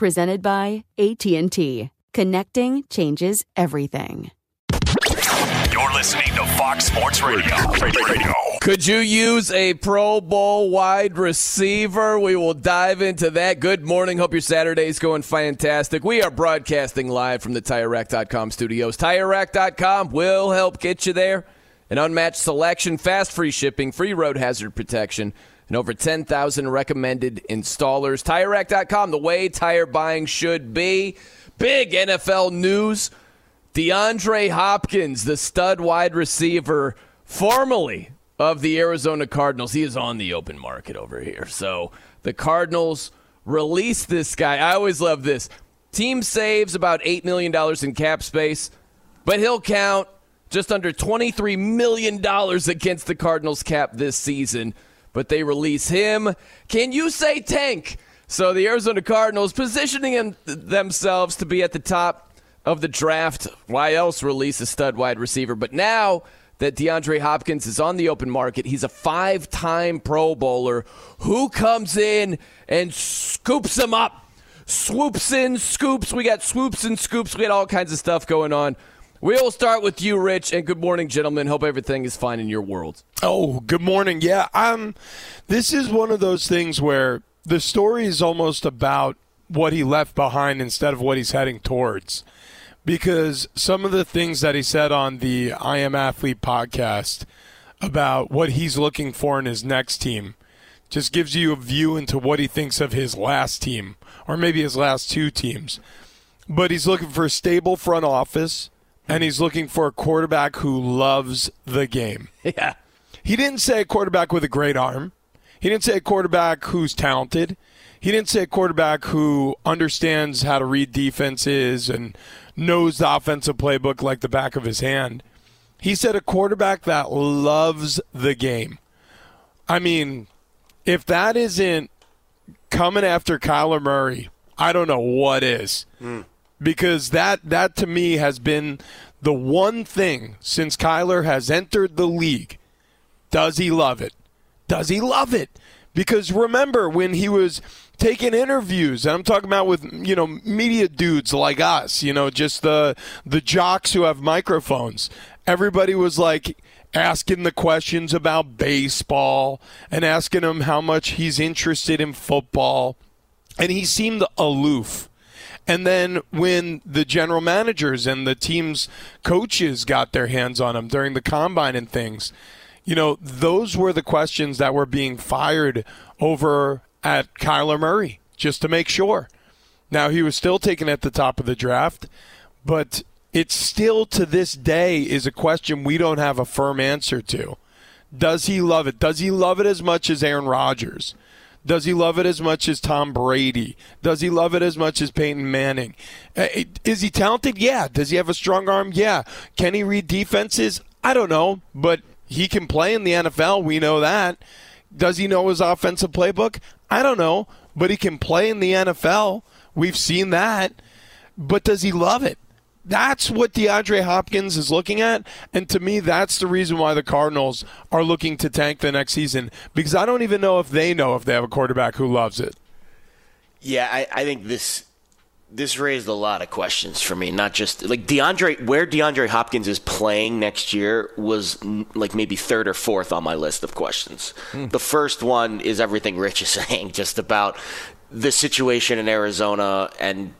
Presented by AT&T. Connecting changes everything. You're listening to Fox Sports Radio. Radio. Could you use a Pro Bowl wide receiver? We will dive into that. Good morning. Hope your Saturday's going fantastic. We are broadcasting live from the TireRack.com studios. TireRack.com will help get you there. An unmatched selection, fast free shipping, free road hazard protection and over 10,000 recommended installers. TireRack.com, the way tire buying should be. Big NFL news. DeAndre Hopkins, the stud wide receiver, formerly of the Arizona Cardinals, he is on the open market over here. So the Cardinals release this guy. I always love this. Team saves about $8 million in cap space, but he'll count just under $23 million against the Cardinals cap this season but they release him. Can you say tank? So the Arizona Cardinals positioning themselves to be at the top of the draft. Why else release a stud wide receiver? But now that DeAndre Hopkins is on the open market, he's a five time Pro Bowler. Who comes in and scoops him up? Swoops in, scoops. We got swoops and scoops. We got all kinds of stuff going on. We'll start with you, Rich, and good morning, gentlemen. Hope everything is fine in your world. Oh, good morning. Yeah, um, this is one of those things where the story is almost about what he left behind instead of what he's heading towards. Because some of the things that he said on the I Am Athlete podcast about what he's looking for in his next team just gives you a view into what he thinks of his last team, or maybe his last two teams. But he's looking for a stable front office and he's looking for a quarterback who loves the game. Yeah. He didn't say a quarterback with a great arm. He didn't say a quarterback who's talented. He didn't say a quarterback who understands how to read defenses and knows the offensive playbook like the back of his hand. He said a quarterback that loves the game. I mean, if that isn't coming after Kyler Murray, I don't know what is. Mm because that that to me has been the one thing since Kyler has entered the league. Does he love it? Does he love it? Because remember when he was taking interviews, and I'm talking about with you know media dudes like us, you know, just the the jocks who have microphones. Everybody was like asking the questions about baseball and asking him how much he's interested in football, and he seemed aloof and then when the general managers and the team's coaches got their hands on him during the combine and things, you know, those were the questions that were being fired over at Kyler Murray, just to make sure. Now, he was still taken at the top of the draft, but it still to this day is a question we don't have a firm answer to. Does he love it? Does he love it as much as Aaron Rodgers? Does he love it as much as Tom Brady? Does he love it as much as Peyton Manning? Uh, is he talented? Yeah. Does he have a strong arm? Yeah. Can he read defenses? I don't know, but he can play in the NFL. We know that. Does he know his offensive playbook? I don't know, but he can play in the NFL. We've seen that. But does he love it? That's what DeAndre Hopkins is looking at. And to me, that's the reason why the Cardinals are looking to tank the next season because I don't even know if they know if they have a quarterback who loves it. Yeah, I, I think this this raised a lot of questions for me. Not just like DeAndre, where DeAndre Hopkins is playing next year was like maybe third or fourth on my list of questions. Mm. The first one is everything Rich is saying, just about the situation in Arizona and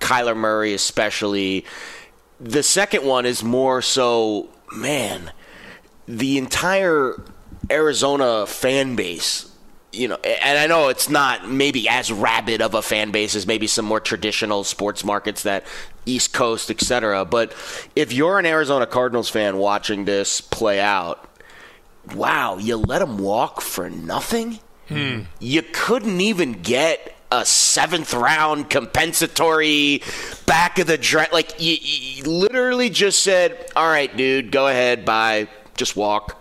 Kyler Murray, especially. The second one is more so, man, the entire Arizona fan base you know, and I know it's not maybe as rabid of a fan base as maybe some more traditional sports markets that East Coast, etc. But if you're an Arizona Cardinals fan watching this play out, wow, you let him walk for nothing. Hmm. You couldn't even get a seventh round compensatory back of the draft. Like you, you literally just said, "All right, dude, go ahead, bye, just walk."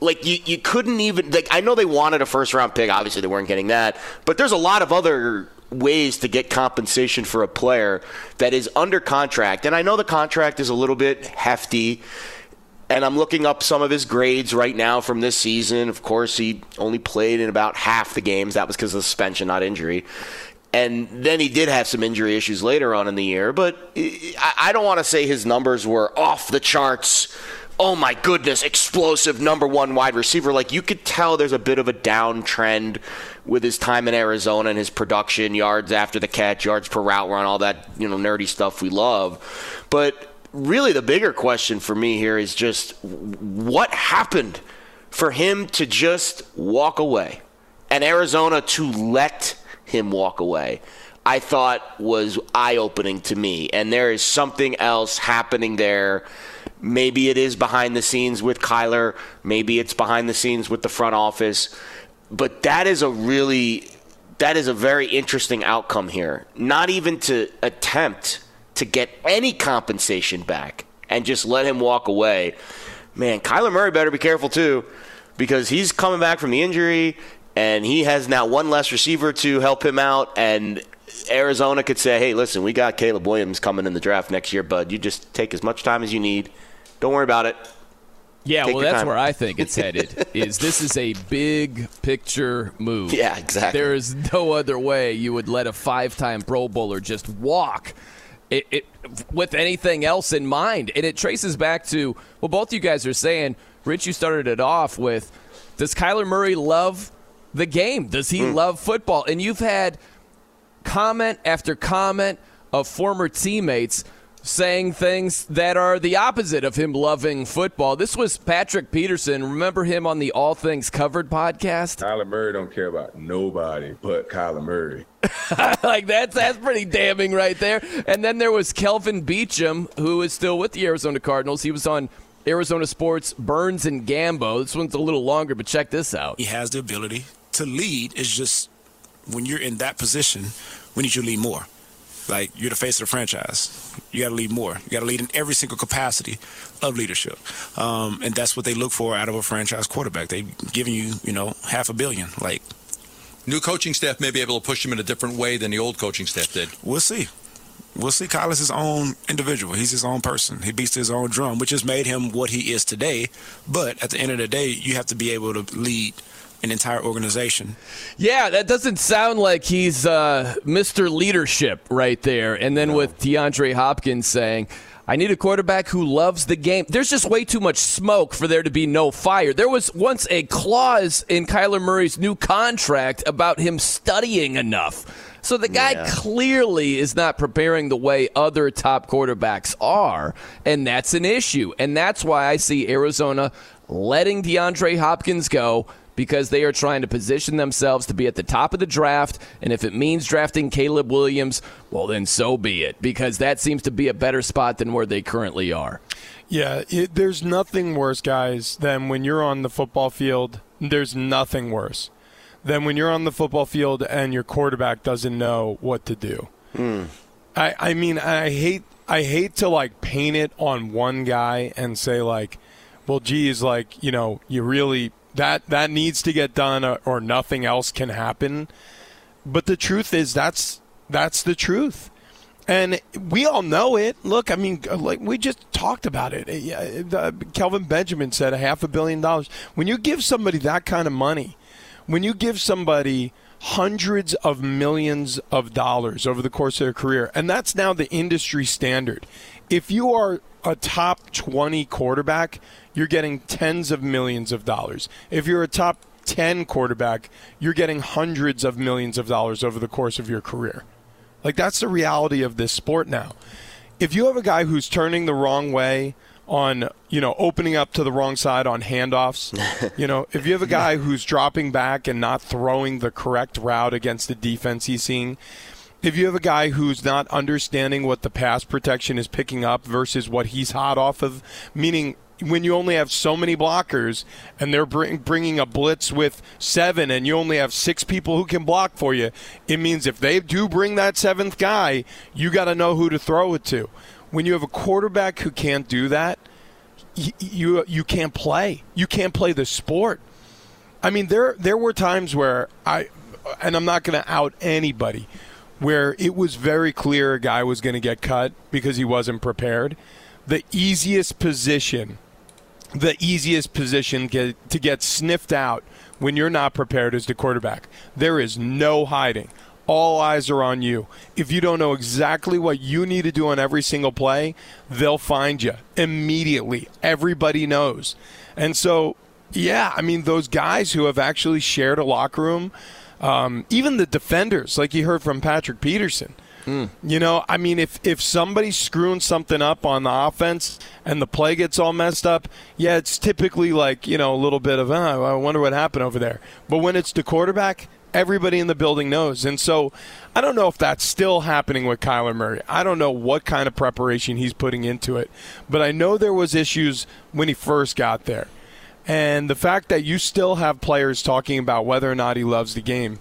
like you, you couldn't even like I know they wanted a first round pick. Obviously, they weren't getting that, but there's a lot of other ways to get compensation for a player that is under contract. And I know the contract is a little bit hefty. And I'm looking up some of his grades right now from this season. Of course, he only played in about half the games. That was because of suspension, not injury. And then he did have some injury issues later on in the year. But I don't want to say his numbers were off the charts oh my goodness, explosive number one wide receiver. Like you could tell there's a bit of a downtrend with his time in Arizona and his production, yards after the catch, yards per route run, all that, you know, nerdy stuff we love. But really the bigger question for me here is just what happened for him to just walk away and Arizona to let him walk away. I thought was eye opening to me. And there is something else happening there Maybe it is behind the scenes with Kyler. Maybe it's behind the scenes with the front office. But that is a really that is a very interesting outcome here. Not even to attempt to get any compensation back and just let him walk away. Man, Kyler Murray better be careful too because he's coming back from the injury and he has now one less receiver to help him out and Arizona could say, "Hey, listen, we got Caleb Williams coming in the draft next year, bud. You just take as much time as you need don't worry about it. Yeah, Take well, that's time. where I think it's headed. is this is a big picture move? Yeah, exactly. There is no other way you would let a five-time Pro Bowler just walk. It, it, with anything else in mind, and it traces back to what both you guys are saying. Rich, you started it off with: Does Kyler Murray love the game? Does he mm. love football? And you've had comment after comment of former teammates saying things that are the opposite of him loving football. This was Patrick Peterson. Remember him on the All Things Covered podcast? Kyler Murray don't care about nobody but Kyler Murray. like that's that's pretty damning right there. And then there was Kelvin Beachum, who is still with the Arizona Cardinals. He was on Arizona Sports Burns and Gambo. This one's a little longer, but check this out. He has the ability to lead. It's just when you're in that position, we need you to lead more. Like you're the face of the franchise. You got to lead more. You got to lead in every single capacity of leadership, um, and that's what they look for out of a franchise quarterback. They've given you, you know, half a billion. Like new coaching staff may be able to push him in a different way than the old coaching staff did. We'll see. We'll see. Kyler's his own individual. He's his own person. He beats his own drum, which has made him what he is today. But at the end of the day, you have to be able to lead an entire organization. Yeah, that doesn't sound like he's uh, Mr. Leadership right there. And then no. with DeAndre Hopkins saying, I need a quarterback who loves the game. There's just way too much smoke for there to be no fire. There was once a clause in Kyler Murray's new contract about him studying enough. So the guy yeah. clearly is not preparing the way other top quarterbacks are, and that's an issue. And that's why I see Arizona letting DeAndre Hopkins go because they are trying to position themselves to be at the top of the draft. And if it means drafting Caleb Williams, well, then so be it, because that seems to be a better spot than where they currently are. Yeah, it, there's nothing worse, guys, than when you're on the football field. There's nothing worse than when you're on the football field and your quarterback doesn't know what to do. Mm. I, I mean, I hate I hate to like paint it on one guy and say like, well, geez, like you know, you really that that needs to get done or, or nothing else can happen. But the truth is that's that's the truth. And we all know it. Look, I mean, like we just talked about it. Uh, Kelvin Benjamin said a half a billion dollars. When you give somebody that kind of money, when you give somebody hundreds of millions of dollars over the course of their career, and that's now the industry standard. If you are a top 20 quarterback, you're getting tens of millions of dollars. If you're a top 10 quarterback, you're getting hundreds of millions of dollars over the course of your career. Like that's the reality of this sport now. If you have a guy who's turning the wrong way on, you know, opening up to the wrong side on handoffs, you know, if you have a guy who's dropping back and not throwing the correct route against the defense he's seeing, if you have a guy who's not understanding what the pass protection is picking up versus what he's hot off of, meaning when you only have so many blockers and they're bring, bringing a blitz with seven and you only have six people who can block for you, it means if they do bring that seventh guy, you got to know who to throw it to. When you have a quarterback who can't do that, you, you can't play. You can't play the sport. I mean, there there were times where I, and I'm not going to out anybody, where it was very clear a guy was going to get cut because he wasn't prepared. The easiest position the easiest position get, to get sniffed out when you're not prepared is the quarterback. There is no hiding. All eyes are on you. If you don't know exactly what you need to do on every single play, they'll find you immediately. Everybody knows. And so, yeah, I mean, those guys who have actually shared a locker room, um, even the defenders, like you heard from Patrick Peterson – Mm. You know, I mean, if if somebody's screwing something up on the offense and the play gets all messed up, yeah, it's typically like you know a little bit of, oh, I wonder what happened over there. But when it's the quarterback, everybody in the building knows, and so I don't know if that's still happening with Kyler Murray. I don't know what kind of preparation he's putting into it, but I know there was issues when he first got there. And the fact that you still have players talking about whether or not he loves the game,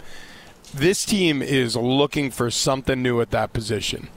this team is looking for something new at that position.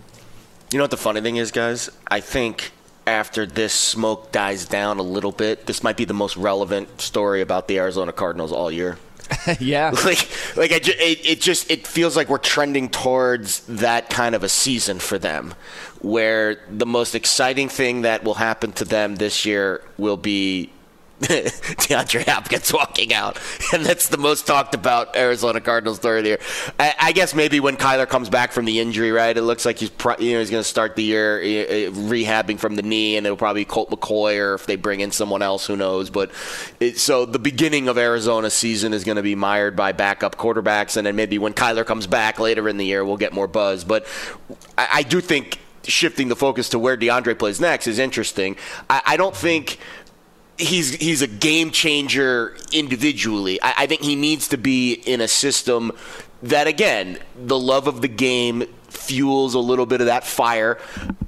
You know what the funny thing is, guys? I think after this smoke dies down a little bit, this might be the most relevant story about the Arizona Cardinals all year. yeah, like like it, it just it feels like we're trending towards that kind of a season for them, where the most exciting thing that will happen to them this year will be DeAndre Hopkins walking out, and that's the most talked about Arizona Cardinals story of the year. I, I, guess maybe when Kyler comes back from the injury, right? It looks like he's you know he's going to start the year uh, rehabbing from the knee, and it'll probably be Colt McCoy, or if they bring in someone else, who knows? But it, so the beginning of Arizona's season is going to be mired by backup quarterbacks, and then maybe when Kyler comes back later in the year, we'll get more buzz. But I, I do think shifting the focus to where DeAndre plays next is interesting. I, I don't think he's he's a game changer individually. I, I, think he needs to be in a system that again, the love of the game fuels a little bit of that fire.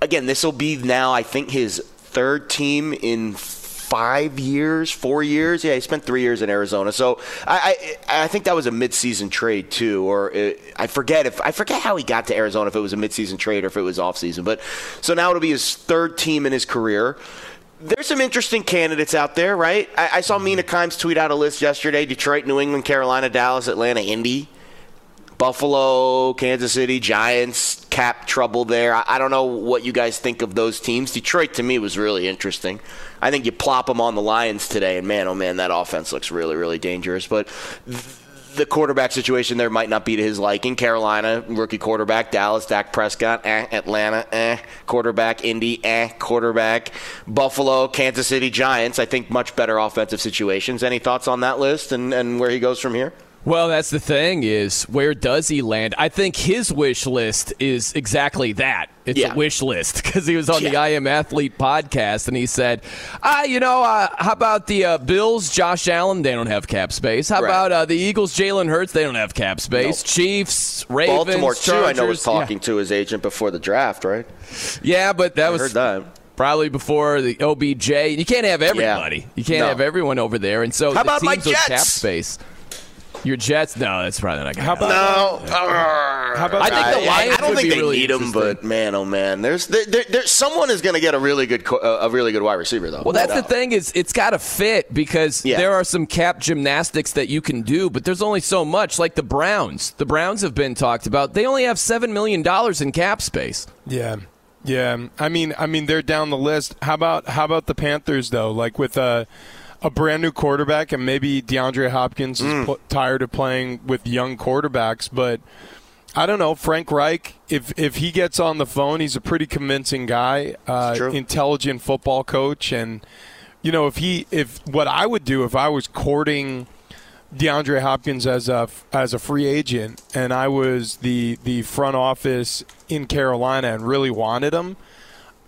Again, this will be now I think his third team in five years, four years. Yeah, he spent three years in Arizona. So I, I, I think that was a midseason trade too, or it, I forget if I forget how he got to Arizona. If it was a midseason trade or if it was offseason. But so now it'll be his third team in his career there's some interesting candidates out there, right? I, I, saw Mina Kimes tweet out a list yesterday: Detroit, New England, Carolina, Dallas, Atlanta, Indy, Buffalo, Kansas City, Giants. Cap trouble there. I, I don't know what you guys think of those teams. Detroit to me was really interesting. I think you plop them on the Lions today, and man, oh man, that offense looks really, really dangerous. But. Th- the quarterback situation there might not be to his liking. Carolina, rookie quarterback. Dallas, Dak Prescott. Eh. Atlanta, eh. Quarterback. Indy, eh. Quarterback. Buffalo, Kansas City Giants. I think much better offensive situations. Any thoughts on that list and, and where he goes from here? Well, that's the thing is where does he land? I think his wish list is exactly that. It's yeah. a wish list because he was on yeah. the I Am Athlete podcast and he said, "Ah, you know, uh, how about the uh, Bills, Josh Allen? They don't have cap space. How right. about uh, the Eagles, Jalen Hurts? They don't have cap space. Chiefs, Ravens, Baltimore Chargers, too. I know was talking yeah. to his agent before the draft, right? Yeah, but that I was that probably before the OBJ. You can't have everybody. Yeah. You can't no. have everyone over there. And so how about my Jets? Cap space. Your Jets? No, that's probably not going How to about No, How about I think the Lions I don't would think be they really need him, but man, oh man, there's there, there, there, someone is going to get a really good co- uh, a really good wide receiver though. Well, that's No the thing is it's got to fit because Yeah. there are some cap gymnastics that you can do, but there's only so much. Like the Browns, the Browns have been talked about. They only have seven million dollars in cap space. Yeah, yeah. I mean, I mean, they're down the list. How about how about the Panthers though? Like with a a brand new quarterback, and maybe DeAndre Hopkins is pl- tired of playing with young quarterbacks, but. I don't know Frank Reich. If if he gets on the phone, he's a pretty convincing guy, uh, intelligent football coach, and you know if he if what I would do if I was courting DeAndre Hopkins as a as a free agent, and I was the the front office in Carolina and really wanted him,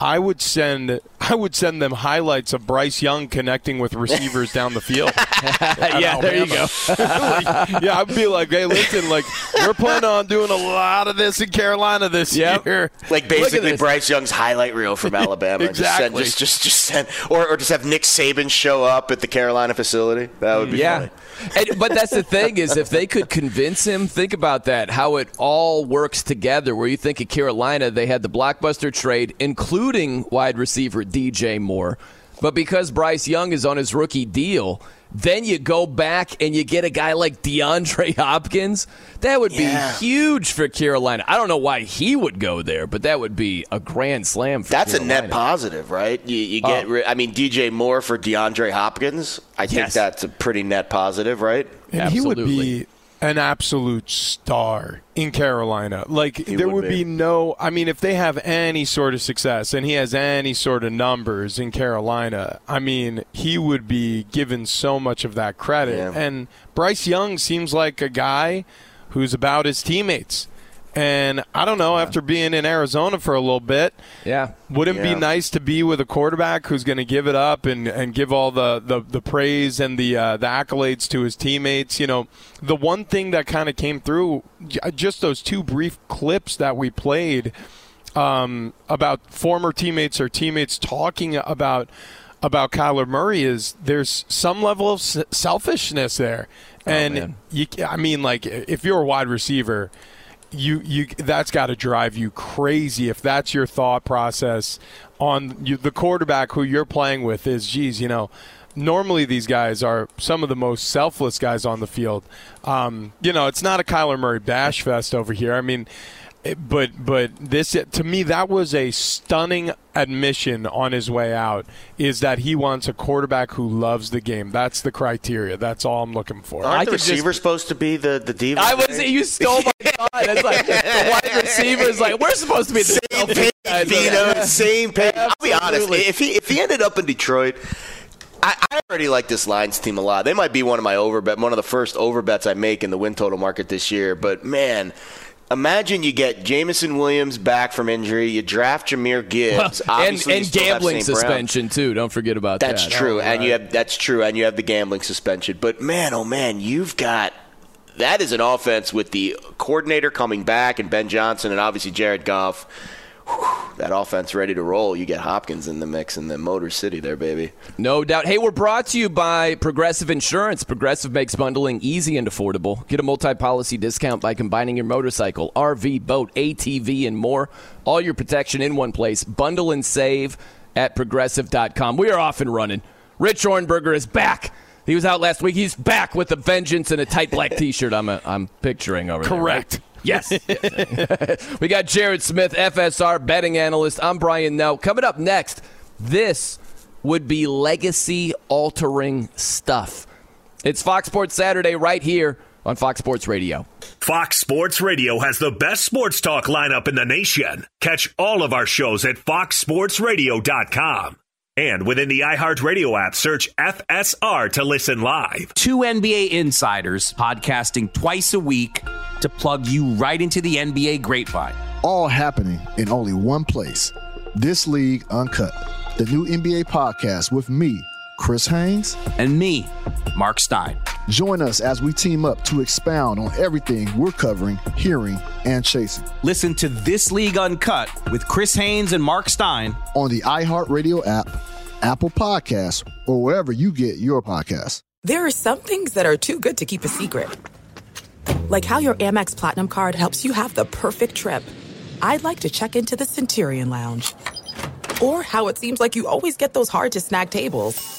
I would send I would send them highlights of Bryce Young connecting with receivers down the field. yeah, there you go. Like, yeah, I'd be like, hey, listen, like we're planning on doing a lot of this in Carolina this Yep. year. Like basically this. Bryce Young's highlight reel from Alabama. Exactly. Just, send, just, just, just send, or, or just have Nick Saban show up at the Carolina facility. That would be Yeah. funny. And, but that's the thing is if they could convince him, think about that, how it all works together. Where you think of Carolina, they had the blockbuster trade, including wide receiver DJ Moore. But because Bryce Young is on his rookie deal, then you go back and you get a guy like DeAndre Hopkins. That would be huge for Carolina. I don't know why he would go there, but that would be a grand slam for That's a net positive, right? You, you get, Oh. I mean, DJ Moore for DeAndre Hopkins. I think that's a pretty net positive, right? And he would Absolutely. be an absolute star in Carolina. Like there would would be. be. no I mean if they have any sort of success and he has any sort of numbers in Carolina, I mean, he would be given so much of that credit. Yeah. And Bryce Young seems like a guy who's about his teammates. And I don't know, after being in Arizona for a little bit, Yeah. wouldn't it Yeah. be nice to be with a quarterback who's going to give it up and, and give all the, the, the praise and the uh, the accolades to his teammates? You know, the one thing that kind of came through, just those two brief clips that we played um, about former teammates or teammates talking about about Kyler Murray is there's some level of selfishness there, and man. you, I mean, like if you're a wide receiver you you that's got to drive you crazy if that's your thought process on you, the quarterback who you're playing with is geez you know normally these guys are some of the most selfless guys on the field. Um, you know it's not a Kyler Murray bash fest over here. I mean Eh, but but this to me that was a stunning admission on his way out is that he wants a quarterback who loves the game that's the criteria that's all I'm looking for Aren't I the could just- receivers supposed to be the, the diva? I was you stole my thought. It's like the wide receivers like we're supposed to be the Same selfish page, guys. Vino, same page. I'll be honest. Absolutely. If he if he ended up in Detroit, I, I already like this Lions team a lot. They might be one of my over bet, one of the first over bets I make in the win total market this year. But man. Imagine you get Jameson Williams back from injury. You draft Jahmyr Gibbs, and obviously and gambling St. Brown. suspension too. Don't forget about That's that. true, oh, and you have that's true, and you have the gambling suspension. But man, oh man, you've got that is an offense with the coordinator coming back and Ben Johnson and obviously Jared Goff. Whew, that offense ready to roll. You get Hopkins in the mix in the Motor City there, baby. No doubt. Hey, we're brought to you by Progressive Insurance. Progressive makes bundling easy and affordable. Get a multi policy discount by combining your motorcycle, RV, boat, ATV, and more. All your protection in one place. Bundle and save at progressive.com. We are off and running. Rich Ohrnberger is back. He was out last week. He's back with a vengeance and a tight black t shirt I'm, I'm picturing over there. right? Correct. Yes. yes. we got Jared Smith, FSR betting analyst. I'm Brian Noe. Coming up next, this would be legacy altering stuff. It's Fox Sports Saturday right here on Fox Sports Radio. Fox Sports Radio has the best sports talk lineup in the nation. Catch all of our shows at foxsportsradio.com. And within the iHeartRadio app, search FSR to listen live. Two NBA insiders podcasting twice a week to plug you right into the NBA grapevine. All happening in only one place. This League Uncut, the new NBA podcast with me, Chris Haynes, and me, Mark Stein. Join us as we team up to expound on everything we're covering, hearing, and chasing. Listen to This League Uncut with Chris Haynes and Mark Stein on the iHeartRadio app, Apple Podcasts, or wherever you get your podcasts. There are some things that are too good to keep a secret. Like how your Amex Platinum card helps you have the perfect trip. I'd like to check into the Centurion Lounge. Or how it seems like you always get those hard to snag tables.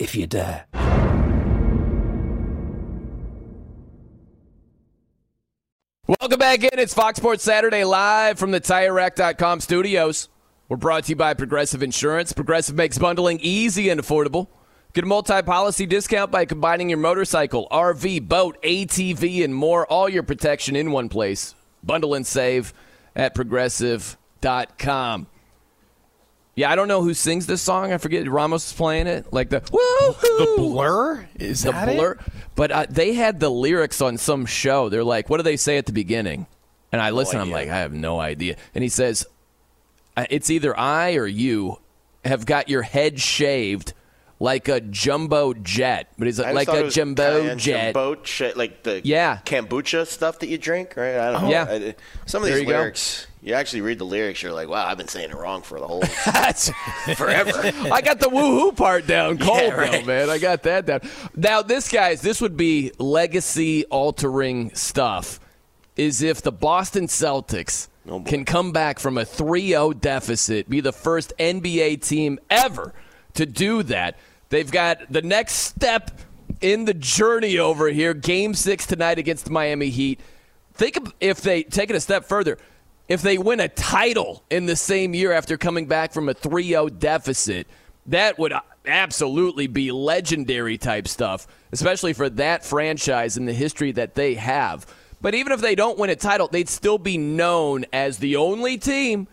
if you dare. Welcome back in. It's Fox Sports Saturday live from the TireRack.com studios. We're brought to you by Progressive Insurance. Progressive makes bundling easy and affordable. Get a multi-policy discount by combining your motorcycle, RV, boat, ATV, and more. All your protection in one place. Bundle and save at progressive.com. Yeah, I don't know who sings this song. I forget. Ramos is playing it. Like the The Blur is the that it? blur. But uh, they had the lyrics on some show. They're like, "What do they say at the beginning?" And I listen. I'm like, I have no idea. And he says, uh, "It's either I or you have got your head shaved like a jumbo jet." But he's like, like thought a jumbo jet. jumbo jet, like the Yeah. kombucha stuff that you drink, right? I don't know. Yeah. I- some of There these you go. You actually read the lyrics, you're like, wow, I've been saying it wrong for the whole forever. I got the woohoo part down cold Yeah, though, man. I got that down. Now, this guys, this would be legacy altering stuff. Is if the Boston Celtics oh, can come back from a 3-0 deficit, be the first NBA team ever to do that. They've got the next step in the journey over here. Game six tonight against the Miami Heat. Think of if they take it a step further. If they win a title in the same year after coming back from a 3 0 deficit, that would absolutely be legendary type stuff, especially for that franchise and the history that they have. But even if they don't win a title, they'd still be known as the only team.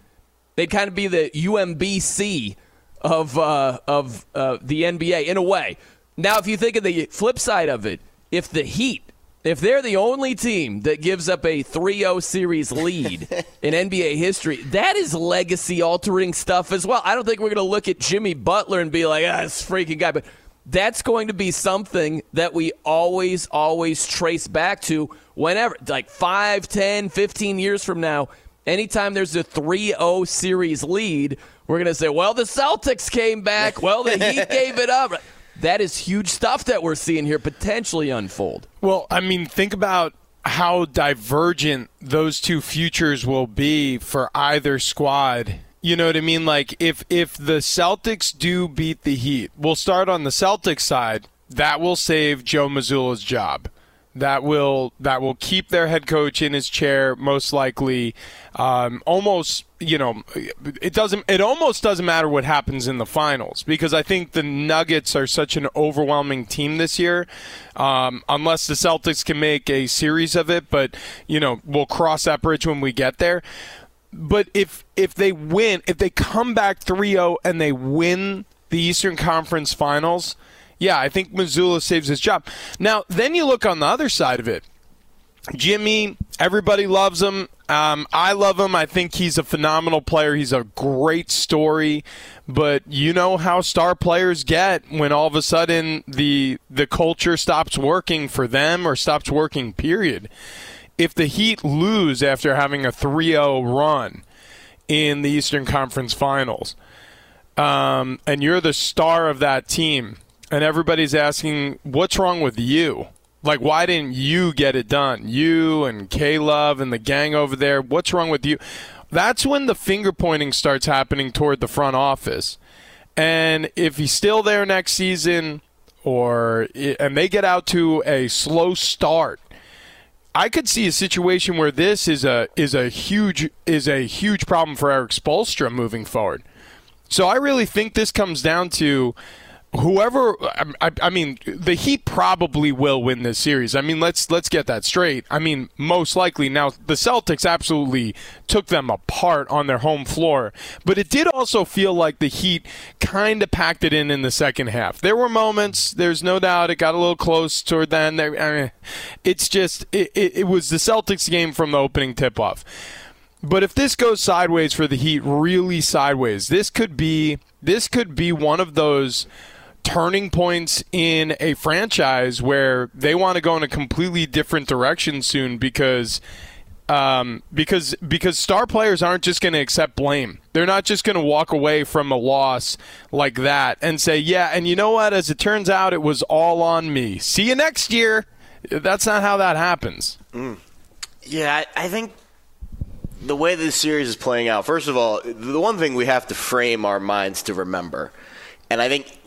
They'd kind of be the UMBC of uh, of uh, the NBA in a way. Now, if you think of the flip side of it, if the Heat, if they're the only team that gives up a 3-0 series lead in NBA history, that is legacy altering stuff as well. I don't think we're going to look at Jimmy Butler and be like, ah, this freaking guy, but that's going to be something that we always, always trace back to whenever, like 5, 10, 15 years from now. Anytime there's a 3 0 series lead, we're going to say, well, the Celtics came back. Well, the Heat gave it up. That is huge stuff that we're seeing here potentially unfold. Well, I mean, think about how divergent those two futures will be for either squad. You know what I mean? Like if if the Celtics do beat the Heat, we'll start on the Celtics side. That will save Joe Mazzulla's job. That will that will keep their head coach in his chair most likely. Um, almost, you know, it doesn't. It almost doesn't matter what happens in the finals because I think the Nuggets are such an overwhelming team this year. Um, unless the Celtics can make a series of it, but you know, we'll cross that bridge when we get there. But if if they win, if they come back 3-0 and they win the Eastern Conference Finals, yeah, I think Mazzulla saves his job. Now, then you look on the other side of it. Jimmy, everybody loves him. Um, I love him. I think he's a phenomenal player. He's a great story, but you know how star players get when all of a sudden the the culture stops working for them or stops working. Period. If the Heat lose after having a 3-0 run in the Eastern Conference Finals, um, and you're the star of that team, and everybody's asking, "What's wrong with you?" Like, why didn't you get it done? You and K Love and the gang over there. What's wrong with you? That's when the finger pointing starts happening toward the front office. And if he's still there next season, or and they get out to a slow start, I could see a situation where this is a is a huge is a huge problem for Erik Spoelstra moving forward. So I really think this comes down to whoever I, I, mean the heat probably will win this series. I mean let's let's get that straight. I mean most likely. Now the celtics absolutely took them apart on their home floor but it did also feel like the heat kind of packed it in in the second half. There were moments there's no doubt it got a little close toward the end. I mean, it's just it, it, it was the celtics game from the opening tip off but if this goes sideways for the heat really sideways this could be this could be one of those turning points in a franchise where they want to go in a completely different direction soon because um, because because star players aren't just going to accept blame. They're not just going to walk away from a loss like that and say, "Yeah, and you know what? As it turns out, it was all on me. See you next year." That's not how that happens. Mm. Yeah, I, I think the way this series is playing out. First of all, the one thing we have to frame our minds to remember, and I think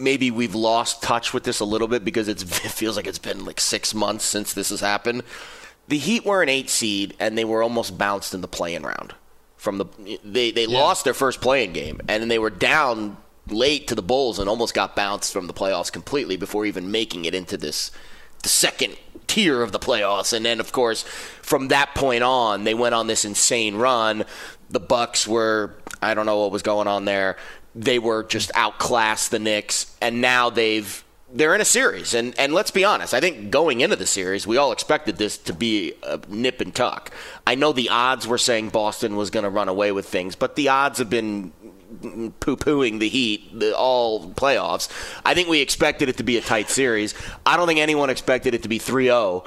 maybe we've lost touch with this a little bit because it feels like it's been like six months since this has happened. The Heat were an eight seed and they were almost bounced in the play-in round. From the they they yeah. lost their first play-in game and then they were down late to the Bulls and almost got bounced from the playoffs completely before even making it into this the second tier of the playoffs. And then of course from that point on they went on this insane run. The Bucks were I don't know what was going on there they were just outclassed the Knicks, and now they've they're in a series. And and let's be honest, I think going into the series, we all expected this to be a nip and tuck. I know the odds were saying Boston was going to run away with things, but the odds have been poo-pooing the Heat the, all playoffs. I think we expected it to be a tight series. I don't think anyone expected it to be 3-0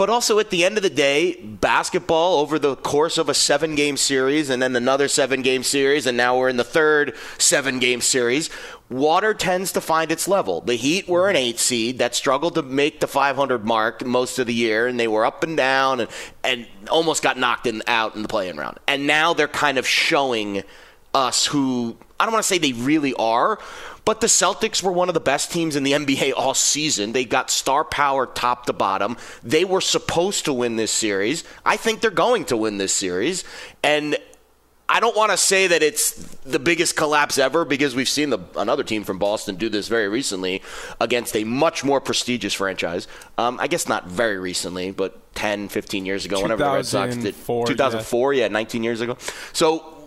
but also at the end of the day, basketball over the course of a seven game series and then another seven game series, and now we're in the third seven game series, water tends to find its level. The Heat were an eight seed that struggled to make the 500 mark most of the year, and they were up and down and, and almost got knocked in, out in the play-in round. And now they're kind of showing us who I don't want to say they really are, but the Celtics were one of the best teams in the NBA all season. They got star power top to bottom. They were supposed to win this series. I think they're going to win this series. And I don't want to say that it's the biggest collapse ever because we've seen the, another team from Boston do this very recently against a much more prestigious franchise. Um, I guess not very recently, but 10, 15 years ago, whenever the Red Sox did. 2004, yeah. yeah, 19 years ago. So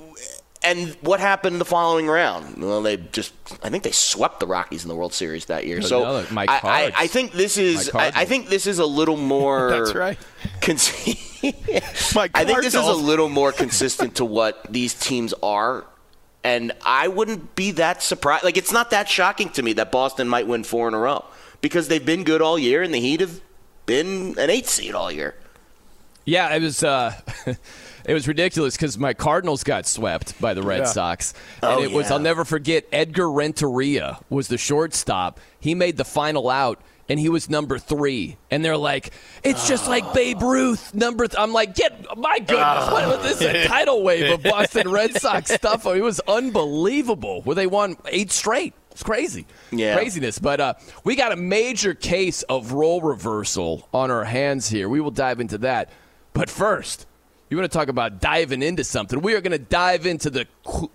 and what happened the following round? Well, they just, I think they swept the Rockies in the World Series that year. So no, I, I, I, think this is, I, I, think this is a little more. That's right. I think this is a little more consistent to what these teams are. And I wouldn't be that surprised. Like, it's not that shocking to me that Boston might win four in a row because they've been good all year and the Heat have been an eight seed all year. Yeah, it was. Uh, It was ridiculous because my Cardinals got swept by the Red yeah. Sox, and oh, it was. Yeah. I'll never forget. Edgar Renteria was the shortstop. He made the final out and he was number three. And they're like, it's just like Babe Ruth, number. Th-. I'm like, get my goodness, what was this a tidal wave of Boston Red Sox stuff? It was unbelievable. Where they won eight straight. It's crazy, yeah, craziness. But uh, we got a major case of role reversal on our hands here. We will dive into that. But first. You want to talk about diving into something? We are going to dive into the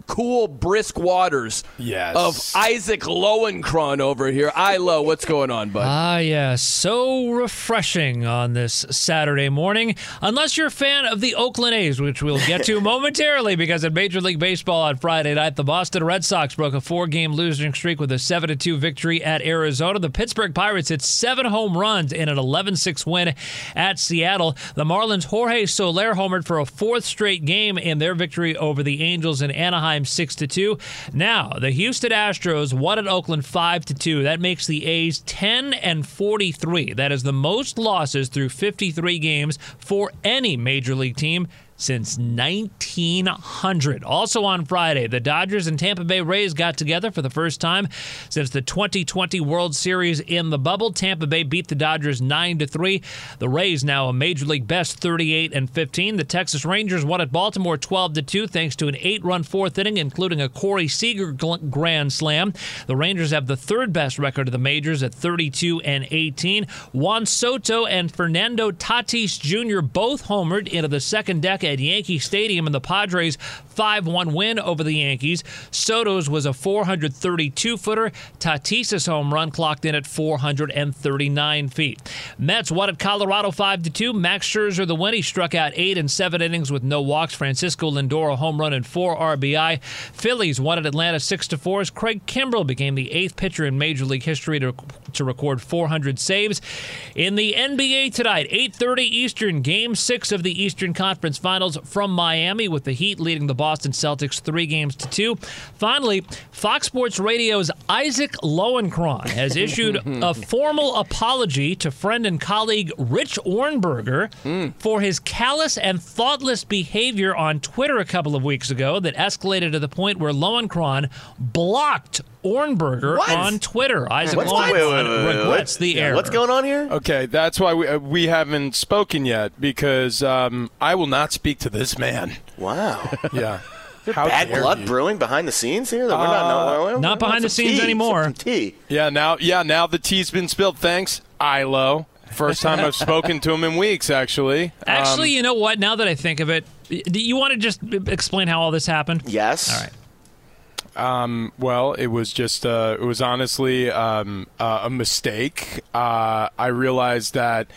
cool, brisk waters yes. of Isaac Lowenkron over here. Ilo, what's going on, bud? Ah, yeah, so refreshing on this Saturday morning. Unless you're a fan of the Oakland A's, which we'll get to momentarily, because in Major League Baseball on Friday night, the Boston Red Sox broke a four-game losing streak with a 7-2 victory at Arizona. The Pittsburgh Pirates hit seven home runs in an 11-6 win at Seattle. The Marlins' Jorge Soler homered for a fourth straight game in their victory over the Angels in Anaheim 6 to 2. Now, the Houston Astros won at Oakland 5 to 2. That makes the A's 10 and 43. That is the most losses through 53 games for any major league team since 1900. Also on Friday, the Dodgers and Tampa Bay Rays got together for the first time since the 2020 World Series in the bubble. Tampa Bay beat the Dodgers 9 to 3. The Rays now a major league best 38 and 15. The Texas Rangers won at Baltimore 12 to 2 thanks to an 8-run fourth inning including a Corey Seager grand slam. The Rangers have the third best record of the majors at 32 and 18. Juan Soto and Fernando Tatis Jr. both homered into the second deck at Yankee Stadium in the Padres 5 1 win over the Yankees. Soto's was a 432 footer. Tatis' home run clocked in at 439 feet. Mets won at Colorado 5 2. Max Scherzer the win. He struck out eight and seven innings with no walks. Francisco Lindor a home run and four RBI. Phillies won at Atlanta 6 4 as Craig Kimbrel became the eighth pitcher in Major League history to, to record 400 saves. In the NBA tonight, 8:30 Eastern, Game Six of the Eastern Conference Finals from Miami, with the Heat leading the Boston Celtics three games to two. Finally, Fox Sports Radio's Isaac Lowenkron has issued a formal apology to friend and colleague Rich Ohrnberger hmm. for his callous and thoughtless behavior on Twitter a couple of weeks ago that escalated to the point where Lowenkron blocked Ohrnberger What? on Twitter. Isaac What's- Lowenkron wait, wait, wait, wait, regrets what? the Yeah, error. what's going on here? Okay, that's why we, uh, we haven't spoken yet because um, I will not speak to this man. Wow. Yeah. Bad blood you. brewing behind the scenes here. That we're not, Uh, no, we're- Not behind the scenes tea, anymore. Some tea. Yeah, now yeah, now the tea's been spilled. Thanks, Ilo. First time I've spoken to him in weeks, actually. Actually, Um, you know what? Now that I think of it, do you want to just explain how all this happened? Yes. All right. Um, well, it was just uh, it was honestly um, uh, a mistake. Uh, I realized that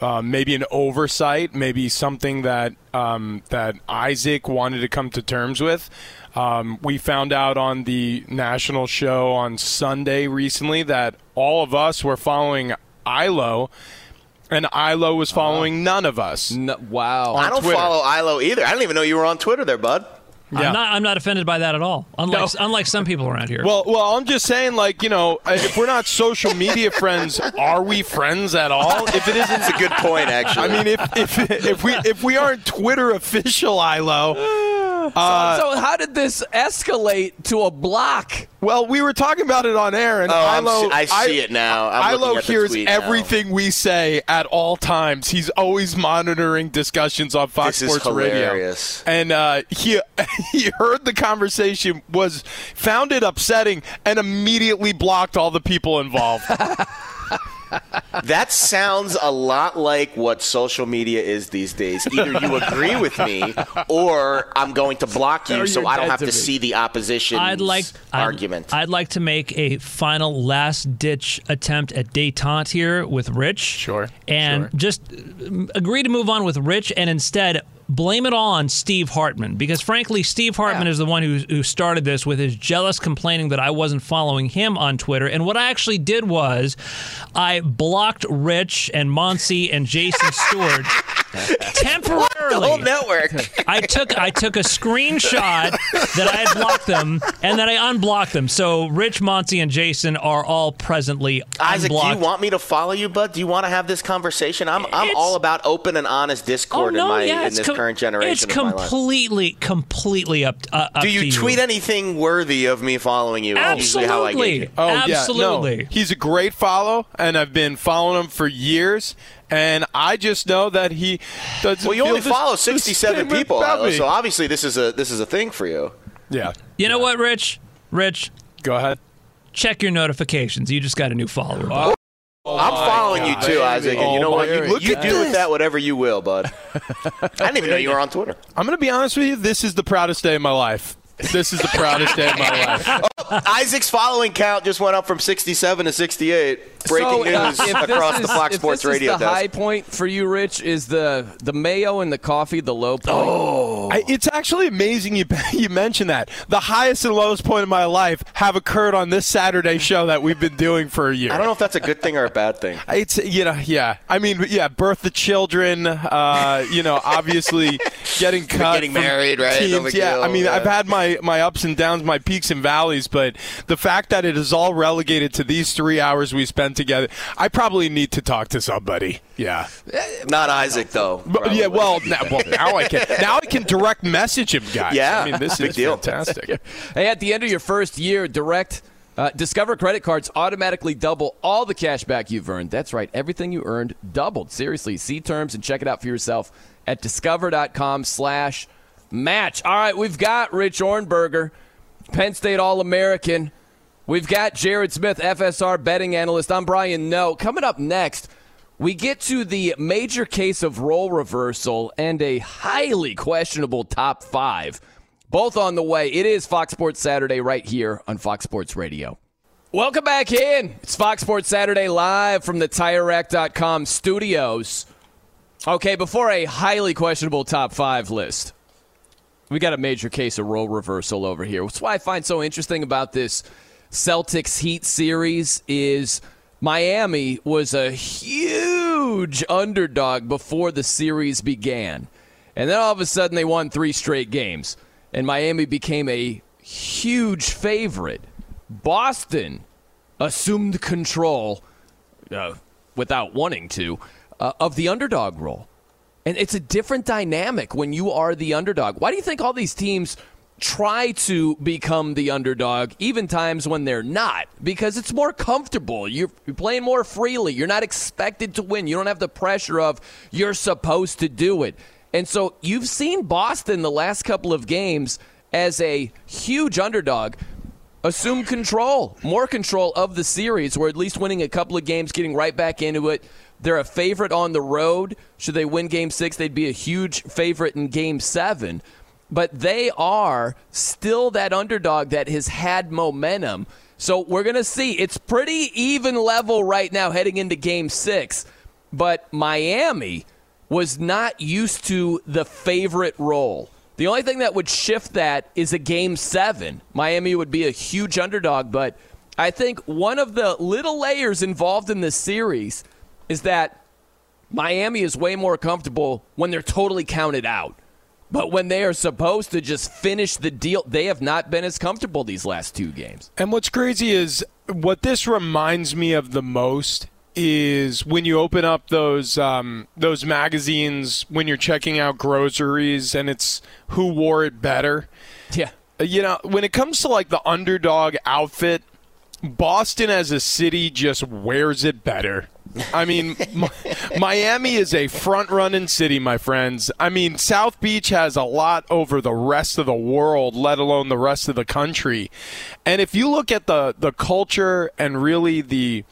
uh, maybe an oversight, maybe something that um, that Isaac wanted to come to terms with. Um, we found out on the national show on Sunday recently that all of us were following Ilo, and Ilo was following none of us. wow. I don't Twitter. follow Ilo either. I didn't even know you were on Twitter there, bud. Yeah. I'm not. I'm not offended by that at all. Unlike unlike some people around here. Well, well, I'm just saying, like you know, if we're not social media friends, are we friends at all? If it isn't, It's a good point, actually. I mean, if if if we if we aren't Twitter official, Ilo. Uh, so how did this escalate to a block? well, we were talking about it on air, and Oh, I'm Ilo, see- I see it now. I'm Ilo looking at the hears tweet now. everything we say at all times. He's always monitoring discussions on Fox This is Sports Radio, hilarious. and uh, he he heard the conversation, was found it upsetting, and immediately blocked all the people involved. That sounds a lot like what social media is these days. Either you agree with me, or I'm going to block you, so I don't have to to see the opposition I'd like I'd- argument. I'd, like to make a final last ditch attempt at détente here with Rich. Sure. And sure. just uh, agree to move on with Rich and instead blame it all on Steve Hartman because frankly Steve Hartman is the one who who started this with his jealous complaining that I wasn't following him on Twitter. And what I actually did was I blocked Rich and Monty and Jason Stewart temporarily the whole network. I took I took a screenshot that I had blocked them and then I unblocked them. So Rich, Monty, and Jason are all presently Isaac, do you want me to follow you, bud? Do you want to have this conversation? I'm I'm It's- all about open and honest oh discord no, in my yeah, in it's this com- current generation. It's of my life. completely, completely up. Uh, up Do to you tweet anything worthy of me following you? Usually how I Absolutely. Oh Absolutely. yeah, no. He's a great follow, and I've been following him for years. And I just know that he doesn't. Well, you feel only this- follow 67 people, Ilo, so obviously this is a this is a thing for you. yeah, You know what, Rich? Rich, go ahead. check your notifications. You just got a new follower. bud. Oh, I'm oh following you too, Isaac, and you Oh know what? You, God. you at do with that whatever you will, bud. I didn't even know you were on Twitter. I'm going to be honest with you. This is the proudest day of my life. This is the proudest day of my life. Isaac's following count just went up from 67 to 68. Breaking So, uh, news if this across the Fox Sports this Radio is the desk. high point for you, Rich, is the the mayo and the coffee the low point. Oh, I, it's actually amazing you you mentioned that. The highest and lowest point of my life have occurred on this Saturday show that we've been doing for a year. I don't know if that's a good thing or a bad thing. It's you know yeah I mean yeah birth the children uh, you know obviously getting cut Getting married, right? Teams. big yeah deal, I mean yeah. I've had my my ups and downs my peaks and valleys but the fact that it is all relegated to these three hours we spend together. I probably need to talk to somebody. Yeah. Not Isaac though. But, yeah, well now, well, now I can now I can direct message him, guys. Yeah, I mean this big is deal. fantastic. Hey, at the end of your first year, direct uh, Discover credit cards automatically double all the cash back you've earned. That's right, everything you earned doubled. Seriously, see terms and check it out for yourself at discover.com/slash match. All right, we've got Rich Ohrnberger, Penn State All American. We've got Jared Smith, FSR betting analyst. I'm Brian Noe. Coming up next, we get to the major case of role reversal and a highly questionable top five. Both on the way. It is Fox Sports Saturday right here on Fox Sports Radio. Welcome back in. It's Fox Sports Saturday live from the TireRack.com studios. Okay, before a highly questionable top five list, we got a major case of role reversal over here. That's why I find so interesting about this Celtics Heat series is Miami was a huge underdog before the series began. And then all of a sudden they won three straight games. And Miami became a huge favorite. Boston assumed control uh, without wanting to uh, of the underdog role. And it's a different dynamic when you are the underdog. Why do you think all these teams try to become the underdog, even times when they're not? Because it's more comfortable. You're, you're playing more freely. You're not expected to win. You don't have the pressure of you're supposed to do it. And so you've seen Boston the last couple of games as a huge underdog assume control, more control of the series, or at least winning a couple of games, getting right back into it. They're a favorite on the road. Should they win game six, they'd be a huge favorite in game seven. But they are still that underdog that has had momentum. So we're going to see. It's pretty even level right now heading into game six. But Miami was not used to the favorite role. The only thing that would shift that is a game seven. Miami would be a huge underdog, but I think one of the little layers involved in this series is that Miami is way more comfortable when they're totally counted out. But when they are supposed to just finish the deal, they have not been as comfortable these last two games. And what's crazy is what this reminds me of the most is when you open up those um, those magazines when you're checking out groceries and it's who wore it better. Yeah. You know, when it comes to like the underdog outfit, Boston as a city just wears it better. I mean, Miami is a front running city, my friends. I mean, South Beach has a lot over the rest of the world, let alone the rest of the country. And if you look at the, the culture and really the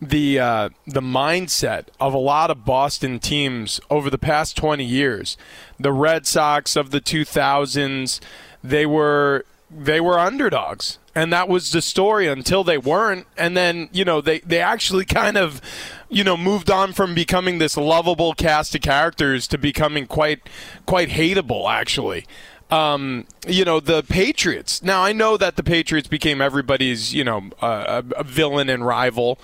the uh, the mindset of a lot of Boston teams over the past 20 years, the Red Sox of the 2000s, they were they were underdogs. And that was the story until they weren't. And then you know they they actually kind of you know moved on from becoming this lovable cast of characters to becoming quite quite hateable actually um, you know the Patriots. Now I know that the Patriots became everybody's you know uh, a villain and rival,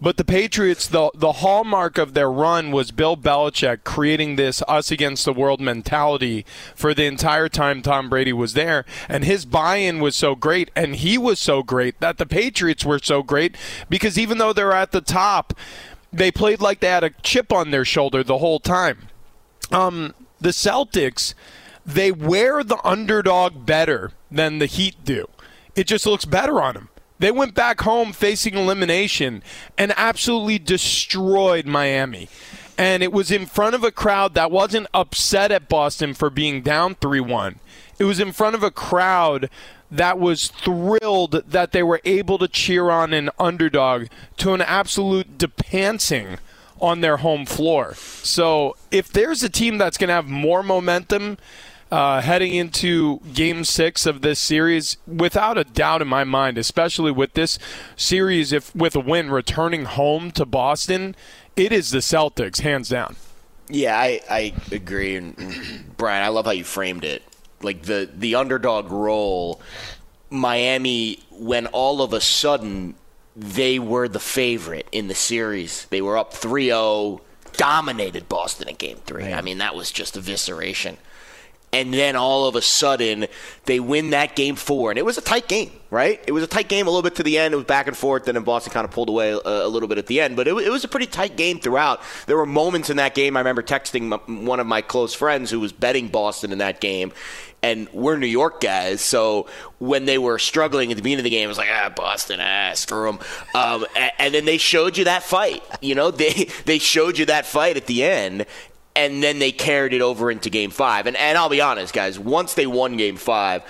but the Patriots the the hallmark of their run was Bill Belichick creating this us against the world mentality for the entire time Tom Brady was there, and his buy-in was so great, and he was so great that the Patriots were so great because even though they're at the top, they played like they had a chip on their shoulder the whole time. Um, the Celtics they wear the underdog better than the Heat do. It just looks better on them. They went back home facing elimination and absolutely destroyed Miami. And it was in front of a crowd that wasn't upset at Boston for being down 3 1. It was in front of a crowd that was thrilled that they were able to cheer on an underdog to an absolute depancing on their home floor. So if there's a team that's going to have more momentum uh, heading into game six of this series, without a doubt in my mind, especially with this series, if with a win returning home to Boston, it is the Celtics, hands down. Yeah, I, I agree. And Brian, I love how you framed it. Like the, the underdog role, Miami, when all of a sudden they were the favorite in the series, they were up 3 0, dominated Boston in game three. I mean, that was just evisceration and then all of a sudden they win that game four, and it was a tight game, right? It was a tight game a little bit to the end. It was back and forth, then Boston kind of pulled away a, a little bit at the end, but it, it, was a pretty tight game throughout. There were moments in that game. I remember texting one of my close friends who was betting Boston in that game, and we're New York guys, so when they were struggling at the beginning of the game, it was like, ah, Boston, ah, screw them. Um, and, and, then they showed you that fight. You know, they they showed you that fight at the end, and then they carried it over into Game Five. And and I'll be honest, guys, once they won Game Five,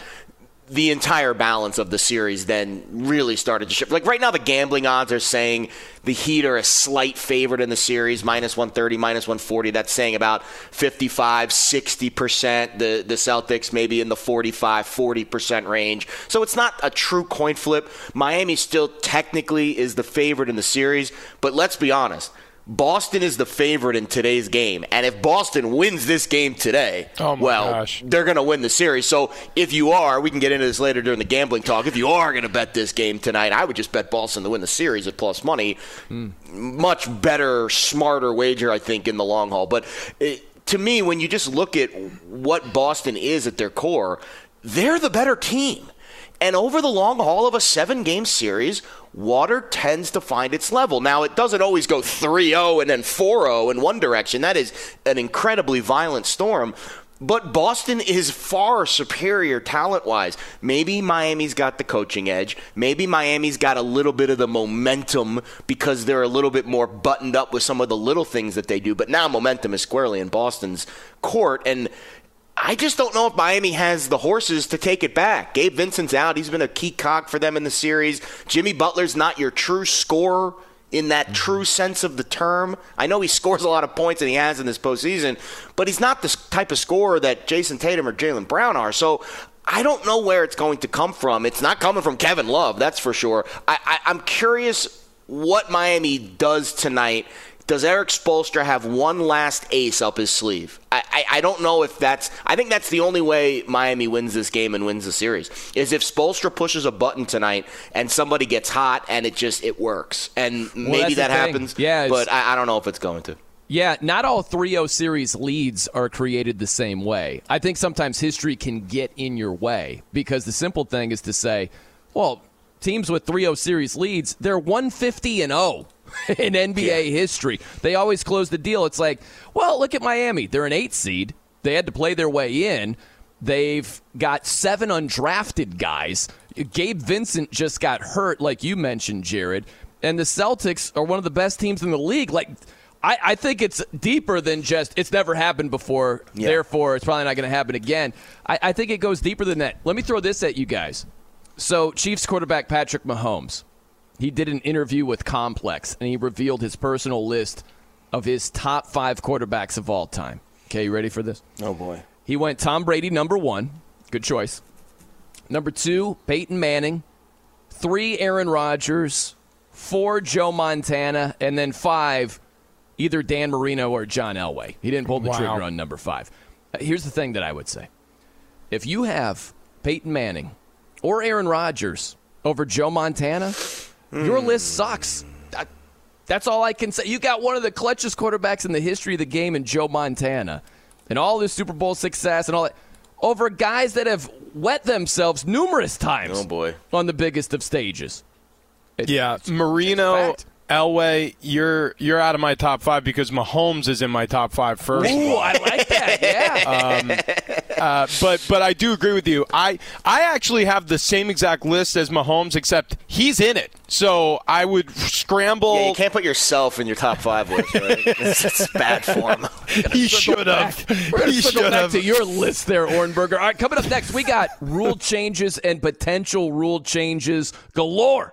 the entire balance of the series then really started to shift. Like right now, the gambling odds are saying the Heat are a slight favorite in the series, minus 130, minus 140. That's saying about 55, 60%. The, the Celtics maybe in the 45, 40% range. So it's not a true coin flip. Miami still technically is the favorite in the series, but let's be honest. Boston is the favorite in today's game. And if Boston wins this game today, oh well, gosh. they're going to win the series. So if you are, we can get into this later during the gambling talk. If you are going to bet this game tonight, I would just bet Boston to win the series at plus money. Mm. Much better, smarter wager, I think, in the long haul. But it, to me, when you just look at what Boston is at their core, they're the better team. And over the long haul of a seven game series, water tends to find its level. Now, it doesn't always go 3 0 and then 4 0 in one direction. That is an incredibly violent storm. But Boston is far superior talent wise. Maybe Miami's got the coaching edge. Maybe Miami's got a little bit of the momentum because they're a little bit more buttoned up with some of the little things that they do. But now momentum is squarely in Boston's court. And I just don't know if Miami has the horses to take it back. Gabe Vincent's out. He's been a key cog for them in the series. Jimmy Butler's not your true scorer in that mm-hmm. true sense of the term. I know he scores a lot of points and he has in this postseason, but he's not the type of scorer that Jayson Tatum or Jaylen Brown are. So I don't know where it's going to come from. It's not coming from Kevin Love, that's for sure. I, I, I'm curious what Miami does tonight does Erik Spoelstra have one last ace up his sleeve? I, I, I, don't know if that's. I think that's the only way Miami wins this game and wins the series is if Spoelstra pushes a button tonight and somebody gets hot and it just it works and well, maybe that happens. Yeah, but I, I don't know if it's going to. Yeah, not all 3 0 series leads are created the same way. I think sometimes history can get in your way because the simple thing is to say, well, teams with 3 0 series leads, they're 150 and 0 in NBA yeah. history. They always close the deal. It's like, well, look at Miami. They're an eight seed. They had to play their way in. They've got seven undrafted guys. Gabe Vincent just got hurt, like you mentioned, Jared. And the Celtics are one of the best teams in the league. Like, I, I think it's deeper than just it's never happened before, yeah. therefore it's probably not going to happen again. I, I think it goes deeper than that. Let me throw this at you guys. So, Chiefs quarterback Patrick Mahomes he did an interview with Complex and he revealed his personal list of his top five quarterbacks of all time. Okay, you ready for this? Oh, boy. He went Tom Brady, number one. Good choice. Number two, Peyton Manning. Three, Aaron Rodgers. Four, Joe Montana. And then five, either Dan Marino or John Elway. He didn't pull the wow. trigger on number five. Uh, here's the thing that I would say if you have Peyton Manning or Aaron Rodgers over Joe Montana, your list sucks. that's all I can say. You got one of the clutchest quarterbacks in the history of the game in Joe Montana, and all this Super Bowl success and all that over guys that have wet themselves numerous times. Oh boy, on the biggest of stages. It, yeah, Marino Elway, you're you're out of my top five because Mahomes is in my top five first. Ooh, I like that. Yeah. um, uh, but but I do agree with you. I I actually have the same exact list as Mahomes, except he's in it. So I would scramble. Yeah, you can't put yourself in your top five list. Right? It's bad form. he should have. We're he should have. Go back to your list there, Ohrnberger. All right, coming up next, we got rule changes and potential rule changes galore.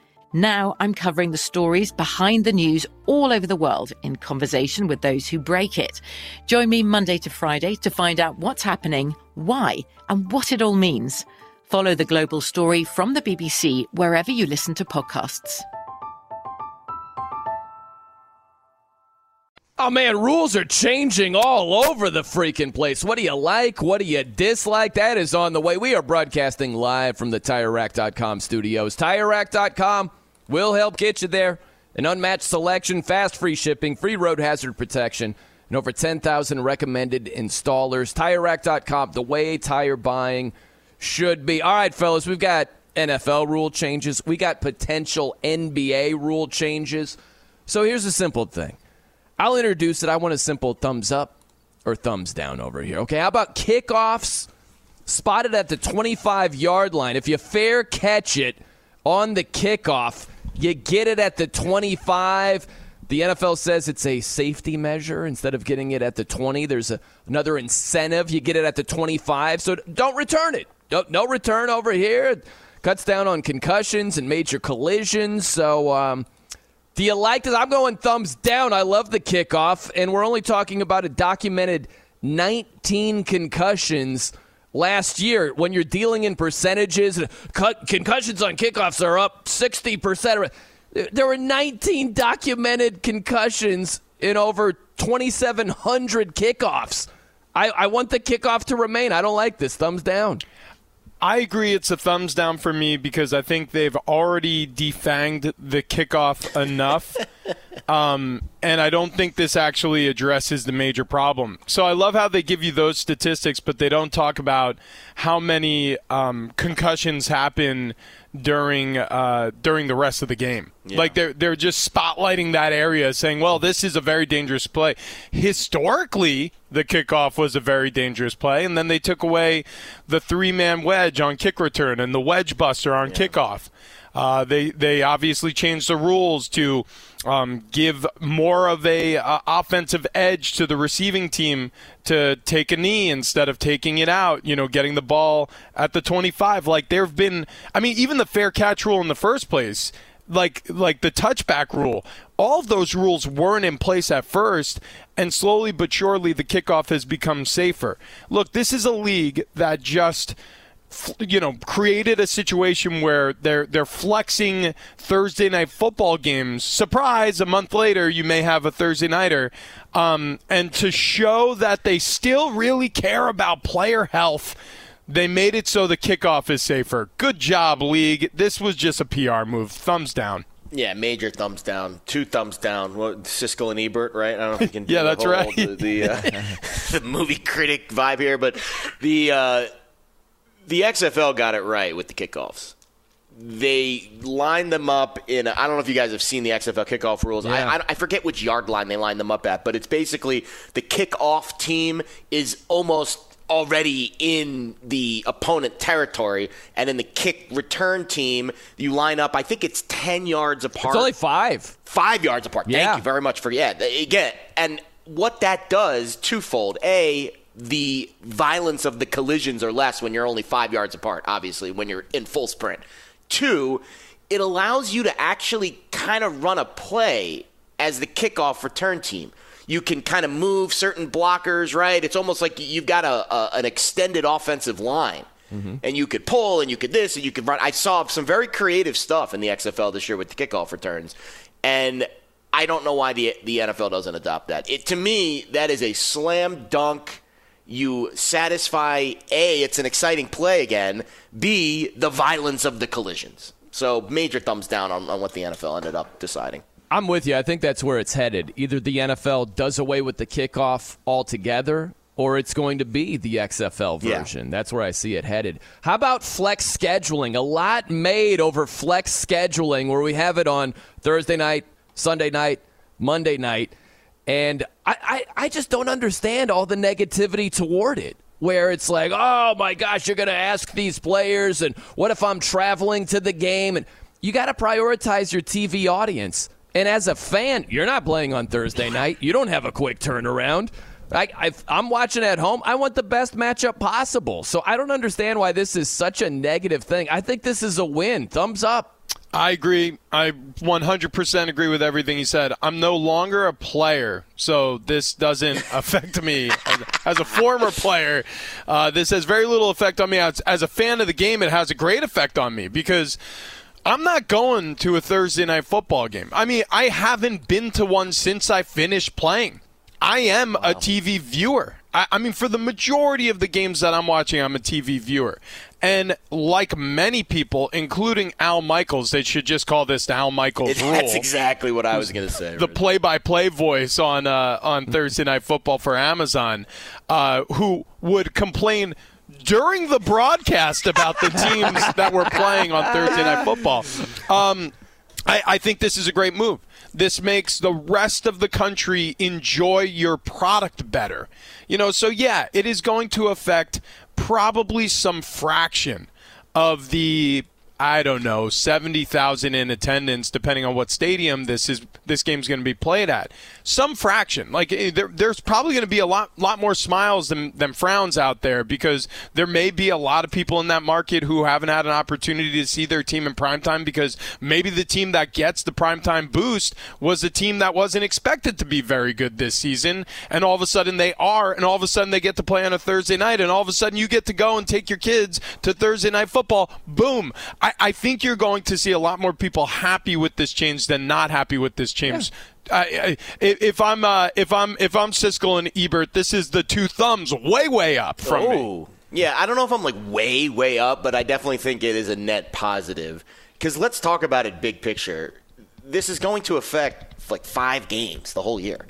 Now I'm covering the stories behind the news all over the world in conversation with those who break it. Join me Monday to Friday to find out what's happening, why, and what it all means. Follow The Global Story from the BBC wherever you listen to podcasts. Oh man, rules are changing all over the freaking place. What do you like? What do you dislike? That is on the way. We are broadcasting live from the TireRack.com studios. TireRack.com will help get you there. An unmatched selection, fast free shipping, free road hazard protection, and over 10,000 recommended installers. TireRack.com, the way tire buying should be. All right, fellas, we've got NFL rule changes. We got potential NBA rule changes. So here's a simple thing. I'll introduce it. I want a simple thumbs up or thumbs down over here. Okay, how about kickoffs spotted at the 25 yard line? If you fair catch it on the kickoff, you get it at the 25. The NFL says it's a safety measure. Instead of getting it at the 20, there's a, another incentive. You get it at the 25. So don't return it. No, no return over here. Cuts down on concussions and major collisions. So, um, do you like this? I'm going thumbs down. I love the kickoff, and we're only talking about a documented 19 concussions last year. When you're dealing in percentages, concussions on kickoffs are up 60%. There were 19 documented concussions in over 2,700 kickoffs. I, I want the kickoff to remain. I don't like this. Thumbs down. I agree it's a thumbs down for me because I think they've already defanged the kickoff enough. um, and I don't think this actually addresses the major problem. So I love how they give you those statistics, but they don't talk about how many um, concussions happen during uh, during the rest of the game. Yeah. Like they're they're just spotlighting that area, saying, "Well, this is a very dangerous play." Historically, the kickoff was a very dangerous play, and then they took away the three man wedge on kick return and the wedge buster on yeah. kickoff. Uh, they they obviously changed the rules to um, give more of a uh, offensive edge to the receiving team to take a knee instead of taking it out. You know, getting the ball at the 25. Like there have been, I mean, even the fair catch rule in the first place. Like like the touchback rule, all of those rules weren't in place at first, and slowly but surely the kickoff has become safer. Look, this is a league that just you know, created a situation where they're they're flexing Thursday night football games. Surprise! A month later, you may have a Thursday nighter, um, and to show that they still really care about player health. They made it so the kickoff is safer. Good job, league. This was just a PR move. Thumbs down. Yeah, major thumbs down. Two thumbs down. What Siskel and Ebert, right? I don't know if you can. yeah, that's whole, right. The, the, uh, the, movie critic vibe here, but the uh, the XFL got it right with the kickoffs. They lined them up in. I don't know if you guys have seen the XFL kickoff rules. Yeah. I, I, I forget which yard line they lined them up at, but it's basically the kickoff team is almost already in the opponent territory, and in the kick return team, you line up. I think it's ten yards apart. It's only five. Five yards apart. Yeah. Thank you very much for yeah. Again, and what that does twofold. A the violence of the collisions are less when you're only five yards apart, obviously, when you're in full sprint. Two, it allows you to actually kind of run a play as the kickoff return team. You can kind of move certain blockers, right? It's almost like you've got a, a an extended offensive line. Mm-hmm. And you could pull and you could this and you could run. I saw some very creative stuff in the XFL this year with the kickoff returns. And I don't know why the the NFL doesn't adopt that. It to me that is a slam dunk you satisfy A, it's an exciting play again, B, the violence of the collisions. So major thumbs down on, on what the NFL ended up deciding. I'm with you. I think that's where it's headed. Either the NFL does away with the kickoff altogether, or it's going to be the XFL Yeah. version. That's where I see it headed. How about flex scheduling? A lot made over flex scheduling, where we have it on Thursday night, Sunday night, Monday night, and I, I, I just don't understand all the negativity toward it. Where it's like, oh my gosh, you're going to ask these players, and what if I'm traveling to the game? And you got to prioritize your TV audience. And as a fan, you're not playing on Thursday night. You don't have a quick turnaround. I, I, I'm watching at home. I want the best matchup possible. So I don't understand why this is such a negative thing. I think this is a win. Thumbs up. I agree. I 100% agree with everything he said. I'm no longer a player, so this doesn't affect me. As, as a former player, uh, this has very little effect on me. As, as a fan of the game, it has a great effect on me because I'm not going to a Thursday night football game. I mean, I haven't been to one since I finished playing. I am a TV viewer. I, I mean, for the majority of the games that I'm watching, I'm a TV viewer. And like many people, including Al Michaels, they should just call this the Al Michaels rule. That's exactly what I was going to say. The play-by-play voice on uh, on Thursday Night Football for Amazon, uh, who would complain during the broadcast about the teams that were playing on Thursday Night Football. Um, I, I think this is a great move. This makes the rest of the country enjoy your product better. You know, so yeah, it is going to affect probably some fraction of the I don't know, 70,000 in attendance depending on what stadium this is this game's going to be played at. Some fraction. Like eh, there, there's probably going to be a lot lot more smiles than, than frowns out there because there may be a lot of people in that market who haven't had an opportunity to see their team in primetime because maybe the team that gets the primetime boost was a team that wasn't expected to be very good this season and all of a sudden they are and all of a sudden they get to play on a Thursday night and all of a sudden you get to go and take your kids to Thursday night football. Boom. I think you're going to see a lot more people happy with this change than not happy with this change. I, I, if I'm uh, if I'm if I'm Siskel and Ebert, this is the two thumbs way way up from me. Oh. Yeah, I don't know if I'm like way, way up, but I definitely think it is a net positive. Because let's talk about it big picture. This is going to affect like five games the whole year.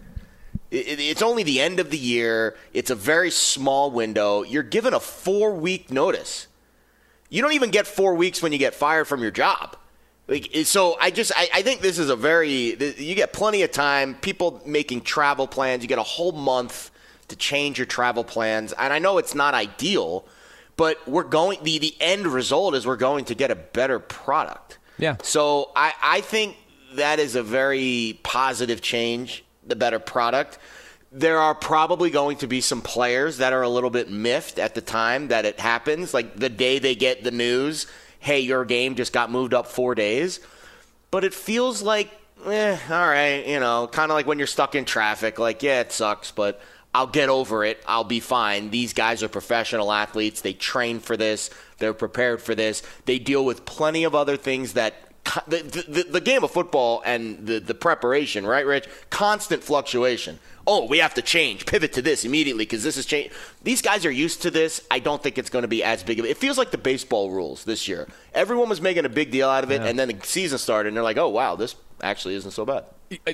It- it- It's only the end of the year. It's a very small window. You're given a four week notice. You don't even get four weeks when you get fired from your job. Like, so I just I, I think this is a very you get plenty of time. People making travel plans. You get a whole month to change your travel plans. And I know it's not ideal, but we're going the the end result is we're going to get a better product. Yeah. So I I think that is a very positive change. The better product. There are probably going to be some players that are a little bit miffed at the time that it happens, like the day they get the news, hey, your game just got moved up four days. But it feels like, eh, all right, you know, kind of like when you're stuck in traffic, like, yeah, it sucks, but I'll get over it. I'll be fine. These guys are professional athletes. They train for this, they're prepared for this. They deal with plenty of other things that. The, the, the game of football and the, the preparation, right, Rich? Constant fluctuation. Oh, we have to change, pivot to this immediately because this is change. These guys are used to this. I don't think it's going to be as big of it. feels like the baseball rules this year. Everyone was making a big deal out of it, Yeah. and then the season started, and they're like, oh, wow, this actually isn't so bad.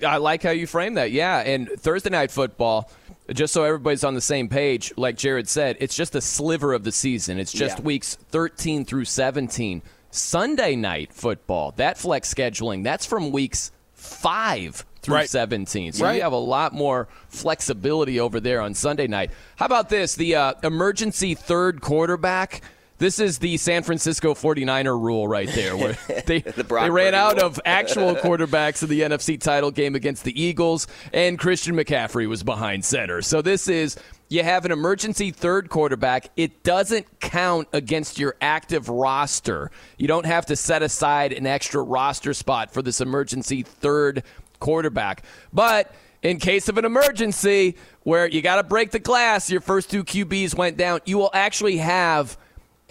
I like how you frame that. Yeah, and Thursday night football, just so everybody's on the same page, like Jared said, it's just a sliver of the season. It's just Yeah. weeks 13 through 17. Sunday night football, that flex scheduling, that's from weeks 5 through Right. 17. So Right. you have a lot more flexibility over there on Sunday night. How about this? The uh, emergency third quarterback. This is the San Francisco 49er rule right there, where they, Brock they ran out rule. of actual quarterbacks in the NFC title game against the Eagles, and Christian McCaffrey was behind center. So this is you have an emergency third quarterback. It doesn't count against your active roster. You don't have to set aside an extra roster spot for this emergency third quarterback. But in case of an emergency where you got to break the glass, your first two QBs went down, you will actually have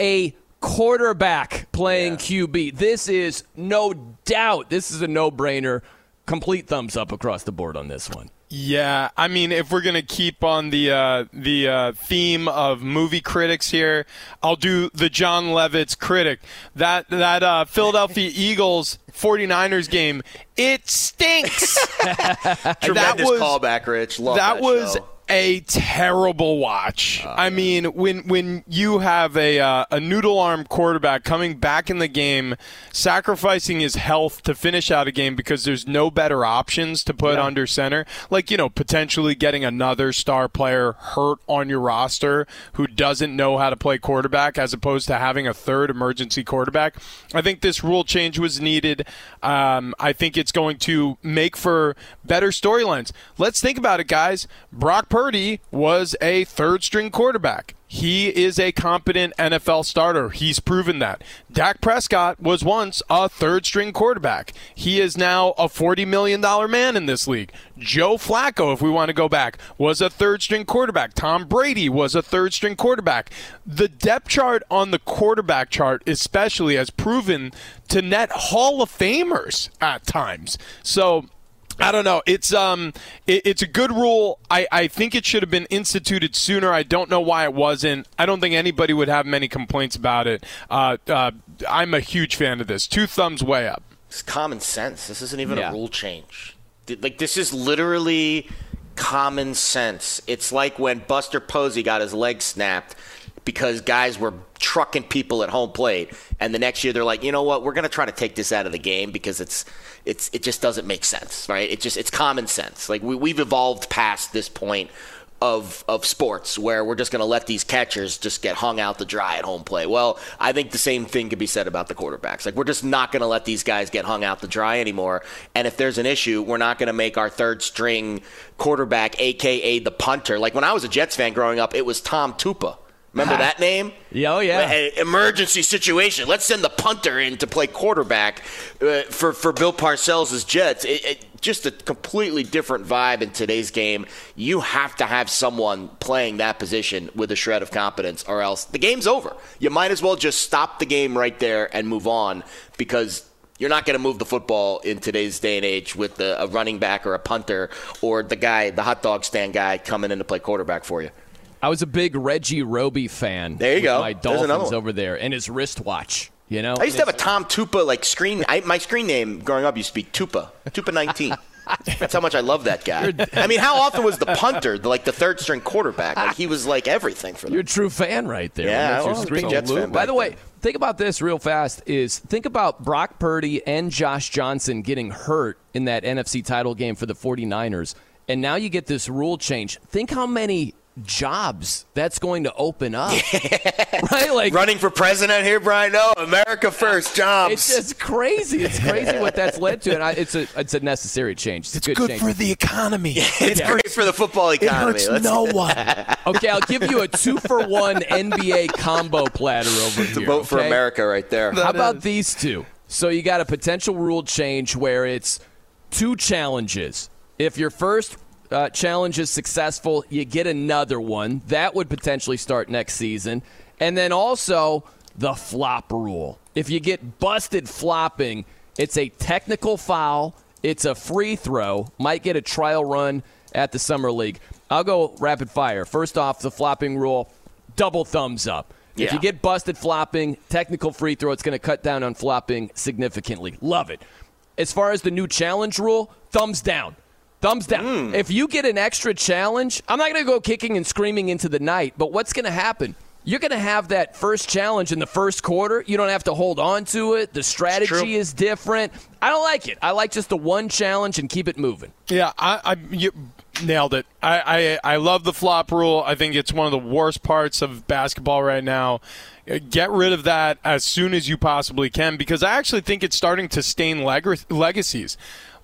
a quarterback playing QB. This is no doubt, this is a no brainer. Complete thumbs up across the board on this one. Yeah, I mean, if we're gonna keep on the uh, the uh, theme of movie critics here, I'll do the Jon Lovitz critic. That that uh, Philadelphia Eagles 49ers game, it stinks. Tremendous callback, Rich. Love that, was show. A terrible watch. I mean, when when you have a uh, a noodle arm quarterback coming back in the game, sacrificing his health to finish out a game because there's no better options to put under center, like you know potentially getting another star player hurt on your roster who doesn't know how to play quarterback, as opposed to having a third emergency quarterback. I think this rule change was needed. Um, I think it's going to make for better storylines. Let's think about it, guys. Brock Purdy was a third string quarterback. He is a competent NFL starter. He's proven that. Dak Prescott was once a third string quarterback. He is now a $40 million man in this league. Joe Flacco, if we want to go back, was a third string quarterback. Tom Brady was a third string quarterback. The depth chart on the quarterback chart, especially, has proven to net Hall of Famers at times. So, I don't know. It's um, it, it's a good rule. I, I think it should have been instituted sooner. I don't know why it wasn't. I don't think anybody would have many complaints about it. Uh, uh, I'm a huge fan of this. Two thumbs way up. It's common sense. This isn't even Yeah. a rule change. Like this is literally common sense. It's like when Buster Posey got his leg snapped because guys were trucking people at home plate, and the next year they're like, you know what, we're going to try to take this out of the game because it's it's it just doesn't make sense, right? It just it's common sense. Like we, we've evolved past this point of of sports where we're just going to let these catchers just get hung out to dry at home plate. Well, I think the same thing could be said about the quarterbacks. Like we're just not going to let these guys get hung out to dry anymore. And if there's an issue, we're not going to make our third string quarterback, aka the punter. Like when I was a Jets fan growing up, it was Tom Tupa. Remember that name? Yeah, oh yeah. Emergency situation. Let's send the punter in to play quarterback uh, for for Bill Parcells' Jets. It, it, just a completely different vibe in today's game. You have to have someone playing that position with a shred of competence, or else the game's over. You might as well just stop the game right there and move on because. You're not going to move the football in today's day and age with the, a running back or a punter or the guy, the hot dog stand guy, coming in to play quarterback for you. I was a big Reggie Roby fan. There you go. My Dolphins over there, and his wristwatch. You know, I used to have a Tom Tupa like screen. I, my screen name growing up used to be Tupa. Tupa 19. That's how much I love that guy. I mean, how often was the punter, the, like the third string quarterback? Like he was like everything for them. You're a true fan right there. Yeah, That's I was a big screen. Jets fan By the way, think about this real fast. Is think about Brock Purdy and Josh Johnson getting hurt in that NFC title game for the 49ers, and now you get this rule change. Think how many jobs that's going to open up. right? Like running for president here, Brian. No, America first, jobs. It's just crazy. It's crazy what that's led to, and I, it's a it's a necessary change. It's, a good, Good change. for the economy. it's great for the football economy. hurts Let's- no one. okay, I'll give you a two for one NBA combo platter over It's here. vote for okay? America right there. How about these two? So you got a potential rule change where it's two challenges. If your first uh, challenge is successful, you get another one. That would potentially start next season. And then also the flop rule. If you get busted flopping, it's a technical foul. It's a free throw. Might get a trial run at the summer league. I'll go rapid fire. First off, the flopping rule. Double thumbs up. If you get busted flopping, technical free throw, it's going to cut down on flopping significantly. Love it. As far as the new challenge rule, thumbs down. Thumbs down. If you get an extra challenge, I'm not going to go kicking and screaming into the night, but what's going to happen? You're going to have that first challenge in the first quarter. You don't have to hold on to it. The strategy is different. I don't like it. I like just the one challenge and keep it moving. Yeah, I, I you nailed it. I, I I love the flop rule. I think it's one of the worst parts of basketball right now. Uh, Get rid of that as soon as you possibly can because I actually think it's starting to stain leg- legacies.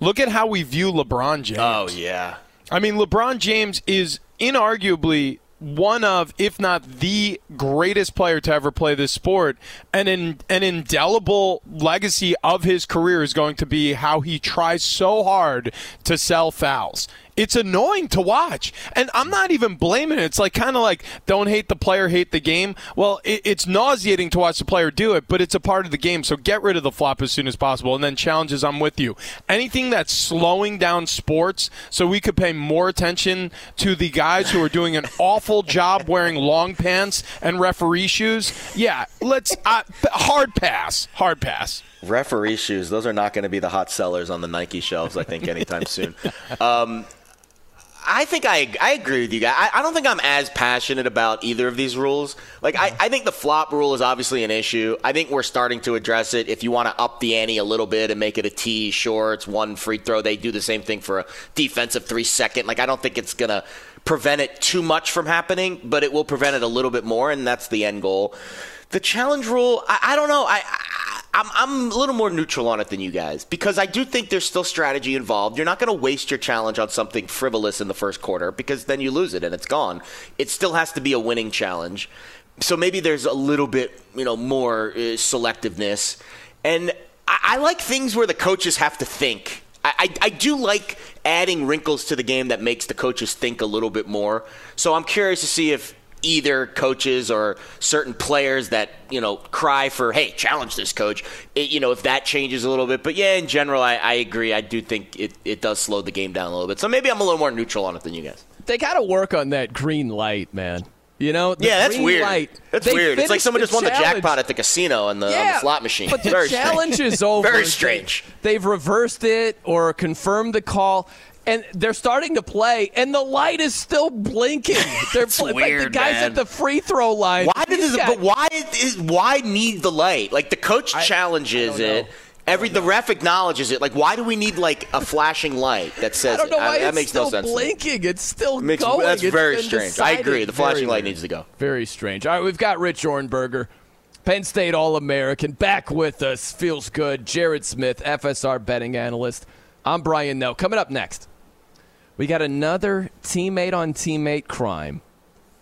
Look at how we view LeBron James. Oh yeah. I mean, LeBron James is inarguably one of, if not the greatest player to ever play this sport, and in, an indelible legacy of his career is going to be how he tries so hard to sell fouls. It's annoying to watch. And I'm not even blaming it. It's like kind of like don't hate the player, hate the game. Well, it, it's nauseating to watch the player do it, but it's a part of the game. So get rid of the flop as soon as possible. And then challenges, I'm with you. Anything that's slowing down sports so we could pay more attention to the guys who are doing an awful job wearing long pants and referee shoes. Yeah, let's uh, hard pass. Hard pass. Referee shoes, those are not going to be the hot sellers on the Nike shelves, I think, anytime soon. Um, I think I I agree with you guys. I, I don't think I'm as passionate about either of these rules. Like I, I think the flop rule is obviously an issue. I think we're starting to address it. If you want to up the ante a little bit and make it a tee, sure, it's one free throw. They do the same thing for a defensive three second. Like I don't think it's gonna prevent it too much from happening, but it will prevent it a little bit more, and that's the end goal. The challenge rule, I, I don't know. I, I I'm, I'm a little more neutral on it than you guys because I do think there's still strategy involved. You're not going to waste your challenge on something frivolous in the first quarter because then you lose it and it's gone. It still has to be a winning challenge. So maybe there's a little bit, you know, more uh, selectiveness. And I, I like things where the coaches have to think. I, I, I do like adding wrinkles to the game that makes the coaches think a little bit more. So I'm curious to see if either coaches or certain players that you know cry for hey challenge this coach. It, you know if that changes a little bit. But yeah in general I, I agree. I do think it, it does slow the game down a little bit. So maybe i'm a little more neutral on it than you guys. They got to work on that green light, man. You know, the yeah that's weird. Light, that's weird. It's like someone just won the jackpot at the casino and the, on Yeah, the slot machine. But the Very challenge strange. is over. very strange. They've reversed it or confirmed the call. And they're starting to play, and the light is still blinking. They're It's pl- like the guys man. at the free throw line. Why did this? got- But why is why need the light? Like the coach challenges it. Every the ref acknowledges it. Like why do we need like a flashing light that says I don't know it? why that it's makes still no sense. blinking. It's still Makes- going. that's It's very strange. I agree. The flashing Very light weird. needs to go. Very strange. All right, we've got Rich Ohrnberger, Penn State All American, back with us. Feels good. Jared Smith, FSR betting analyst. I'm Brian Noe. Coming up next, we got another teammate on teammate crime,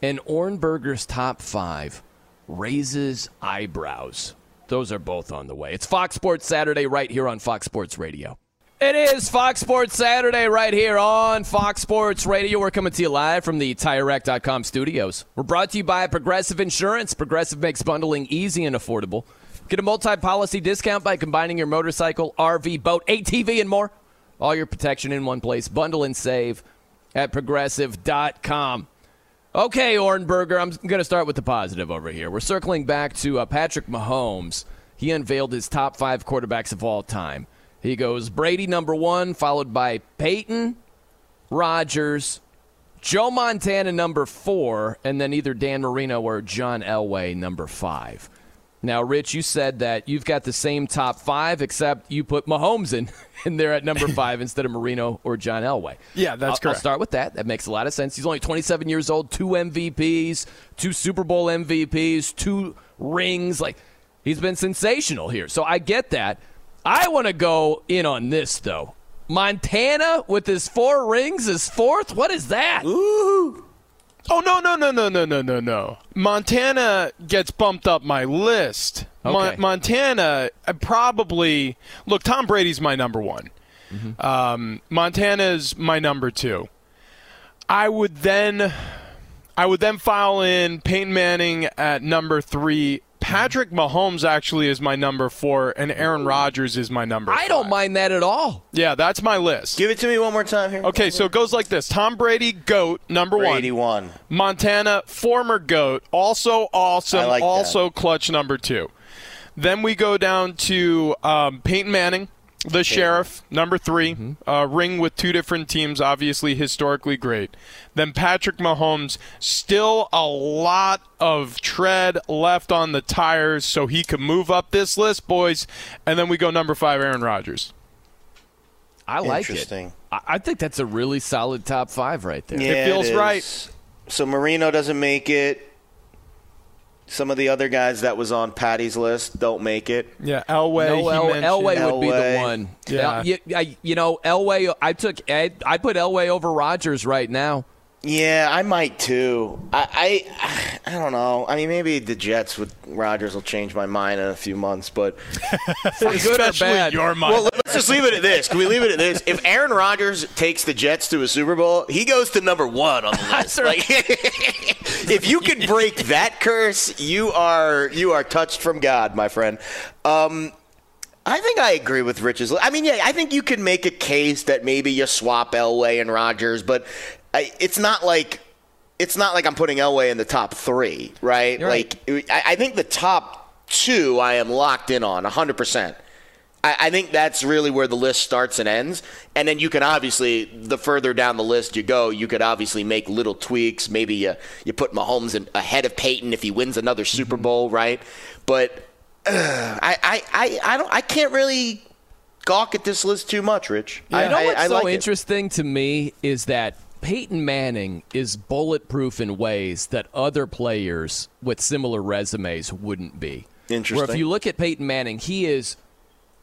and Ohrnberger's top five raises eyebrows. Those are both on the way. It's Fox Sports Saturday right here on Fox Sports Radio. It is Fox Sports Saturday right here on Fox Sports Radio. We're coming to you live from the TireRack.com studios. We're brought to you by Progressive Insurance. Progressive makes bundling easy and affordable. Get a multi-policy discount by combining your motorcycle, RV, boat, ATV, and more. All your protection in one place. Bundle and save at Progressive.com. Okay, Ohrnberger, I'm going to start with the positive over here. We're circling back to uh, Patrick Mahomes. He unveiled his top five quarterbacks of all time. He goes Brady number one, followed by Peyton, Rodgers, Joe Montana number four, and then either Dan Marino or John Elway number five. Now, Rich, you said that you've got the same top five, except you put Mahomes in, in there at number five instead of Marino or John Elway. Yeah, that's I'll, correct. I'll start with that. That makes a lot of sense. He's only 27 years old, two MVPs, two Super Bowl MVPs, two rings. Like, he's been sensational here. So I get that. I want to go in on this, though. Montana with his four rings is fourth? What is that? Ooh. Oh no no no no no no no no! Montana gets bumped up my list. Mon- Okay. Montana uh, probably look. Tom Brady's my number one. Um, Montana's my number two. I would then, I would then file in Peyton Manning at number three. Patrick Mahomes actually is my number four, and Aaron Rodgers is my number. I don't mind that at all. Yeah, that's my list. Give it to me one more time here. Okay, so it goes like this: Tom Brady, goat, number Brady one. one. Montana, former goat, also awesome, I like that. also clutch number two. Then we go down to um, Peyton Manning, the sheriff, number 3 Mm-hmm. uh, ring with two different teams, obviously historically great. Then Patrick Mahomes, still a lot of tread left on the tires, so he could move up this list, boys. And then we go number five, Aaron Rodgers. I like it. Interesting. I, I think that's a really solid top five right there. Yeah, feels is. right. So Marino doesn't make it. Some of the other guys that was on Patty's list don't make it. Yeah, Elway. No, El- mentioned. Elway would be the one. Yeah. El- you, I- you know, Elway. I took. I, I put Elway over Rodgers right now. Yeah, I might too. I, I I don't know. I mean, maybe the Jets with Rodgers will change my mind in a few months, but good or bad? your mind. Well, let's just leave it at this. Can we leave it at this? If Aaron Rodgers takes the Jets to a Super Bowl, he goes to number one on the list. Like, if you can break that curse, you are you are touched from God, my friend. Um, I think I agree with Rich's. I mean, yeah, I think you can make a case that maybe you swap Elway and Rodgers, but I, it's not like it's not like I'm putting Elway in the top three, right? You're right. Like, I, I think the top two I am locked in on 100. percent I, I think that's really where the list starts and ends. And then you can obviously, the further down the list you go, you could obviously make little tweaks. Maybe you, you put Mahomes in, ahead of Peyton if he wins another Super Bowl, right? But uh, I, I, I, I don't, I can't really gawk at this list too much, Rich. I, you know I- what's I so like it. interesting to me is that Peyton Manning is bulletproof in ways that other players with similar resumes wouldn't be. Interesting. Where if you look at Peyton Manning, he is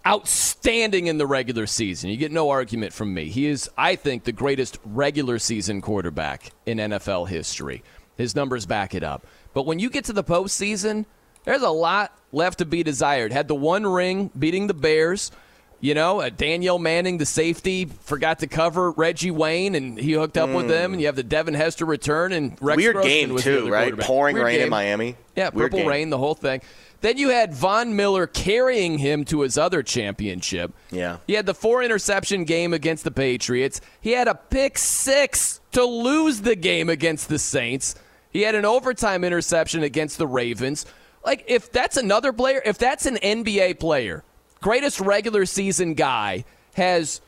outstanding in the regular season. You get no argument from me. He is, I think, the greatest regular season quarterback in NFL history. His numbers back it up. But when you get to the postseason, there's a lot left to be desired. Had the one ring beating the Bears. You know, uh, Daniel Manning, the safety, forgot to cover Reggie Wayne, and he hooked up with them. And you have the Devin Hester return, and Rex Hmm. Weird Grossman game, too, right? Pouring Weird rain in. Miami. Yeah, Weird purple game. rain, the whole thing. Then you had Von Miller carrying him to his other championship. Yeah. He had the four interception game against the Patriots. He had a pick six to lose the game against the Saints. He had an overtime interception against the Ravens. Like, if that's another player, if that's an NBA player, greatest regular season guy, has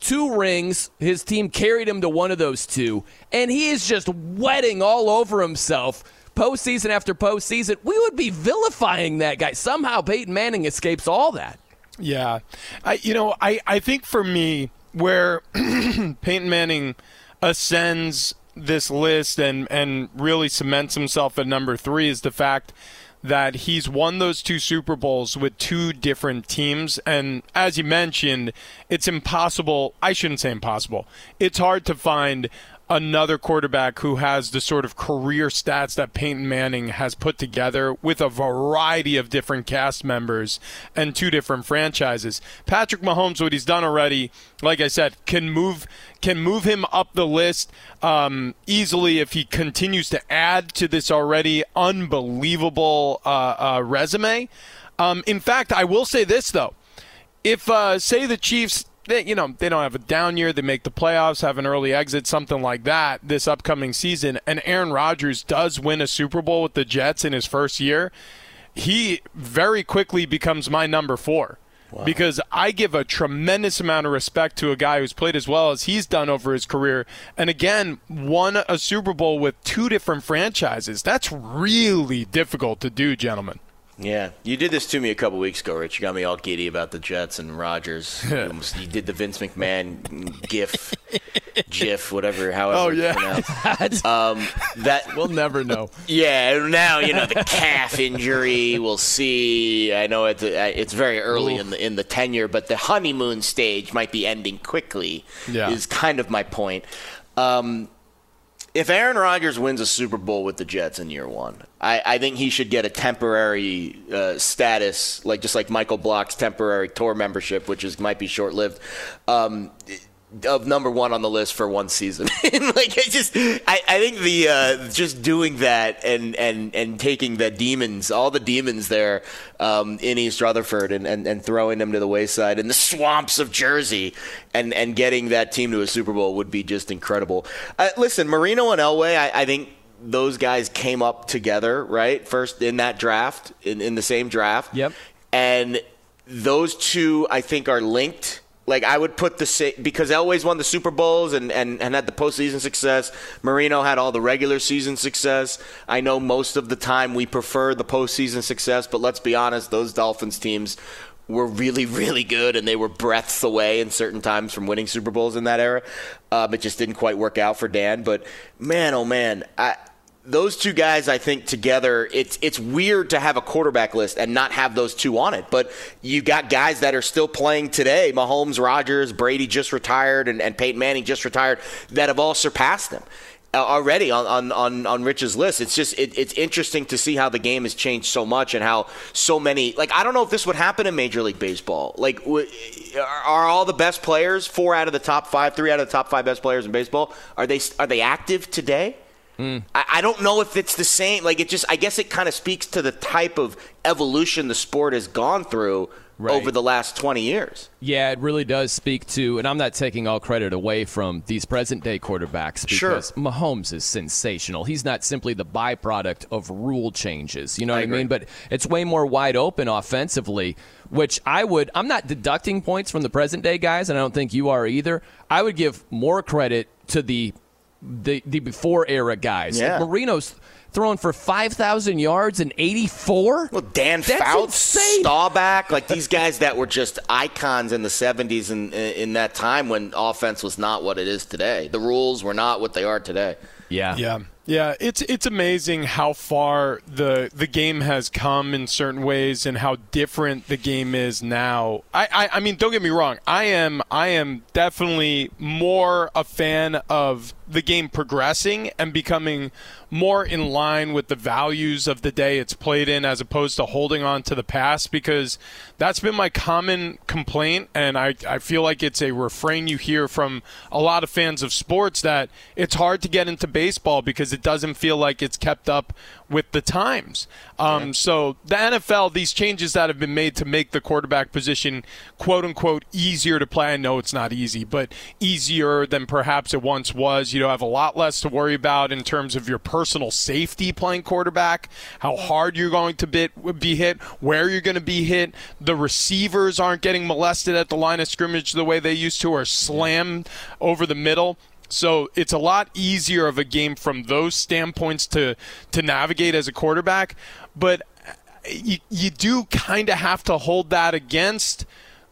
two rings, his team carried him to one of those two, and he is just wetting all over himself postseason after postseason, we would be vilifying that guy. Somehow Peyton Manning escapes all that. Yeah. I you know, I, I think for me where Peyton Manning ascends this list and, and really cements himself at number three is the fact that he's won those two Super Bowls with two different teams. And as you mentioned, it's impossible. I shouldn't say impossible. It's hard to find another quarterback who has the sort of career stats that Peyton Manning has put together with a variety of different cast members and two different franchises. Patrick Mahomes, what he's done already, like I said, can move can move him up the list um, easily if he continues to add to this already unbelievable uh, uh, resume. Um, in fact, I will say this though: if uh, say the Chiefs they, you know, they don't have a down year. They make the playoffs, have an early exit, something like that this upcoming season. And Aaron Rodgers does win a Super Bowl with the Jets in his first year. He very quickly becomes my number four. Because I give a tremendous amount of respect to a guy who's played as well as he's done over his career. And again, won a Super Bowl with two different franchises. That's really difficult to do, gentlemen. Yeah, you did this to me a couple weeks ago, Rich. You got me all giddy about the Jets and Rodgers. you did the Vince McMahon gif, GIF, whatever, however Oh, yeah. um, that we'll never know. Yeah, now you know the calf injury. We'll see. I know it's it's very early in the in the tenure, but the honeymoon stage might be ending quickly. Yeah. is kind of my point. Um, if Aaron Rodgers wins a Super Bowl with the Jets in year one, I, I think he should get a temporary uh, status, like just like Michael Block's temporary tour membership, which is might be short lived, um, of number one on the list for one season. like I just, I, I think the uh, just doing that and and and taking the demons, all the demons there um, in East Rutherford, and, and and throwing them to the wayside in the swamps of Jersey, and and getting that team to a Super Bowl would be just incredible. Uh, listen, Marino and Elway, I, I think those guys came up together, right? First in that draft, in, in the same draft. Yep. And those two, I think, are linked. Like I would put the because Elway's won the Super Bowls and, and, and had the postseason success. Marino had all the regular season success. I know most of the time we prefer the postseason success, but let's be honest, those Dolphins teams were really, really good, and they were breaths away in certain times from winning Super Bowls in that era. Um, it just didn't quite work out for Dan. But man, oh man, I, those two guys, I think together, it's it's weird to have a quarterback list and not have those two on it. But you got guys that are still playing today: Mahomes, Rodgers, Brady just retired, and, and Peyton Manning just retired, that have all surpassed them. uh, already on, on, on, on Rich's list. It's just it, it's interesting to see how the game has changed so much and how so many like I don't know if this would happen in Major League Baseball. Like, w- are all the best players four out of the top five, three out of the top five best players in baseball? Are they are they active today? Mm. I, I don't know if it's the same. Like it just, I guess it kind of speaks to the type of evolution the sport has gone through over the last 20 years. Yeah, it really does speak to, and I'm not taking all credit away from these present day quarterbacks because Sure. Mahomes is sensational. He's not simply the byproduct of rule changes. You know what I mean? But it's way more wide open offensively, which I would, I'm not deducting points from the present day guys, and I don't think you are either. I would give more credit to the the, the before era guys. Yeah. Like Marino's throwing for 5,000 yards and 84. Well, Dan That's Fouts, insane. Staubach, like these guys that were just icons in the 70s and in that time when offense was not what it is today. The rules were not what they are today. Yeah. Yeah. Yeah, it's it's amazing how far the the game has come in certain ways and how different the game is now. I, I, I mean, don't get me wrong. I am I am definitely more a fan of the game progressing and becoming more in line with the values of the day it's played in as opposed to holding on to the past because that's been my common complaint. And I, I feel like it's a refrain you hear from a lot of fans of sports that it's hard to get into baseball because it doesn't feel like it's kept up with the times. Um, So the NFL, these changes that have been made to make the quarterback position quote unquote easier to play. I know it's not easy, but easier than perhaps it once was. You know, have a lot less to worry about in terms of your personal safety playing quarterback, how hard you're going to bit, be hit, where you're going to be hit. The receivers aren't getting molested at the line of scrimmage the way they used to, or slammed over the middle. So it's a lot easier of a game from those standpoints to to navigate as a quarterback, but you you do kind of have to hold that against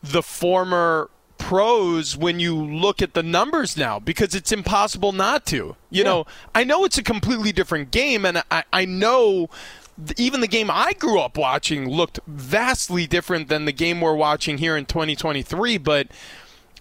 the former pros when you look at the numbers now because it's impossible not to. You know, I know it's a completely different game and I, I know even the game I grew up watching looked vastly different than the game we're watching here in 2023, but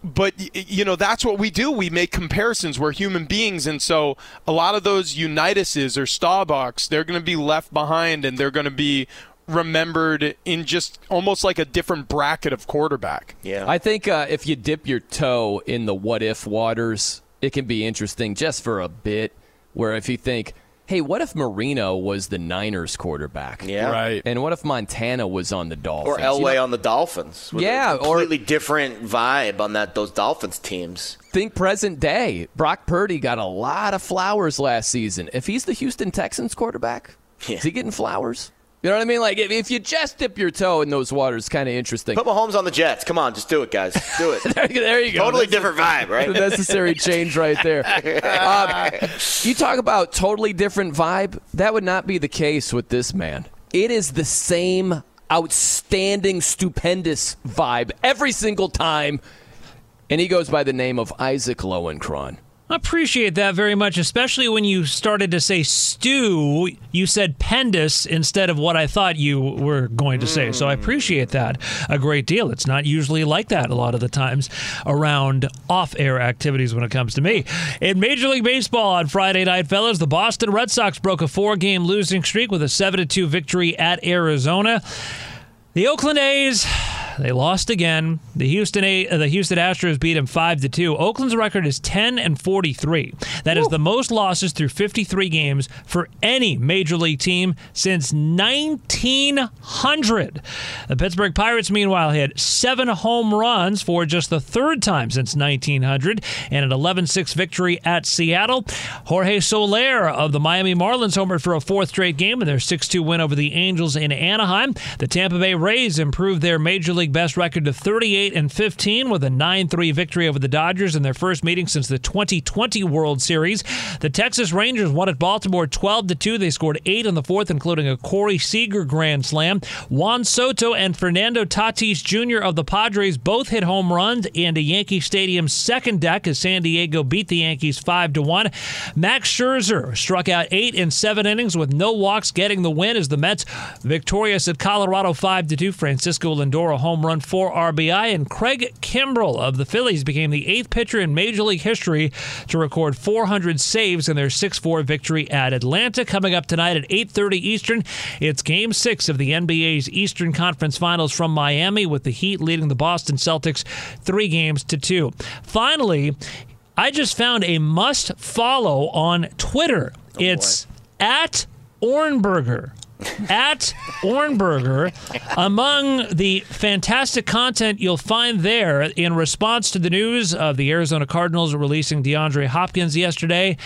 but you know that's what we do. We make comparisons. We're human beings. And so a lot of those Unitases or Staubachs they're going to be left behind and they're going to be remembered in just almost like a different bracket of quarterback. Yeah. I think uh, if you dip your toe in the what if waters, it can be interesting just for a bit. Where if you think, hey, what if Marino was the Niners quarterback? Yeah. Right. And what if Montana was on the Dolphins? Or You know, on the Dolphins. with Yeah, a completely different vibe on that those Dolphins teams. think present day. Brock Purdy got a lot of flowers last season. If he's the Houston Texans quarterback, is he getting flowers? You know what I mean? Like if, if you just dip your toe in those waters, kind of interesting. Put Mahomes on the Jets. Come on, just do it, guys. Do it. there you go. Totally That's different vibe, right? The necessary change right there. Um, you talk about totally different vibe. That would not be the case with this man. It is the same outstanding, stupendous vibe every single time. And he goes by the name of Isaac Lowenkron. I appreciate that very much, especially when you started to say stew. You said pendus instead of what I thought you were going to say. So I appreciate that a great deal. It's not usually like that a lot of the times around off air activities when it comes to me. In Major League Baseball on Friday night, fellas, the Boston Red Sox broke a four game losing streak with a 7 2 victory at Arizona. The Oakland A's, they lost again. The Houston A, the Houston Astros beat them five to two. Oakland's record is ten and forty three. That is the most losses through fifty three games for any major league team since nineteen hundred. The Pittsburgh Pirates, meanwhile, hit seven home runs for just the third time since nineteen hundred, and an 11-6 victory at Seattle. Jorge Soler of the Miami Marlins homered for a fourth straight game in their six two win over the Angels in Anaheim. The Tampa Bay Rays improved their major league best record to 38 and 15 with a 9-3 victory over the Dodgers in their first meeting since the 2020 World Series. The Texas Rangers won at Baltimore 12 to 2. They scored 8 in the fourth including a Corey Seager grand slam. Juan Soto and Fernando Tatis Jr. of the Padres both hit home runs and a Yankee Stadium second deck as San Diego beat the Yankees 5 to 1. Max Scherzer struck out 8 in 7 innings with no walks getting the win as the Mets victorious at Colorado 5 to 2. Francisco Lindor a home run, four RBI, and Craig Kimbrel of the Phillies became the eighth pitcher in Major League history to record 400 saves in their 6-4 victory at Atlanta. Coming up tonight at 8:30 Eastern, it's Game Six of the NBA's Eastern Conference Finals from Miami, with the Heat leading the Boston Celtics three games to two. Finally, I just found a must follow on Twitter. Oh, it's at Ohrnberger. At Ohrnberger. Among the fantastic content you'll find there in response to the news of the Arizona Cardinals releasing DeAndre Hopkins yesterday,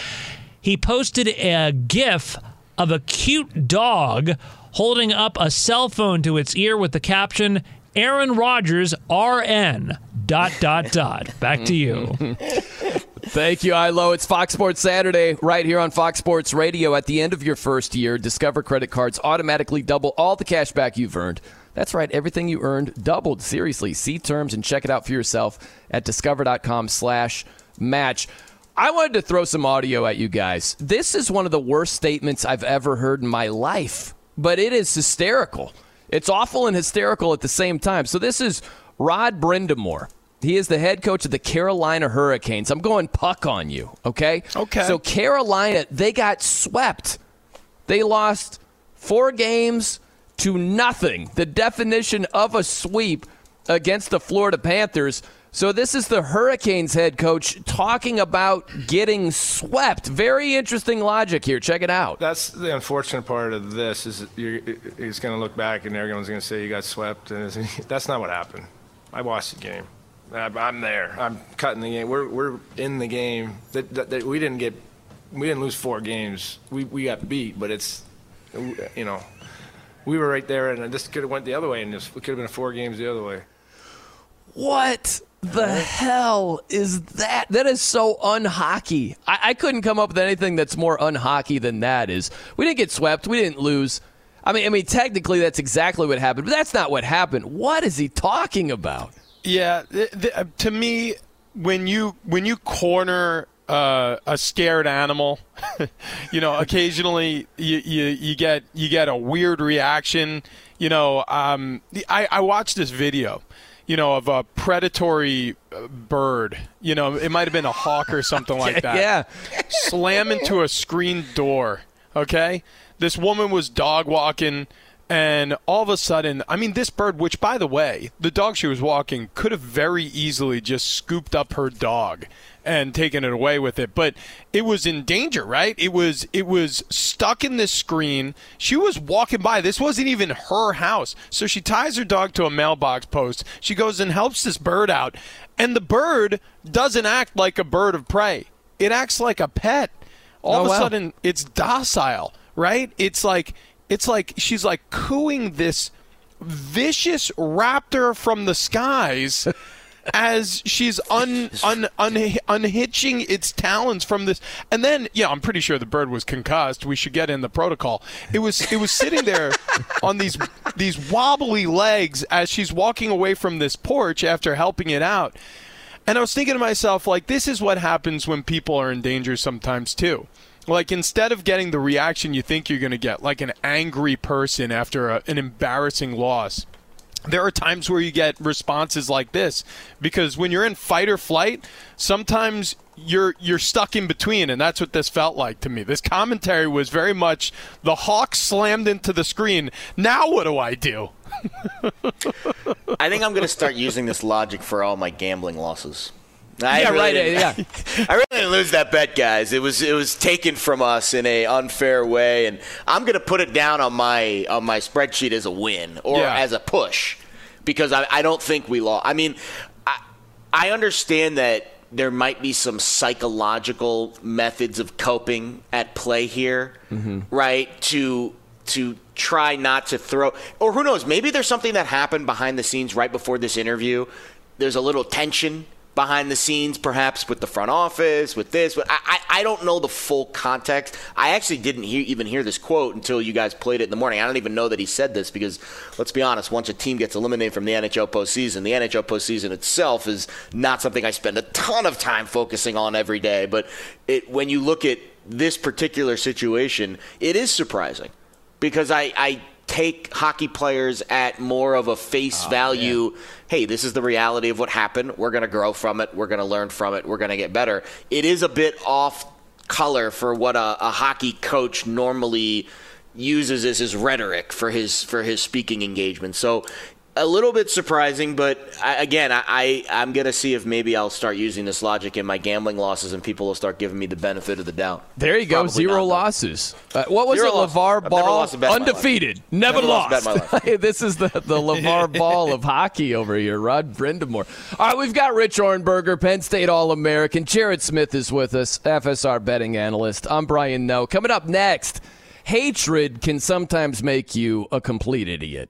he posted a GIF of a cute dog holding up a cell phone to its ear with the caption, Aaron Rodgers, RN, dot, dot, dot. Back to you. Thank you, Ilo. It's Fox Sports Saturday right here on Fox Sports Radio. At the end of your first year, Discover credit cards automatically double all the cash back you've earned. That's right, everything you earned doubled. Seriously, see terms and check it out for yourself at discover.com slash match. I wanted to throw some audio at you guys. This is one of the worst statements I've ever heard in my life, but it is hysterical. It's awful and hysterical at the same time. So this is Rod Brind'Amour. He is the head coach of the Carolina Hurricanes. I'm going puck on you, okay? Okay. So Carolina, they got swept. They lost four games to nothing. The definition of a sweep against the Florida Panthers. So this is the Hurricanes head coach talking about getting swept. Very interesting logic here. Check it out. That's the unfortunate part of this is you're, he's going to look back and everyone's going to say you got swept, and that's not what happened. I watched the game. I'm there. I'm cutting the game. We're we're in the game. That, that, that we didn't get, we didn't lose four games. We we got beat, but it's, you know, we were right there, and this could have went the other way, and this, it could have been four games the other way. What the hell is that? That is so unhockey. I, I couldn't come up with anything that's more unhockey than that. Is we didn't get swept, we didn't lose. I mean, I mean, technically that's exactly what happened, but that's not what happened. What is he talking about? Yeah, th- th- uh, to me, when you when you corner uh, a scared animal, you know, occasionally you, you, you get you get a weird reaction. You know, um, I, I watched this video, you know, of a predatory uh, bird. You know, it might have been a hawk or something like that. yeah, slam into a screen door. Okay, this woman was dog walking and all of a sudden, I mean, this bird, which by the way, the dog she was walking could have very easily just scooped up her dog and taken it away with it. But it was in danger right? It was it was stuck in this screen. She was walking by. This wasn't even her house. So she ties her dog to a mailbox post. She goes and helps this bird out. And the bird doesn't act like a bird of prey. It acts like a pet. All Oh, of a wow. sudden it's docile right? It's like it's like she's like cooing this vicious raptor from the skies as she's un, un, un, unhitching its talons from this. And then yeah i'm pretty sure the bird was concussed. We should get in the protocol. It was it was sitting there on these these wobbly legs as she's walking away from this porch after helping it out. And i was thinking to myself like this is what happens when people are in danger sometimes too like instead of getting the reaction you think you're going to get like an angry person after a, an embarrassing loss there are times where you get responses like this. Because when you're in fight or flight sometimes you're you're stuck in between and that's what this felt like to me. This commentary was very much the hawk slammed into the screen. Now what do i do? I think I'm going to start using this logic for all my gambling losses. I Yeah, really right, didn't- yeah. I really didn't lose that bet, guys. It was it was taken from us in a unfair way, and I'm going to put it down on my on my spreadsheet as a win or Yeah. as a push because I, I don't think we lost. I mean, I, I understand that there might be some psychological methods of coping at play here, mm-hmm. right? To to try not to throw, or who knows? Maybe there's something that happened behind the scenes right before this interview. There's a little tension behind the scenes, perhaps with the front office, with this. But I, I, don't know the full context. I actually didn't hear, even hear this quote until you guys played it in the morning. I don't even know that he said this because, let's be honest, once a team gets eliminated from the NHL postseason, the NHL postseason itself is not something I spend a ton of time focusing on every day. But it, when you look at this particular situation, it is surprising because I, I take hockey players at more of a face Oh, value. Hey, this is the reality of what happened. We're going to grow from it. We're going to learn from it. We're going to get better. It is a bit off color for what a, a hockey coach normally uses as his rhetoric for his for his speaking engagement. So a little bit surprising, but I, again, I, I I'm gonna see if maybe I'll start using this logic in my gambling losses, and people will start giving me the benefit of the doubt. There you go, zero not, losses. Uh, what was Zero it. LeVar never Ball? lost a bet in my life. Undefeated, never, Never lost lost. this is the, the LeVar Ball of hockey over here, Rod Brind'Amour. All right, we've got Rich Ohrnberger, Penn State All American. Jared Smith is with us, FSR betting analyst. I'm Brian Noe. Coming up next, hatred can sometimes make you a complete idiot.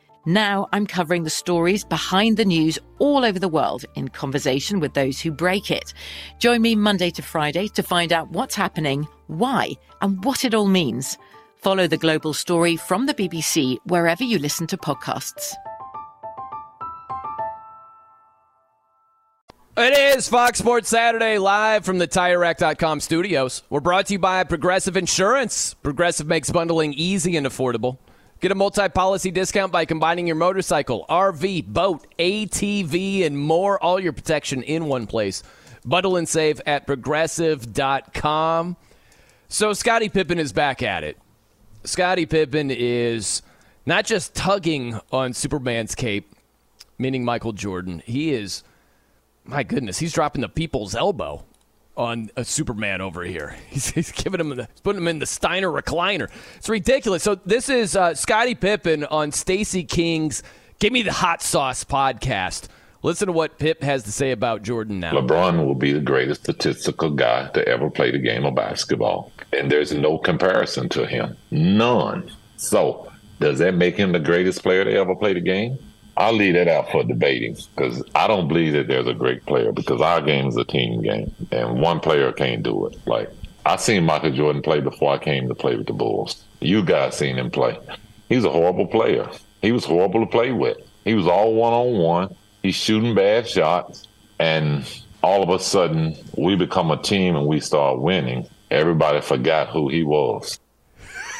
Now I'm covering the stories behind the news all over the world in conversation with those who break it. Join me Monday to Friday to find out what's happening, why, and what it all means. Follow The Global Story from the BBC wherever you listen to podcasts. It is Fox Sports Saturday live from the TireRack.com studios. We're brought to you by Progressive Insurance. Progressive makes bundling easy and affordable. Get a multi-policy discount by combining your motorcycle, RV, boat, ATV, and more. All your protection in one place. Bundle and save at Progressive.com. So Scottie Pippen is back at it. Scottie Pippen is not just tugging on Superman's cape, meaning Michael Jordan. He is my goodness, he's dropping the people's elbow on a Superman over here. He's, he's giving him, the, putting him in the Steiner recliner. It's ridiculous. So this is uh, Scottie Pippen on Stacey King's "Give Me the Hot Sauce" podcast. Listen to what Pip has to say about Jordan now. LeBron will be the greatest statistical guy to ever play the game of basketball. And there's no comparison to him. None. So, does that make him the greatest player to ever play the game? I'll leave that out for debating because I don't believe that there's a great player because our game is a team game and one player can't do it. Like, I seen Michael Jordan play before I came to play with the Bulls. You guys seen him play. He's a horrible player. He was horrible to play with. He was all one on one. He's shooting bad shots. And all of a sudden, we become a team and we start winning. Everybody forgot who he was.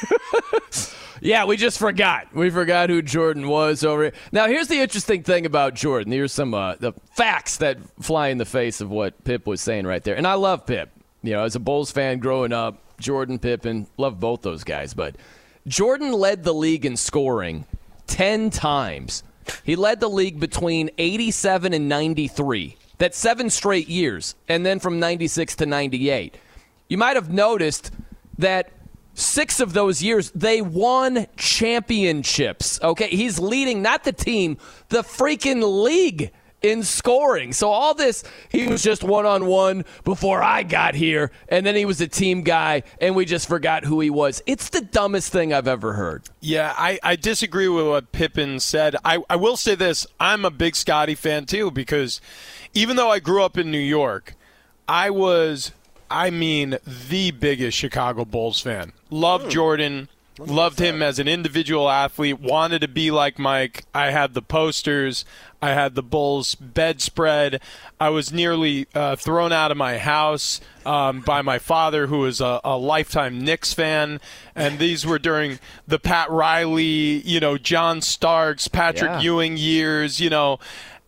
Yeah, we just forgot. We forgot who Jordan was over here. Now, here's the interesting thing about Jordan. Here's some uh, the facts that fly in the face of what Pip was saying right there. And I love Pip. You know, as a Bulls fan growing up, Jordan, Pippen, love both those guys. But Jordan led the league in scoring 10 times. He led the league between 87 and 93. That's seven straight years. And then from 96 to 98. You might have noticed that six of those years they won championships. Okay, he's leading not the team, the freaking league in scoring. So all this, he was just one on one before I got here, and then he was a team guy, and we just forgot who he was. It's the dumbest thing I've ever heard. Yeah, I, I disagree with what Pippen said. I, I will say this I'm a big Scottie fan too, because even though I grew up in New York, I was, I mean, the biggest Chicago Bulls fan. Loved Jordan, Loved him as an individual athlete. Wanted to be like Mike. I had the posters. I had the Bulls bedspread. I was nearly uh, thrown out of my house um, by my father, who was a, a, lifetime Knicks fan. And these were during the Pat Riley, you know, John Starks, Patrick yeah. Ewing years, you know,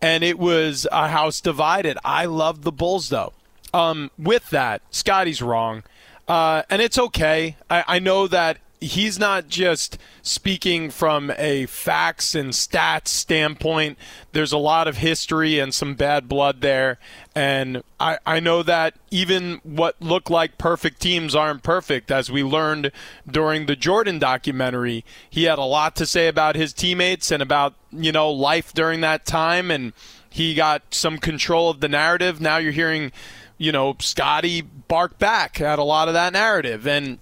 and it was a house divided. I loved the Bulls, though. Um, with that, Scottie's wrong. Uh, and it's okay. I, I know that he's not just speaking from a facts and stats standpoint. There's a lot of history and some bad blood there. And I, I know that even what look like perfect teams aren't perfect. As we learned during the Jordan documentary, he had a lot to say about his teammates and about, you know, life during that time. And he got some control of the narrative. Now you're hearing, you know, Scottie barked back at a lot of that narrative. And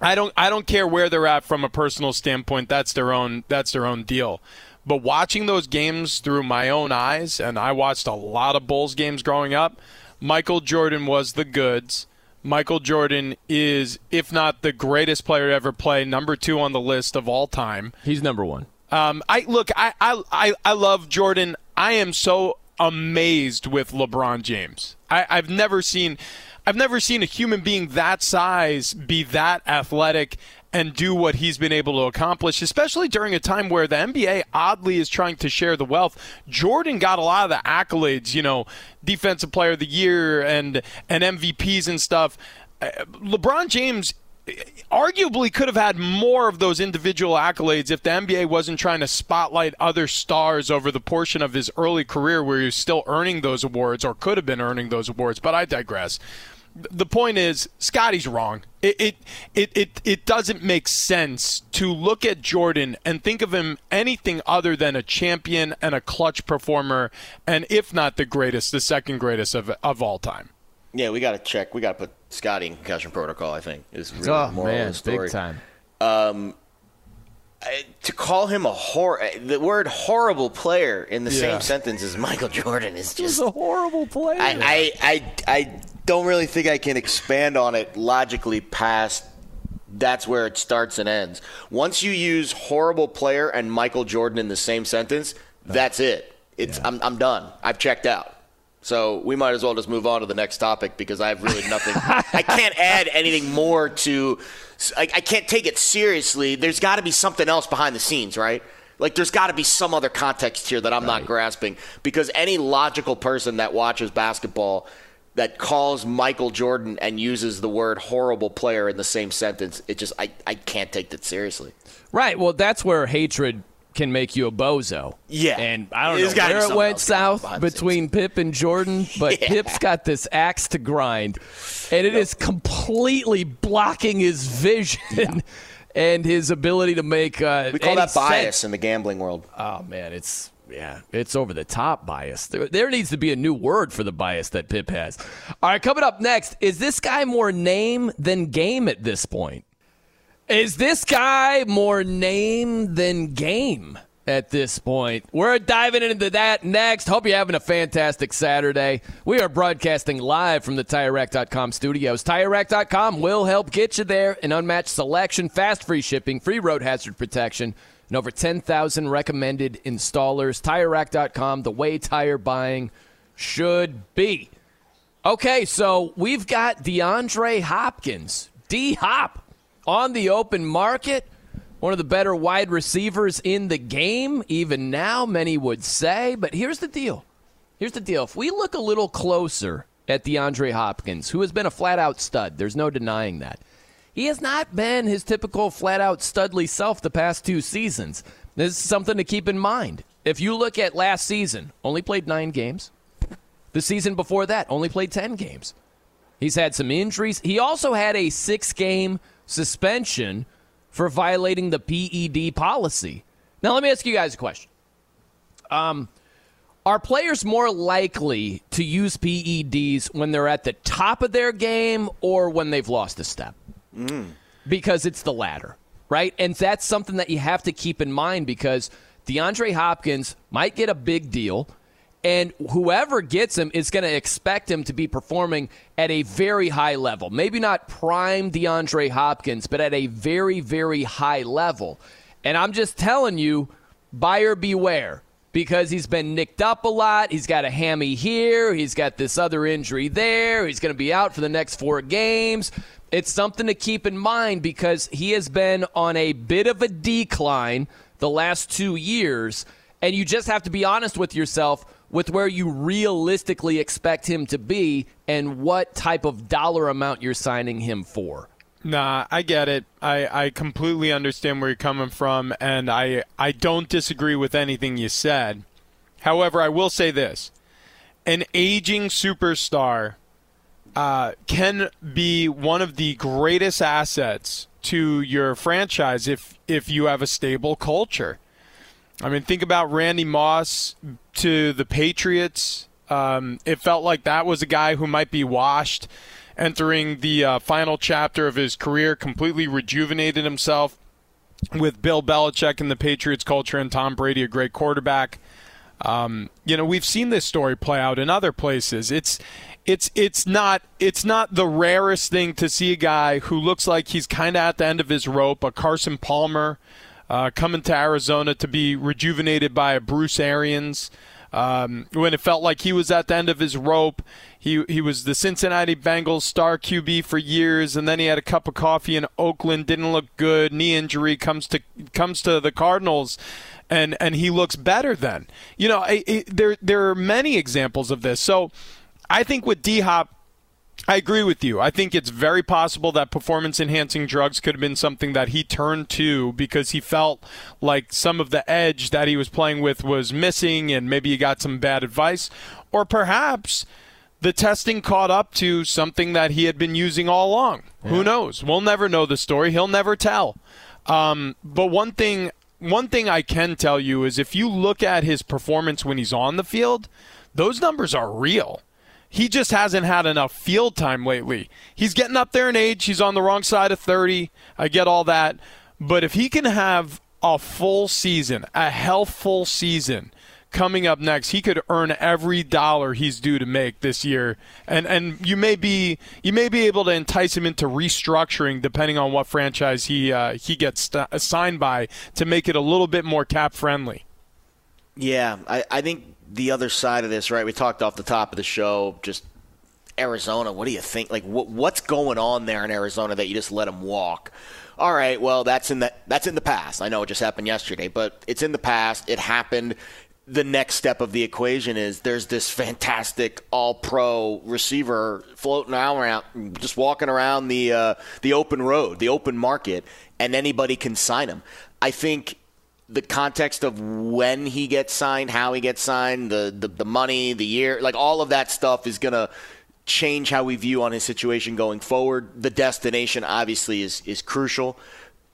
I don't I don't care where they're at from a personal standpoint. That's their own that's their own deal. But watching those games through my own eyes, and I watched a lot of Bulls games growing up, Michael Jordan was the goods. Michael Jordan is, if not the greatest player to ever play, number two on the list of all time. He's number one. Um, I look, I, I, I, I love Jordan. I am so amazed with LeBron James. I, I've never seen I've never seen a human being that size be that athletic and do what he's been able to accomplish, especially during a time where the NBA oddly is trying to share the wealth. Jordan got a lot of the accolades, you know, defensive player of the year and and MVPs and stuff. Uh, LeBron James arguably could have had more of those individual accolades if the NBA wasn't trying to spotlight other stars over the portion of his early career where he was still earning those awards or could have been earning those awards. But I digress the point is Scottie's wrong. It, it it it it doesn't make sense to look at Jordan and think of him anything other than a champion and a clutch performer, and if not the greatest, the second greatest of of all time. Yeah, we got to check. We got to put Scottie in concussion protocol. I think is really oh, more man, of the story. big time. Um, to call him a hor the word horrible player in the yeah. same sentence as Michael Jordan is just a horrible player. I, I, I, I don't really think I can expand on it logically past that's where it starts and ends. Once you use horrible player and Michael Jordan in the same sentence, that's it. It's yeah. I'm I'm done. I've checked out. So we might as well just move on to the next topic because I have really nothing. I can't add anything more to. I, I can't take it seriously. There's got to be something else behind the scenes, right? Like there's got to be some other context here that I'm right. not grasping because any logical person that watches basketball that calls Michael Jordan and uses the word horrible player in the same sentence, it just I, I can't take that seriously. Right. Well, that's where hatred can make you a bozo. Yeah. And I don't know where it went south between Pip and Jordan, but yeah. Pip's got this axe to grind, and it yep. is completely blocking his vision. Yeah. And his ability to make uh, we call that bias sense. in the gambling world. Oh man, it's yeah, it's over the top bias. There, there, needs to be a new word for the bias that Pip has. All right, coming up next, is this guy more name than game at this point? Is this guy more name than game at this point? We're diving into that next. Hope you're having a fantastic Saturday. We are broadcasting live from the TireRack.com studios. TireRack.com will help get you there. An unmatched selection, fast free shipping, free road hazard protection, and over 10,000 recommended installers. TireRack.com, the way tire buying should be. Okay, so we've got DeAndre Hopkins, D Hop on the open market. One of the better wide receivers in the game, even now, many would say. But here's the deal. Here's the deal. If we look a little closer at DeAndre Hopkins, who has been a flat out stud, there's no denying that. He has not been his typical flat out studly self the past two seasons. This is something to keep in mind. If you look at last season, only played nine games. The season before that, only played 10 games. He's had some injuries. He also had a six game suspension for violating the PED policy. Now, let me ask you guys a question. Um, are players more likely to use PEDs when they're at the top of their game or when they've lost a step? Mm. Because it's the latter, right? And that's something that you have to keep in mind because DeAndre Hopkins might get a big deal And whoever gets him is going to expect him to be performing at a very high level. Maybe not prime DeAndre Hopkins, but at a very, very high level. And I'm just telling you, buyer beware because he's been nicked up a lot. He's got a hammy here. He's got this other injury there. He's going to be out for the next four games. It's something to keep in mind because he has been on a bit of a decline the last two years. And you just have to be honest with yourself with where you realistically expect him to be and what type of dollar amount you're signing him for. Nah, I get it. I, I completely understand where you're coming from, and I, I don't disagree with anything you said. However, I will say this an aging superstar uh, can be one of the greatest assets to your franchise if if you have a stable culture. I mean, think about Randy Moss to the Patriots. Um, it felt like that was a guy who might be washed entering the uh, final chapter of his career, completely rejuvenated himself with Bill Belichick and the Patriots culture and Tom Brady, a great quarterback. Um, you know, we've seen this story play out in other places. It's it's it's not it's not the rarest thing to see a guy who looks like he's kind of at the end of his rope, a Carson Palmer uh, coming to Arizona to be rejuvenated by a Bruce Arians. Um, when it felt like he was at the end of his rope, he he was the Cincinnati Bengals star QB for years, and then he had a cup of coffee in Oakland, didn't look good, knee injury comes to comes to the Cardinals, and and he looks better then. You know, it, it, there there are many examples of this. So I think with D Hop, I agree with you. I think it's very possible that performance enhancing drugs could have been something that he turned to because he felt like some of the edge that he was playing with was missing and maybe he got some bad advice. Or perhaps the testing caught up to something that he had been using all along. Yeah. Who knows? We'll never know the story. He'll never tell. Um, but one thing, one thing I can tell you is if you look at his performance when he's on the field, those numbers are real. He just hasn't had enough field time lately. He's getting up there in age. He's on the wrong side of 30. I get all that. But if he can have a full season, a healthful season coming up next, he could earn every dollar he's due to make this year. And and you may be you may be able to entice him into restructuring depending on what franchise he uh, he gets st- signed by to make it a little bit more cap friendly. Yeah, I, I think the other side of this, right? We talked off the top of the show, just Arizona. What do you think? Like, what, what's going on there in Arizona that you just let them walk? All right, well, that's in the that's in the past. I know it just happened yesterday, but it's in the past. It happened. The next step of the equation is there's this fantastic all-pro receiver floating around, just walking around the uh, the open road, the open market, and anybody can sign him. I think the context of when he gets signed, how he gets signed, the, the, the money, the year, like all of that stuff is going to change how we view on his situation going forward. The destination obviously is, is crucial.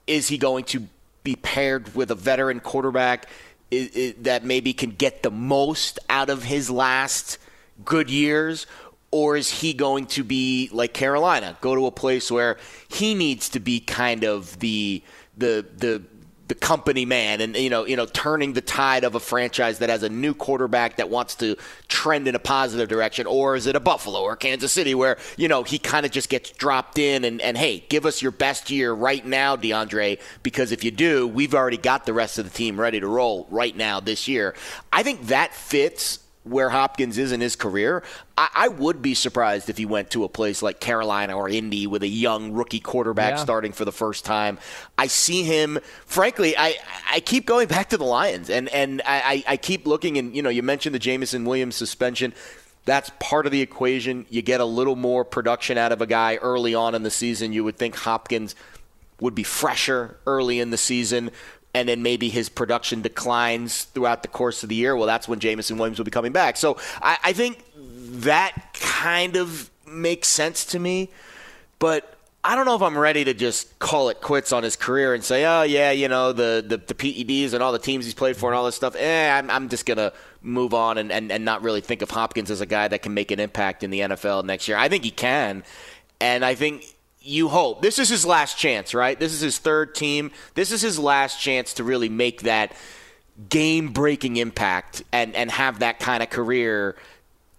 Is he going to be paired with a veteran quarterback that maybe can get the most out of his last good years? Or is he going to be like Carolina, go to a place where he needs to be kind of the the the the company man and you know you know turning the tide of a franchise that has a new quarterback that wants to trend in a positive direction. Or is it a Buffalo or Kansas City where you know he kind of just gets dropped in and, and hey give us your best year right now DeAndre because if you do we've already got the rest of the team ready to roll right now this year. I think that fits where Hopkins is in his career, I, I, would be surprised if he went to a place like Carolina or Indy with a young rookie quarterback yeah. starting for the first time. I see him, frankly, I, I keep going back to the Lions, and, and I, I keep looking, and you know, you mentioned the Jameson Williams suspension. That's part of the equation. You get a little more production out of a guy early on in the season. You would think Hopkins would be fresher early in the season and then maybe his production declines throughout the course of the year, well, that's when Jameson Williams will be coming back. So I, I think that kind of makes sense to me, but I don't know if I'm ready to just call it quits on his career and say, oh, yeah, you know, the, the, the PEDs and all the teams he's played for and all this stuff. Eh, I'm, I'm just to move on and, and, and not really think of Hopkins as a guy that can make an impact in the NFL next year. I think he can. And I think you hope this is his last chance, right? This is his third team. This is his last chance to really make that game breaking impact and, and have that kind of career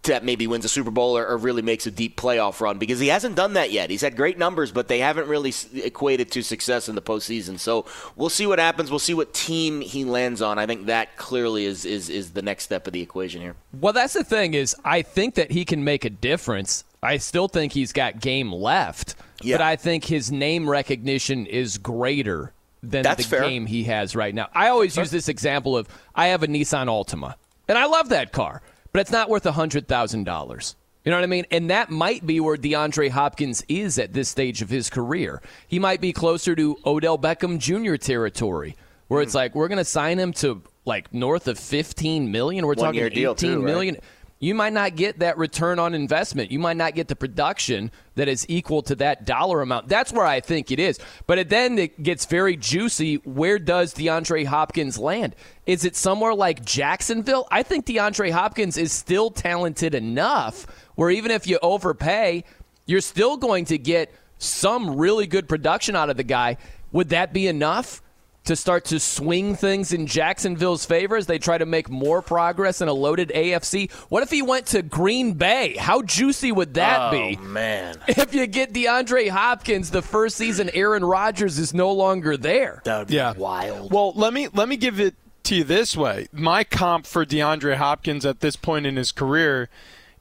that maybe wins a Super Bowl or, or, really makes a deep playoff run because he hasn't done that yet. He's had great numbers, but they haven't really equated to success in the postseason. So we'll see what happens. We'll see what team he lands on. I think that clearly is is is the next step of the equation here. Well, that's the thing is I think that he can make a difference. I still think he's got game left, yeah. but I think his name recognition is greater than That's the fair. game he has right now. I always use this example of I have a Nissan Altima, and I love that car, but it's not worth $100,000. You know what I mean? And that might be where DeAndre Hopkins is at this stage of his career. He might be closer to Odell Beckham Jr. territory, where it's hmm. like we're going to sign him to like north of 15 million. We're One talking 18 too, right? You might not get that return on investment. You might not get the production that is equal to that dollar amount. That's where I think it is. But it then it gets very juicy. Where does DeAndre Hopkins land? Is it somewhere like Jacksonville? I think DeAndre Hopkins is still talented enough where even if you overpay, you're still going to get some really good production out of the guy. Would that be enough? To start to swing things in Jacksonville's favor as they try to make more progress in a loaded AFC? What if he went to Green Bay? How juicy would that be? oh, be? man. If you get DeAndre Hopkins the first season Aaron Rodgers is no longer there. That would be Yeah. wild. Well, let me let me give it to you this way. My comp for DeAndre Hopkins at this point in his career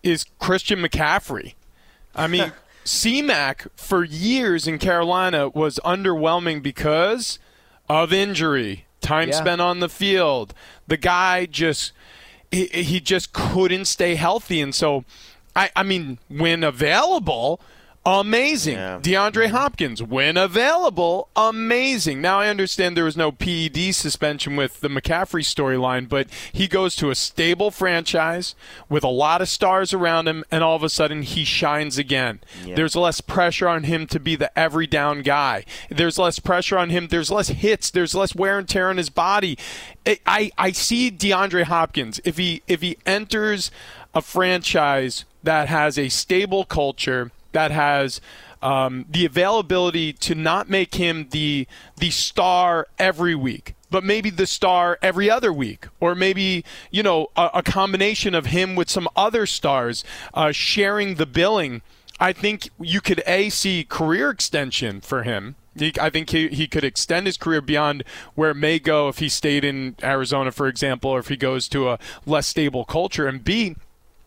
is Christian McCaffrey. I mean, C-Mac for years in Carolina was underwhelming because of injury, time Yeah. spent on the field. The guy just he, he just couldn't stay healthy and so I I mean when available Amazing. DeAndre mm-hmm. Hopkins, when available, amazing. Now, I understand there was no PED suspension with the McCaffrey storyline, but he goes to a stable franchise with a lot of stars around him, and all of a sudden he shines again. Yeah. There's less pressure on him to be the every down guy. There's less pressure on him. There's less hits. There's less wear and tear on his body. I, I, I see DeAndre Hopkins. If he if he enters a franchise that has a stable culture, that has um, the availability to not make him the the star every week, but maybe the star every other week, or maybe you know a, a combination of him with some other stars uh, sharing the billing. I think you could a see career extension for him. I think he, he could extend his career beyond where it may go if he stayed in Arizona, for example, or if he goes to a less stable culture. And B,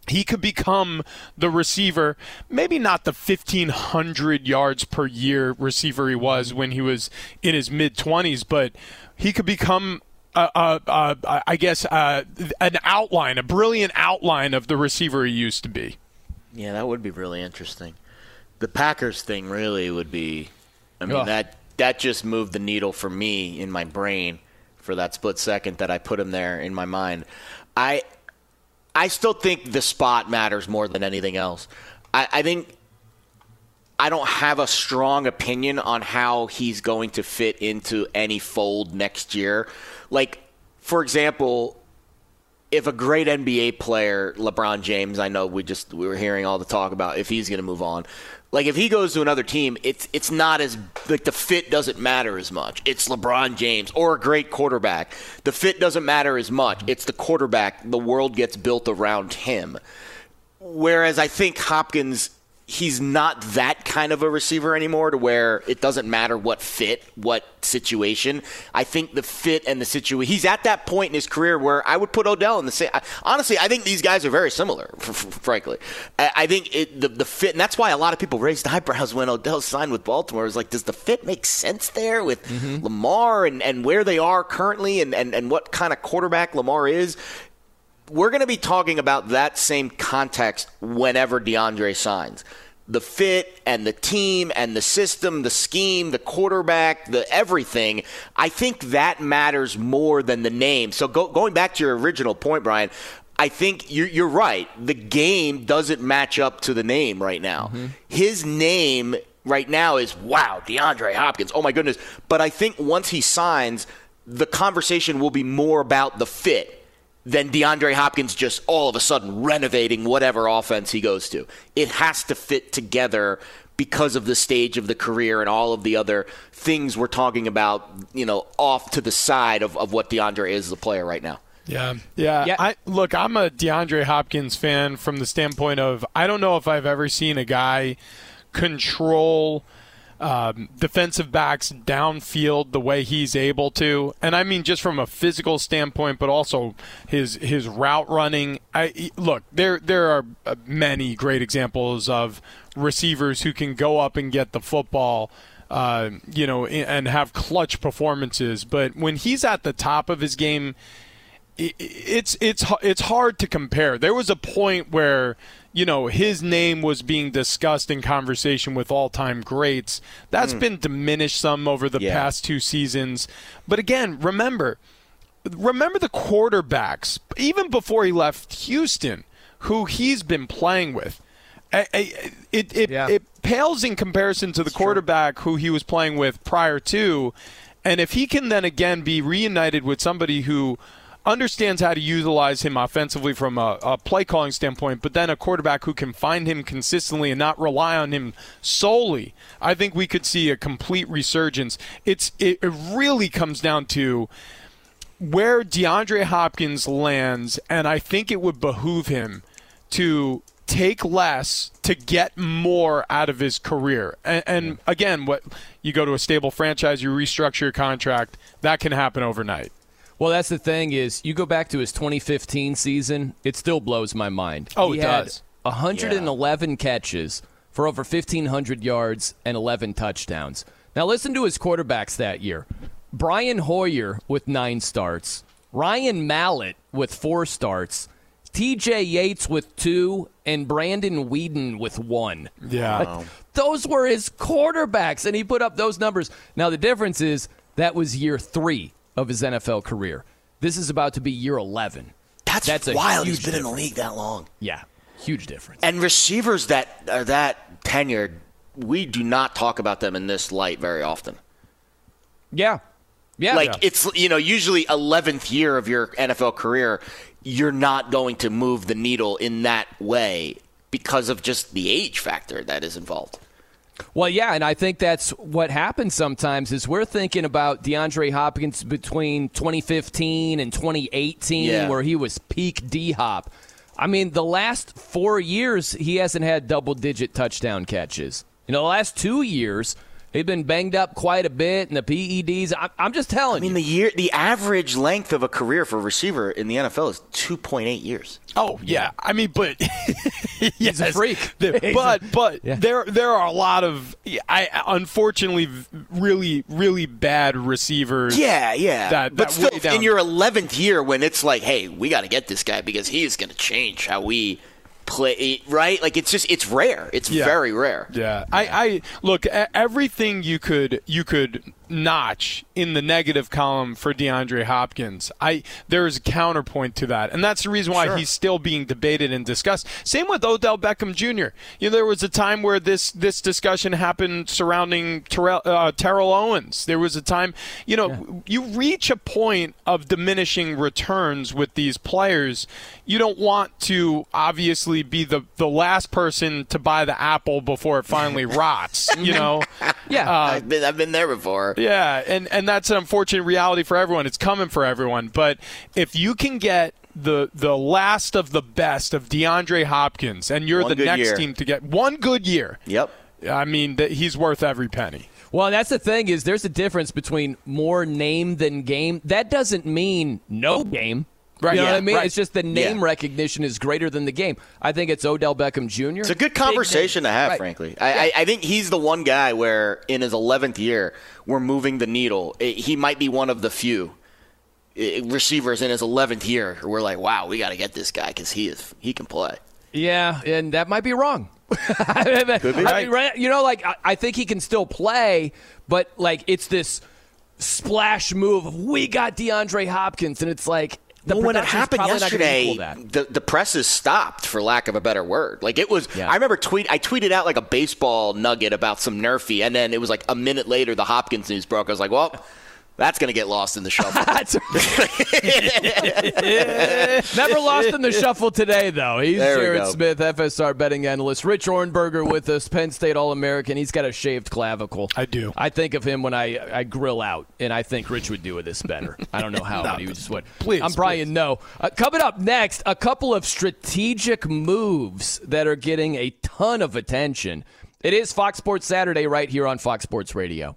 he could become the receiver, maybe not the 1,500 yards per year receiver he was when he was in his mid 20s, but he could become. Uh, uh, uh, I guess uh, an outline, a brilliant outline of the receiver he used to be. Yeah, that would be really interesting. The Packers thing really would be. I mean Ugh. that that just moved the needle for me in my brain for that split second that I put him there in my mind. I I still think the spot matters more than anything else. I, I think I don't have a strong opinion on how he's going to fit into any fold next year. Like, for example, if a great NBA player, LeBron James, I know we just we were hearing all the talk about if he's going to move on. Like if he goes to another team, it's it's not as like the fit doesn't matter as much. It's LeBron James or a great quarterback. The fit doesn't matter as much. It's the quarterback. The world gets built around him. Whereas I think Hopkins he's not that kind of a receiver anymore to where it doesn't matter what fit, what situation. I think the fit and the situation, he's at that point in his career where I would put Odell in the same. Honestly, I think these guys are very similar, f- f- frankly. I I think it, the, the fit, and that's why a lot of people raised eyebrows when Odell signed with Baltimore. It was like, does the fit make sense there with mm-hmm. Lamar and, and where they are currently and, and, and what kind of quarterback Lamar is? We're going to be talking about that same context whenever DeAndre signs. The fit and the team and the system, the scheme, the quarterback, the everything. I think that matters more than the name. So go, going back to your original point, Brian, I think you're, you're right. The game doesn't match up to the name right now. Mm-hmm. His name right now is wow, DeAndre Hopkins. Oh my goodness. But I think once he signs, the conversation will be more about the fit than DeAndre Hopkins just all of a sudden renovating whatever offense he goes to. It has to fit together because of the stage of the career and all of the other things we're talking about, you know, off to the side of, of what DeAndre is as a player right now. Yeah, yeah. Yeah. I look. I'm a DeAndre Hopkins fan from the standpoint of I don't know if I've ever seen a guy control um, defensive backs downfield the way he's able to, and I mean just from a physical standpoint, but also his his route running. I look there. There are uh, many great examples of receivers who can go up and get the football. Uh, you know, and have clutch performances. But when he's at the top of his game, it's it's it's hard to compare. There was a point where you know his name was being discussed in conversation with all-time greats. That's. Mm. been diminished some over the Yeah. past two seasons. But again, remember remember the quarterbacks even before he left Houston who he's been playing with. I- I- It it, it pales in comparison to the quarterback who he was playing with prior to, and if he can then again be reunited with somebody who understands how to utilize him offensively from a, a play calling standpoint, but then a quarterback who can find him consistently and not rely on him solely, I think we could see a complete resurgence. It's it, it really comes down to where DeAndre Hopkins lands, and I think it would behoove him to take less to get more out of his career. And, and again, what you go to a stable franchise, you restructure your contract, that can happen overnight. Well, that's the thing is, you go back to his 2015 season, it still blows my mind. Oh, he it had does. 111 catches for over 1,500 yards and 11 touchdowns. Now, listen to his quarterbacks that year Brian Hoyer with nine starts, Ryan Mallett with four starts, TJ Yates with two, and Brandon Weeden with one. Yeah. Like, those were his quarterbacks, and he put up those numbers. Now, the difference is that was year three of his NFL career. This is about to be year 11. That's, That's wild. He's been in the league that long. Yeah, huge difference. And receivers that are that tenured, we do not talk about them in this light very often. Yeah. Yeah. Like Yeah. it's you know usually 11th year of your NFL career, you're not going to move the needle in that way because of just the age factor that is involved. Well, yeah, and I think that's what happens sometimes is we're thinking about DeAndre Hopkins between 2015 and 2018 Yeah. where he was peak D Hop. I mean, the last 4 years he hasn't had double-digit touchdown catches. You know, the last 2 years he's been banged up quite a bit and the PEDs I, I'm just telling you I mean the year the average length of a career for a receiver in the NFL is 2.8 years. Oh yeah, I mean, but He's a freak. The- He's but a- but Yeah. there there are a lot of I unfortunately really really bad receivers. Yeah, yeah. That, but that still, down. in your 11th year, when it's like, hey, we got to get this guy because he is going to change how we play, right? Like it's just it's rare. It's Yeah. very rare. Yeah, I, I look everything you could you could notch in the negative column for DeAndre Hopkins. I there is a counterpoint to that, and that's the reason why Sure. he's still being debated and discussed. Same with Odell Beckham Jr. You know, there was a time where this this discussion happened surrounding Terrell, uh, Terrell Owens. There was a time, you know, you reach a point of diminishing returns with these players. You don't want to obviously be the the last person to buy the apple before it finally rots. You know. Yeah, I've been I've been there before. Yeah, and and that's an unfortunate reality for everyone. It's coming for everyone. But if you can get the the last of the best of DeAndre Hopkins, and you're One the next year. team to get one good year. Yep. I mean, that he's worth every penny. Well, that's the thing is there's a difference between more name than game. That doesn't mean no game. Right, You know yeah, what I mean? right. It's just the name Yeah. recognition is greater than the game. I think it's Odell Beckham Jr. It's a good conversation to have, frankly. I, I, I think he's the one guy where, in his 11th year, we're moving the needle. I- he might be one of the few uh, receivers in his 11th year where we're like, wow, we got to get this guy because he is he can play. Yeah, and that might be wrong. Could be. I mean, right, you know, like I, I think he can still play, but like it's this splash move. of, We got DeAndre Hopkins, and it's like the well, when it happened probably not gonna yesterday, the the presses stopped for lack of a better word. Like it was, I remember tweet. I tweeted out like a baseball nugget about some Nerfy, and then it was like a minute later the Hopkins news broke. I was like, well, That's going to get lost in the shuffle. Never lost in the shuffle today, though. He's There we Jared go. Smith, FSR betting analyst. Rich Ohrnberger with us, Penn State All American. He's got a shaved clavicle. I do. I think of him when I, I grill out, and I think Rich would do with this better. I don't know how, No, but he would just would. please, I'm Brian Noe. Uh, coming up next, a couple of strategic moves that are getting a ton of attention. It is Fox Sports Saturday right here on Fox Sports Radio.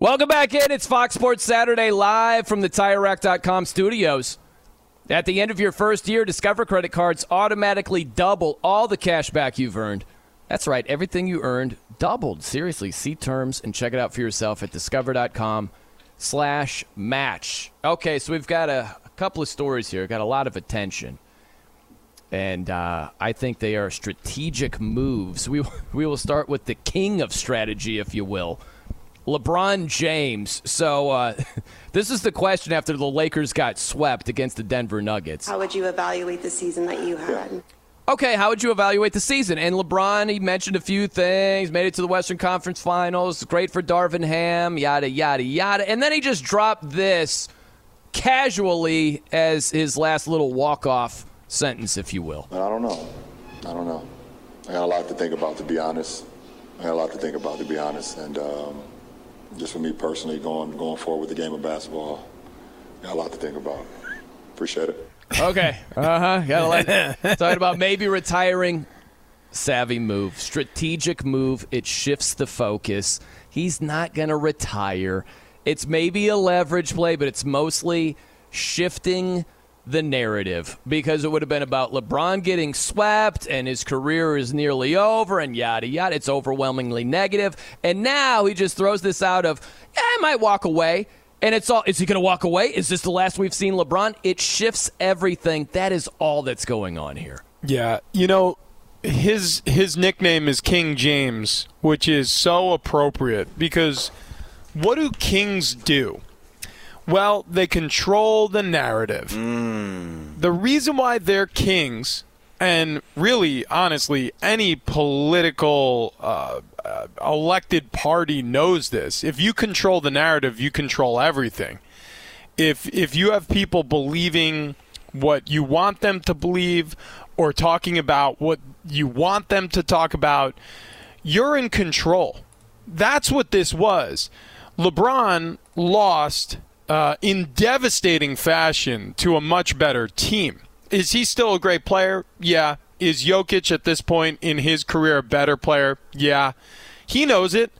Welcome back in. It's Fox Sports Saturday live from the TireRack.com studios. At the end of your first year, Discover credit cards automatically double all the cash back you've earned. That's right, everything you earned doubled. Seriously, see terms and check it out for yourself at discover.com slash match. Okay, so we've got a, a couple of stories here. Got a lot of attention. And uh, I think they are strategic moves. We, we will start with the king of strategy, if you will. LeBron James. So uh, this is the question after the Lakers got swept against the Denver Nuggets. How would you evaluate the season that you had? Okay, how would you evaluate the season? And LeBron, he mentioned a few things, made it to the Western Conference Finals, great for Darvin Ham, yada, yada, yada. And then he just dropped this casually as his last little walk off sentence, if you will. I don't know. I don't know. I got a lot to think about, to be honest. I got a lot to think about, to be honest. And um, just for me personally, going going forward with the game of basketball, got a lot to think about. Appreciate it. Okay. Uh huh. Got Talking about maybe retiring. Savvy move, strategic move. It shifts the focus. He's not to retire. It's maybe a leverage play, but it's mostly shifting the narrative because it would have been about LeBron getting swept and his career is nearly over and yada yada. It's overwhelmingly negative. And now he just throws this out of, yeah, I might walk away. And it's all, is he going to walk away? Is this the last we've seen LeBron? It shifts everything. That is all that's going on here. Yeah, you know, his his nickname is King James, which is so appropriate because what do kings do? Well, they control the narrative. The reason why they're kings, and really, honestly, any political uh, uh, elected party knows this. If you control the narrative, you control everything. If if you have people believing what you want them to believe or talking about what you want them to talk about, you're in control. That's what this was. LeBron lost uh, in devastating fashion to a much better team. Is he still a great player? Yeah. Is Jokic at this point in his career a better player? Yeah. He knows it,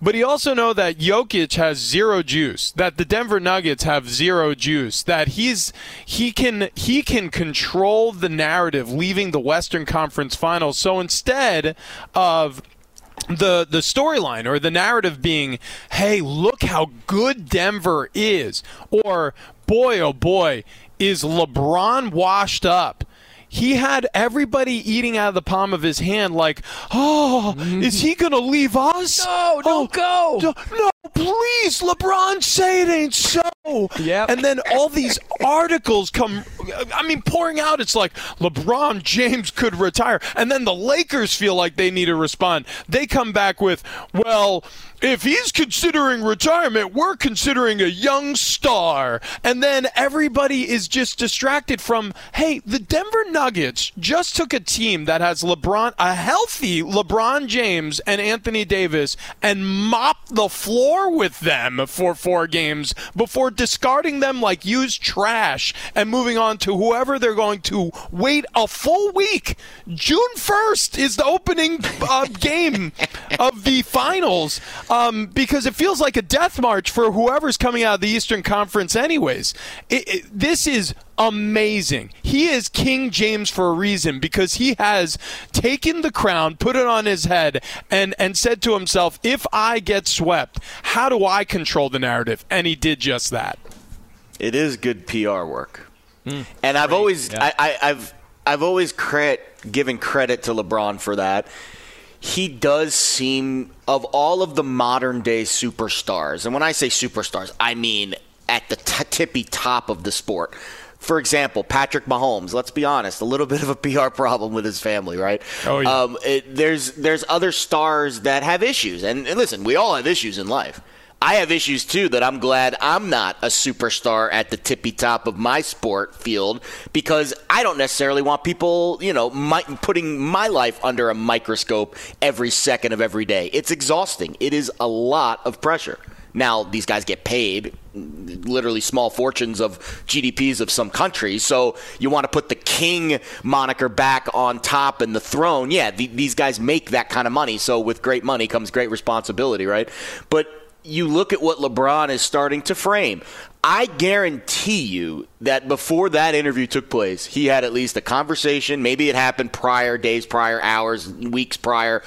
but he also knows that Jokic has zero juice, that the Denver Nuggets have zero juice, that he's he can he can control the narrative leaving the Western Conference Finals. So instead of the the storyline or the narrative being, "Hey, look how good Denver is," or "Boy, oh boy, is LeBron washed up." he had everybody eating out of the palm of his hand, like, oh, is he going to leave us? No, don't oh, go. No, please, LeBron, say it ain't so. Yeah. And then all these articles come, I mean, pouring out. It's like LeBron James could retire. And then the Lakers feel like they need to respond. They come back with, well, if he's considering retirement, we're considering a young star. And then everybody is just distracted from, hey, the Denver Nuggets just took a team that has LeBron, a healthy LeBron James and Anthony Davis, and mopped the floor with them for four games before discarding them like used trash and moving on to whoever they're going to wait a full week. June 1st is the opening uh, game of the finals um, because it feels like a death march for whoever's coming out of the Eastern Conference, anyways. It, it, this is amazing. He is King James for a reason because he has taken the crown, put it on his head, and, and said to himself, if I get swept, how do I control the narrative? And he did just that. It is good PR work. Hmm. and I've always I, I, I've I've always credit, given credit to LeBron for that. He does seem of all of the modern day superstars, and when I say superstars, I mean at the t- tippy top of the sport. For example, Patrick Mahomes. Let's be honest, a little bit of a PR problem with his family, right? Oh, yeah. Um, it, there's there's other stars that have issues, and, and listen, we all have issues in life. I have issues too that I'm glad I'm not a superstar at the tippy top of my sport field because I don't necessarily want people, you know, my, putting my life under a microscope every second of every day. It's exhausting. It is a lot of pressure. Now, these guys get paid literally small fortunes of GDPs of some countries. So you want to put the king moniker back on top and the throne. Yeah, the, these guys make that kind of money. So with great money comes great responsibility, right? But you look at what LeBron is starting to frame. I guarantee you that before that interview took place, he had at least a conversation. Maybe it happened prior, days prior, hours, weeks prior.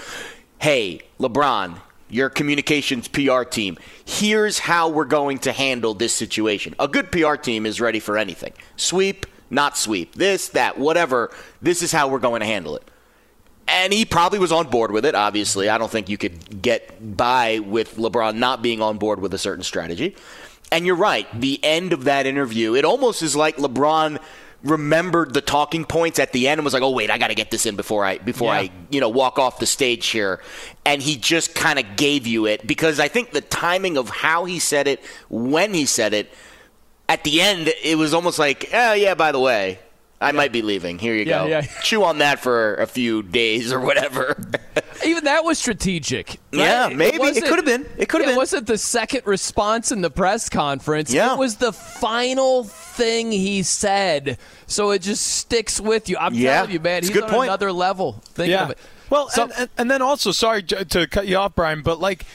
Hey, LeBron, your communications PR team, here's how we're going to handle this situation. A good PR team is ready for anything sweep, not sweep, this, that, whatever. This is how we're going to handle it. And he probably was on board with it, obviously. I don't think you could get by with LeBron not being on board with a certain strategy. And you're right. The end of that interview, it almost is like LeBron remembered the talking points at the end and was like, "Oh wait, I got to get this in before I before Yeah. I, you know, walk off the stage here." And he just kind of gave you it because I think the timing of how he said it, when he said it, at the end it was almost like, "Oh yeah, by the way, I might be leaving. Here you Yeah, go. yeah. Chew on that for a few days or whatever." Even that was strategic. right? Yeah, maybe. It wasn't- could have been. It could have been. It wasn't the second response in the press conference. Yeah. It was the final thing he said. So it just sticks with you. I'm Yeah, telling you, man, it's a he's good on point. another level. Think yeah. of it. Well, and, and, and then also, sorry j- to cut you off, Brian, but like,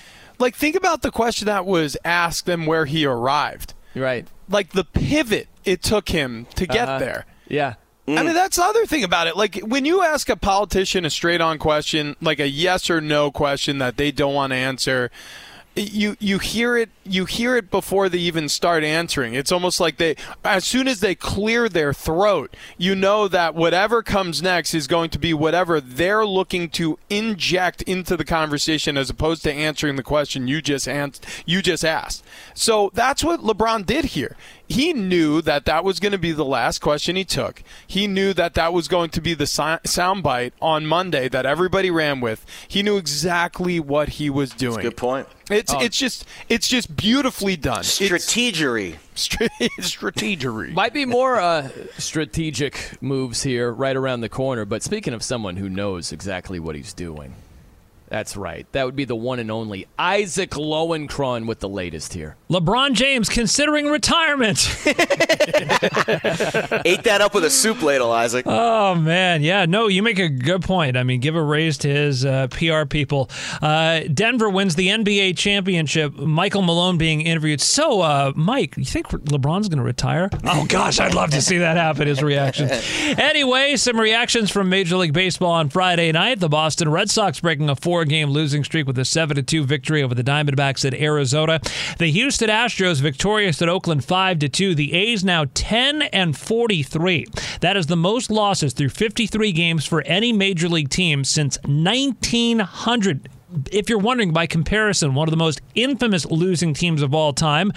like think about the question that was asked and where he arrived. Right. Like the pivot it took him to get Uh-huh. there. Yeah. I mean, that's the other thing about it. Like, when you ask a politician a straight on question, like a yes or no question that they don't want to answer, you you hear it you hear it before they even start answering. It's almost like they as soon as they clear their throat, you know that whatever comes next is going to be whatever they're looking to inject into the conversation as opposed to answering the question you just ans- you just asked. So that's what LeBron did here. He knew that that was going to be the last question he took. He knew that that was going to be the soundbite on Monday that everybody ran with. He knew exactly what he was doing. good point. It's Oh. it's just it's just beautifully done. Strategery. Strategery. Might be more uh, strategic moves here right around the corner. But speaking of someone who knows exactly what he's doing, that's right. That would be the one and only Isaac Lowenkron with the latest here. LeBron James considering retirement. Ate that up with a soup ladle, Isaac. Oh man, yeah, no, you make a good point. I mean, give a raise to his uh, PR people. Uh, Denver wins the NBA championship. Michael Malone being interviewed. So, uh, Mike, you think LeBron's going to retire? Oh gosh, I'd love to see that happen. His reaction. anyway, some reactions from Major League Baseball on Friday night. The Boston Red Sox breaking a four four game losing streak with a 7 2 victory over the Diamondbacks at Arizona. The Houston Astros victorious at Oakland 5 2. The A's now 10 and 43. That is the most losses through 53 games for any major league team since 1900 if you're wondering, by comparison, one of the most infamous losing teams of all time,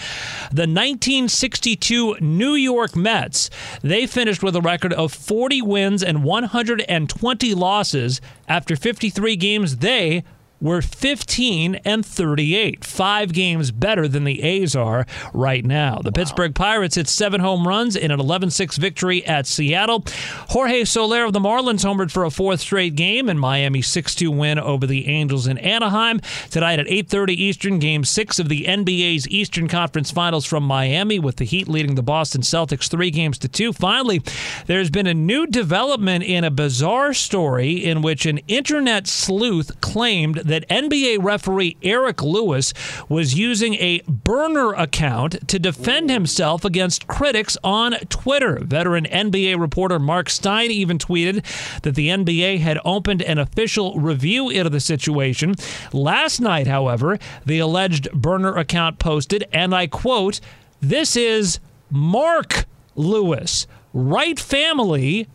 the 1962 New York Mets, they finished with a record of 40 wins and 120 losses. After 53 games, they were 15 and 38, five games better than the A's are right now. The wow. Pittsburgh Pirates hit seven home runs in an 11 6 victory at Seattle. Jorge Soler of the Marlins homered for a fourth straight game in Miami's 6 2 win over the Angels in Anaheim. Tonight at 8.30 Eastern, Game 6 of the NBA's Eastern Conference Finals from Miami, with the Heat leading the Boston Celtics three games to two. Finally, there's been a new development in a bizarre story in which an internet sleuth claimed that NBA referee Eric Lewis was using a burner account to defend himself against critics on Twitter. Veteran NBA reporter Mark Stein even tweeted that the NBA had opened an official review into the situation. Last night, however, the alleged burner account posted, and I quote, This is Mark Lewis. Right family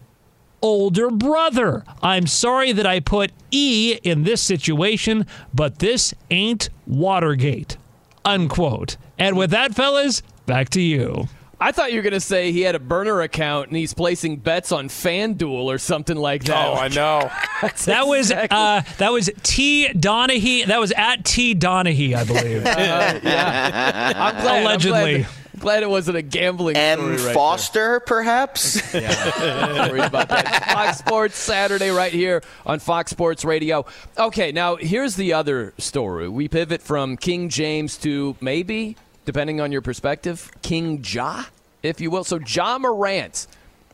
older brother. I'm sorry that I put E in this situation, but this ain't Watergate. Unquote. And with that, fellas, back to you. I thought you were going to say he had a burner account and he's placing bets on FanDuel or something like that. Oh, I know. that was uh, that was T Donaghy. That was at T Donaghy, I believe. uh, yeah, I'm glad, allegedly. I'm glad glad it wasn't a gambling M. right Foster, there. perhaps. yeah, worried about that. Fox Sports Saturday right here on Fox Sports Radio. Okay, now here's the other story. We pivot from King James to maybe, depending on your perspective, King Ja, if you will. So Ja Morant.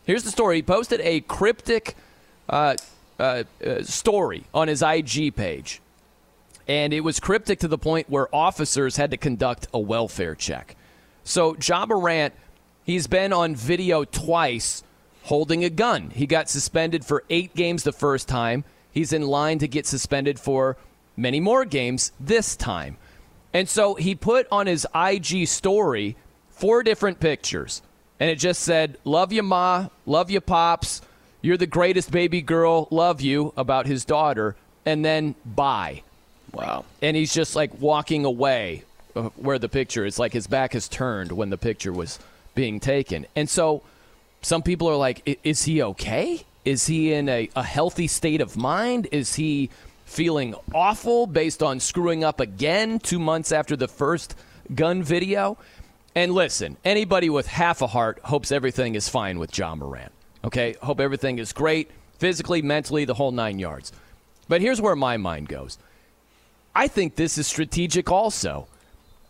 Here's the story. He posted a cryptic uh, uh, uh, story on his IG page. And it was cryptic to the point where officers had to conduct a welfare check. So Ja Morant, he's been on video twice holding a gun. He got suspended for eight games the first time. He's in line to get suspended for many more games this time. And so he put on his IG story four different pictures. And it just said, Love you, Ma. Love you, Pops. You're the greatest baby girl. Love you about his daughter. And then bye. Wow. And he's just like walking away Uh, where the picture is like his back is turned when the picture was being taken. And so some people are like, is he okay? Is he in a, a healthy state of mind? Is he feeling awful based on screwing up again two months after the first gun video? And listen, anybody with half a heart hopes everything is fine with Ja Morant. Okay? Hope everything is great, physically, mentally, the whole nine yards. But here's where my mind goes. I think this is strategic also.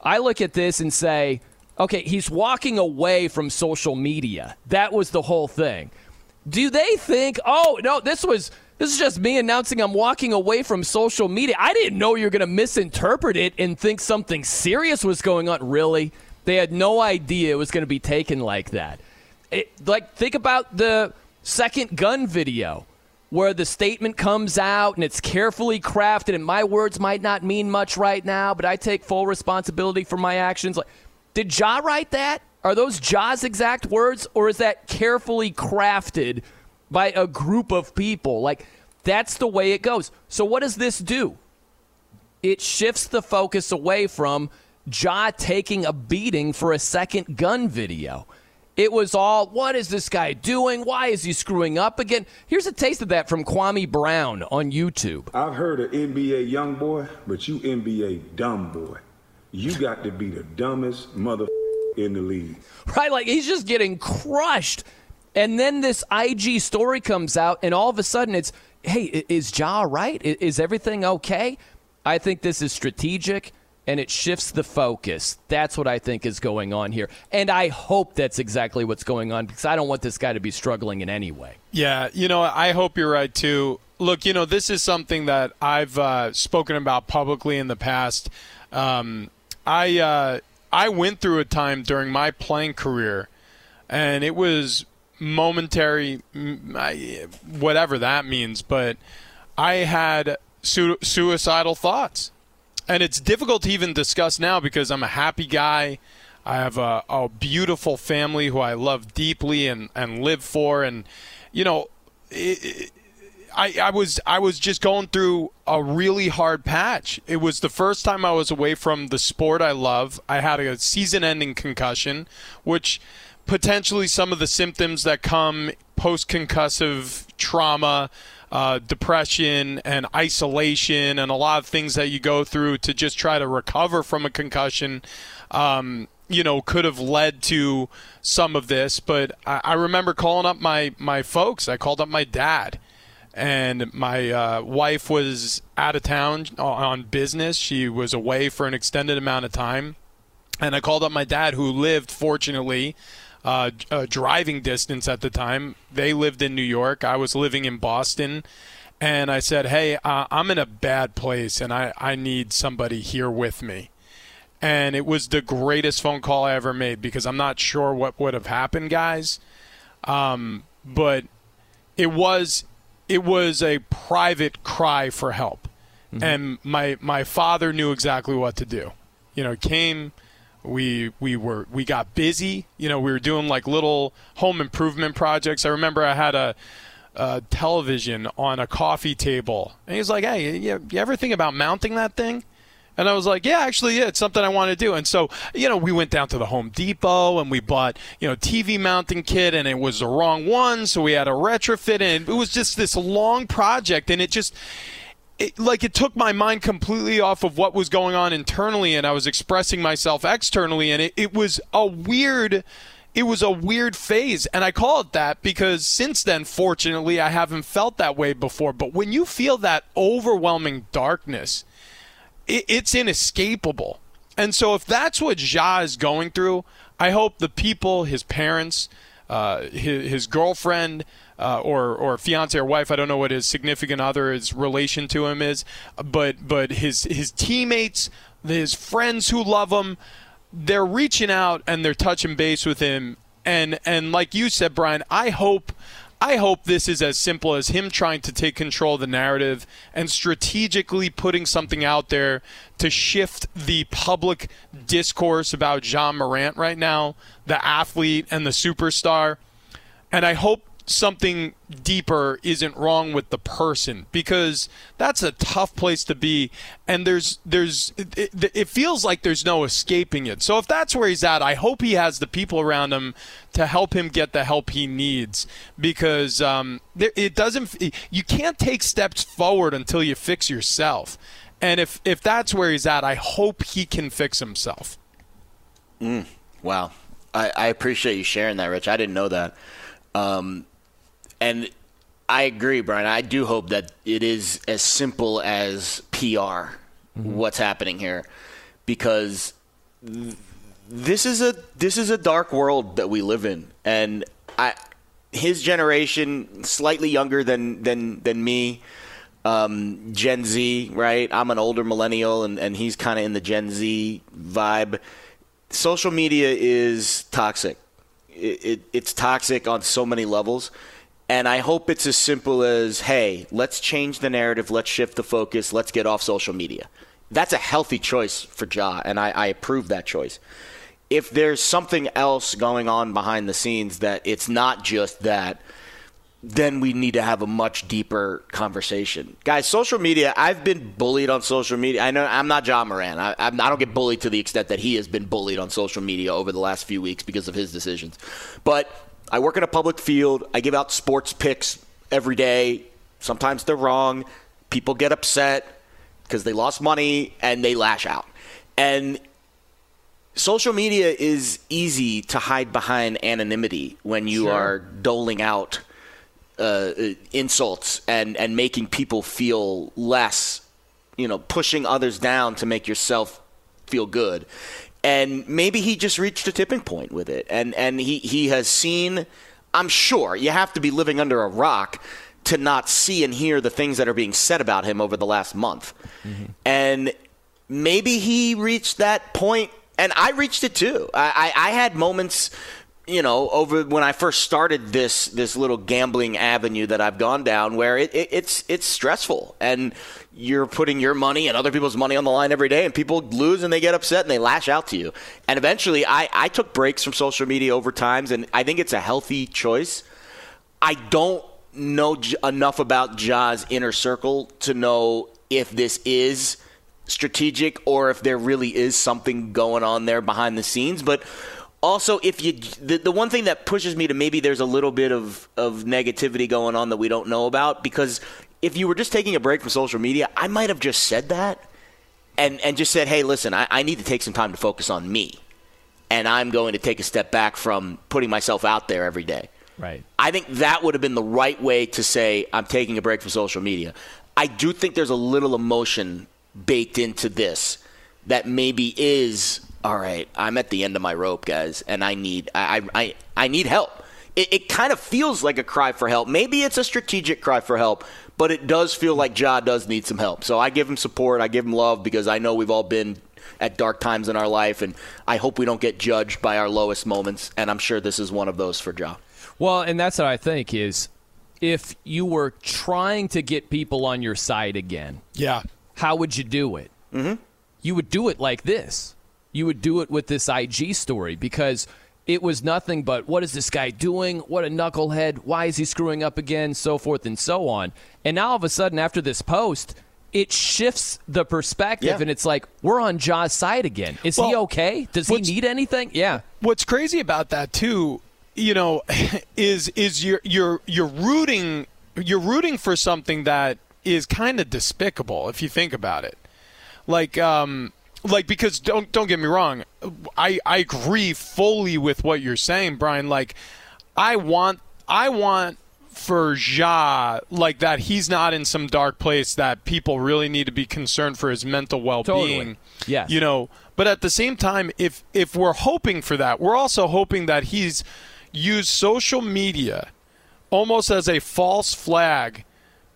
I look at this and say, okay, he's walking away from social media. That was the whole thing. Do they think, oh, no, this was this is just me announcing I'm walking away from social media. I didn't know you were going to misinterpret it and think something serious was going on. Really? They had no idea it was going to be taken like that. It, like, think about the second gun video where the statement comes out and it's carefully crafted and my words might not mean much right now but i take full responsibility for my actions. Like did ja write that? Are those ja's exact words or is that carefully crafted by a group of people? Like that's the way it goes. So what does this do? It shifts the focus away from ja taking a beating for a second gun video it was all, what is this guy doing? Why is he screwing up again? Here's a taste of that from Kwame Brown on YouTube. I've heard of NBA young boy, but you NBA dumb boy. You got to be the dumbest mother in the league. Right? Like he's just getting crushed. And then this IG story comes out, and all of a sudden it's, hey, is Ja right? Is everything okay? I think this is strategic and it shifts the focus. That's what I think is going on here. And I hope that's exactly what's going on because I don't want this guy to be struggling in any way. Yeah, you know, I hope you're right too. Look, you know, this is something that I've uh, spoken about publicly in the past. Um, I uh, I went through a time during my playing career, and it was momentary, whatever that means. But I had su- suicidal thoughts. And it's difficult to even discuss now because I'm a happy guy. I have a, a beautiful family who I love deeply and, and live for. And, you know, it, it, I, I was I was just going through a really hard patch. It was the first time I was away from the sport I love. I had a season-ending concussion, which potentially some of the symptoms that come post-concussive trauma, uh, depression, and isolation, and a lot of things that you go through to just try to recover from a concussion. Um, you know, could have led to some of this, but I, I remember calling up my my folks. I called up my dad and my uh, wife was out of town on business. She was away for an extended amount of time. And I called up my dad, who lived, fortunately, uh, a driving distance at the time. They lived in New York. I was living in Boston. And I said, Hey, uh, I'm in a bad place and I, I need somebody here with me. And it was the greatest phone call I ever made because I'm not sure what would have happened, guys. Um, but it was it was a private cry for help. Mm-hmm. And my my father knew exactly what to do. You know, came we we were we got busy. You know, we were doing like little home improvement projects. I remember I had a, a television on a coffee table, and he's like, "Hey, you, you ever think about mounting that thing?" And I was like, yeah, actually, yeah, it's something I want to do. And so, you know, we went down to the Home Depot and we bought, you know, TV mounting kit and it was the wrong one. So we had a retrofit and it was just this long project. And it just, it, like it took my mind completely off of what was going on internally and I was expressing myself externally. And it, it was a weird it was a weird phase. And I call it that because since then, fortunately, I haven't felt that way before. But when you feel that overwhelming darkness, it, it's inescapable. And so if that's what Ja is going through, I hope the people, his parents, uh, his, his, girlfriend, uh, or or fiance or wife, I don't know what his significant other's relation to him is, but but his his teammates, his friends who love him, they're reaching out and they're touching base with him. And and like you said, Brian, I hope I hope this is as simple as him trying to take control of the narrative and strategically putting something out there to shift the public discourse about Ja Morant right now, the athlete and the superstar. And I hope something deeper isn't wrong with the person because that's a tough place to be and there's there's it, it, feels like there's no escaping it. So if that's where he's at i hope he has the people around him to help him get the help he needs because um, it doesn't you can't take steps forward until you fix yourself. And if if that's where he's at i hope he can fix himself. Mm, wow. I, I appreciate you sharing that rich. I didn't know that. Um, and I agree, Brian. I do hope that it is as simple as PR, mm-hmm. what's happening here, because th- this is a this is a dark world that we live in, and I, his generation, slightly younger than than than me, um, Gen Z, right? I'm an older millennial, and and he's kind of in the Gen Z vibe. Social media is toxic. It, it, it's toxic on so many levels and I hope it's as simple as, hey, let's change the narrative, let's shift the focus, let's get off social media. That's a healthy choice for Ja, and I, I approve that choice. If there's something else going on behind the scenes that it's not just that, then we need to have a much deeper conversation. Guys, social media, I've been bullied on social media. I know I'm not Ja Morant. I, I, don't get bullied to the extent that he has been bullied on social media over the last few weeks because of his decisions. But I work in a public field. I give out sports picks every day. Sometimes they're wrong. People get upset because they lost money and they lash out. And social media is easy to hide behind anonymity when you sure. are doling out uh, insults and, and making people feel less, you know, pushing others down to make yourself feel good and maybe he just reached a tipping point with it. And and he he has seen i'm sure you have to be living under a rock to not see and hear the things that are being said about him over the last month. Mm-hmm. and maybe he reached that point and i reached it too. I i, I had moments you know, over when I first started this this little gambling avenue that I've gone down, where it, it, it's it's stressful, and you're putting your money and other people's money on the line every day, and people lose and they get upset and they lash out to you. And eventually, I I took breaks from social media over times, and I think it's a healthy choice. I don't know j- enough about Ja's inner circle to know if this is strategic or if there really is something going on there behind the scenes, but also if you the, the one thing that pushes me to maybe there's a little bit of, of negativity going on that we don't know about because if you were just taking a break from social media i might have just said that and and just said hey listen I, I need to take some time to focus on me and i'm going to take a step back from putting myself out there every day Right. I think that would have been the right way to say I'm taking a break from social media. I do think there's a little emotion baked into this that maybe is all right. I'm at the end of my rope, guys, and I need I I I need help. It, it kind of feels like a cry for help. Maybe it's a strategic cry for help, but it does feel like Ja does need some help. So I give him support. I give him love because I know we've all been at dark times in our life, and I hope we don't get judged by our lowest moments. And I'm sure this is one of those for Ja. Well, and that's what I think is if you were trying to get people on your side again, Yeah. how would you do it? Mm-hmm. You would do it like this. You would do it with this IG story because it was nothing but what is this guy doing? What a knucklehead. Why is he screwing up again? So forth and so on. And now all of a sudden, after this post, it shifts the perspective Yeah. and it's like, we're on Ja's side again. Is he okay? Does he need anything? Yeah. What's crazy about that too, you know, is is you're you're you're rooting you're rooting for something that is kind of despicable if you think about it. Like um like because don't don't get me wrong, I I agree fully with what you're saying, Brian. Like I want I want for Ja like that he's not in some dark place that people really need to be concerned for his mental well-being. Totally. Yes. You know, but at the same time if if we're hoping for that, we're also hoping that he's used social media almost as a false flag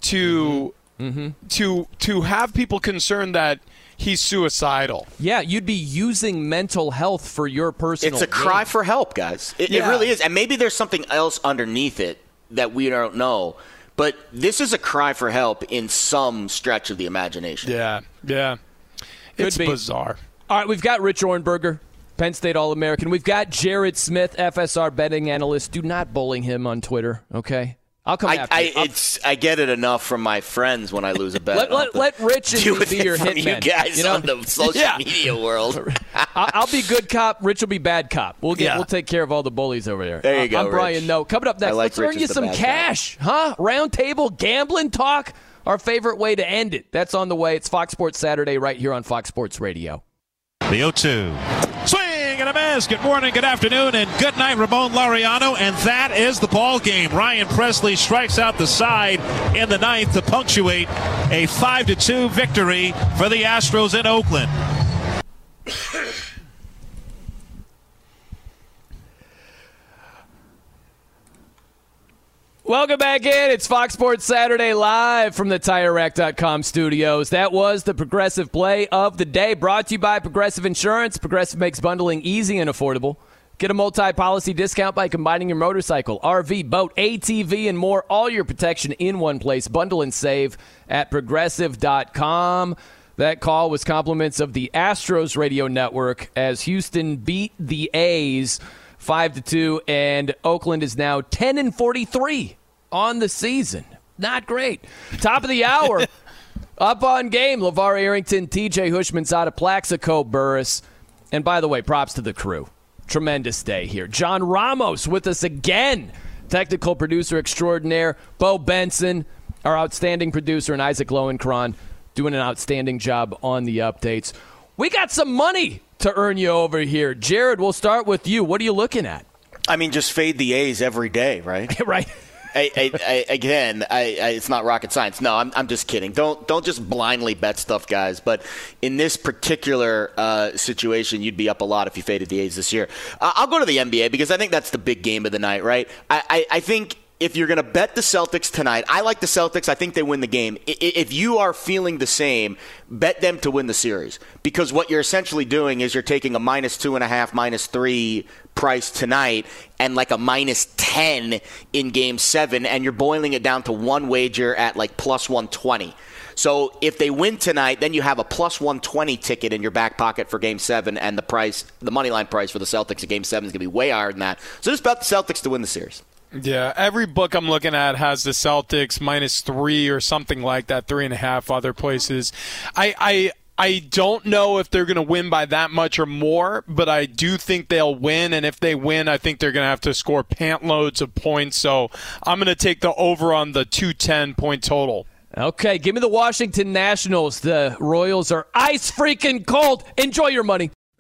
to mm-hmm. Mm-hmm. to to have people concerned that he's suicidal. Yeah, you'd be using mental health for your personal It's a cry for help, guys. It, Yeah. it really is. And maybe there's something else underneath it that we don't know. But this is a cry for help in some stretch of the imagination. Yeah, yeah. Could it's be. bizarre. All right, we've got Rich Ohrnberger, Penn State All American. We've got Jared Smith, FSR betting analyst. Do not bullying him on Twitter, okay? I'll come I, after I, you. I'll- it's, I get it enough from my friends when I lose a bet. Let- let- let Rich and Deal be your from hitmen, You guys you know? on the social Yeah. media world. I- I'll be good cop. Rich will be bad cop. We'll get. Yeah. We'll take care of all the bullies over there. There you Uh, go, I'm Brian. Noe, coming up next. Like let's earn you some bad cop. cash, huh? Round table gambling talk. Our favorite way to end it. That's on the way. It's Fox Sports Saturday right here on Fox Sports Radio. The 0 2. Swing and a miss. Good morning, good afternoon, and good night, Ramon Laureano. And that is the ball game. Ryan Pressly strikes out the side in the ninth to punctuate a 5 to 2 victory for the Astros in Oakland. Welcome back in. It's Fox Sports Saturday live from the TireRack.com studios. That was the progressive play of the day brought to you by Progressive Insurance. Progressive makes bundling easy and affordable. Get a multi policy discount by combining your motorcycle, RV, boat, ATV, and more. All your protection in one place. Bundle and save at progressive.com. That call was compliments of the Astros radio network as Houston beat the A's 5 to 2 and Oakland is now 10 and 43 on the season. Not great. Top of the hour. Up on game, LeVar Arrington, TJ Houshmandzadeh Plaxico Burress. And by the way, props to the crew. Tremendous day here. John Ramos with us again. Technical producer extraordinaire. Bo Benson, our outstanding producer, and Isaac Lowenkron doing an outstanding job on the updates. We got some money to earn you over here. Jared, we'll start with you. What are you looking at? I mean, just fade the A's every day, right? right. I, I, I, again, I, I, it's not rocket science. No, I'm, I'm just kidding. Don't don't just blindly bet stuff, guys. But in this particular uh, situation, you'd be up a lot if you faded the A's this year. Uh, I'll go to the NBA because I think that's the big game of the night, right? I, I, I think if you're going to bet the Celtics tonight, I like the Celtics. I think they win the game. If you are feeling the same, bet them to win the series because what you're essentially doing is you're taking a minus two and a half, minus three price tonight and like a minus 10 in game seven, and you're boiling it down to one wager at like plus 120. So if they win tonight, then you have a plus 120 ticket in your back pocket for game seven, and the price, the money line price for the Celtics in game seven is going to be way higher than that. So just bet the Celtics to win the series. Yeah, every book I'm looking at has the Celtics minus three or something like that, three and a half other places. I, I I don't know if they're going to win by that much or more, but I do think they'll win. And if they win, I think they're going to have to score pant loads of points. So I'm going to take the over on the 210 point total. Okay, give me the Washington Nationals. The Royals are ice freaking cold. Enjoy your money.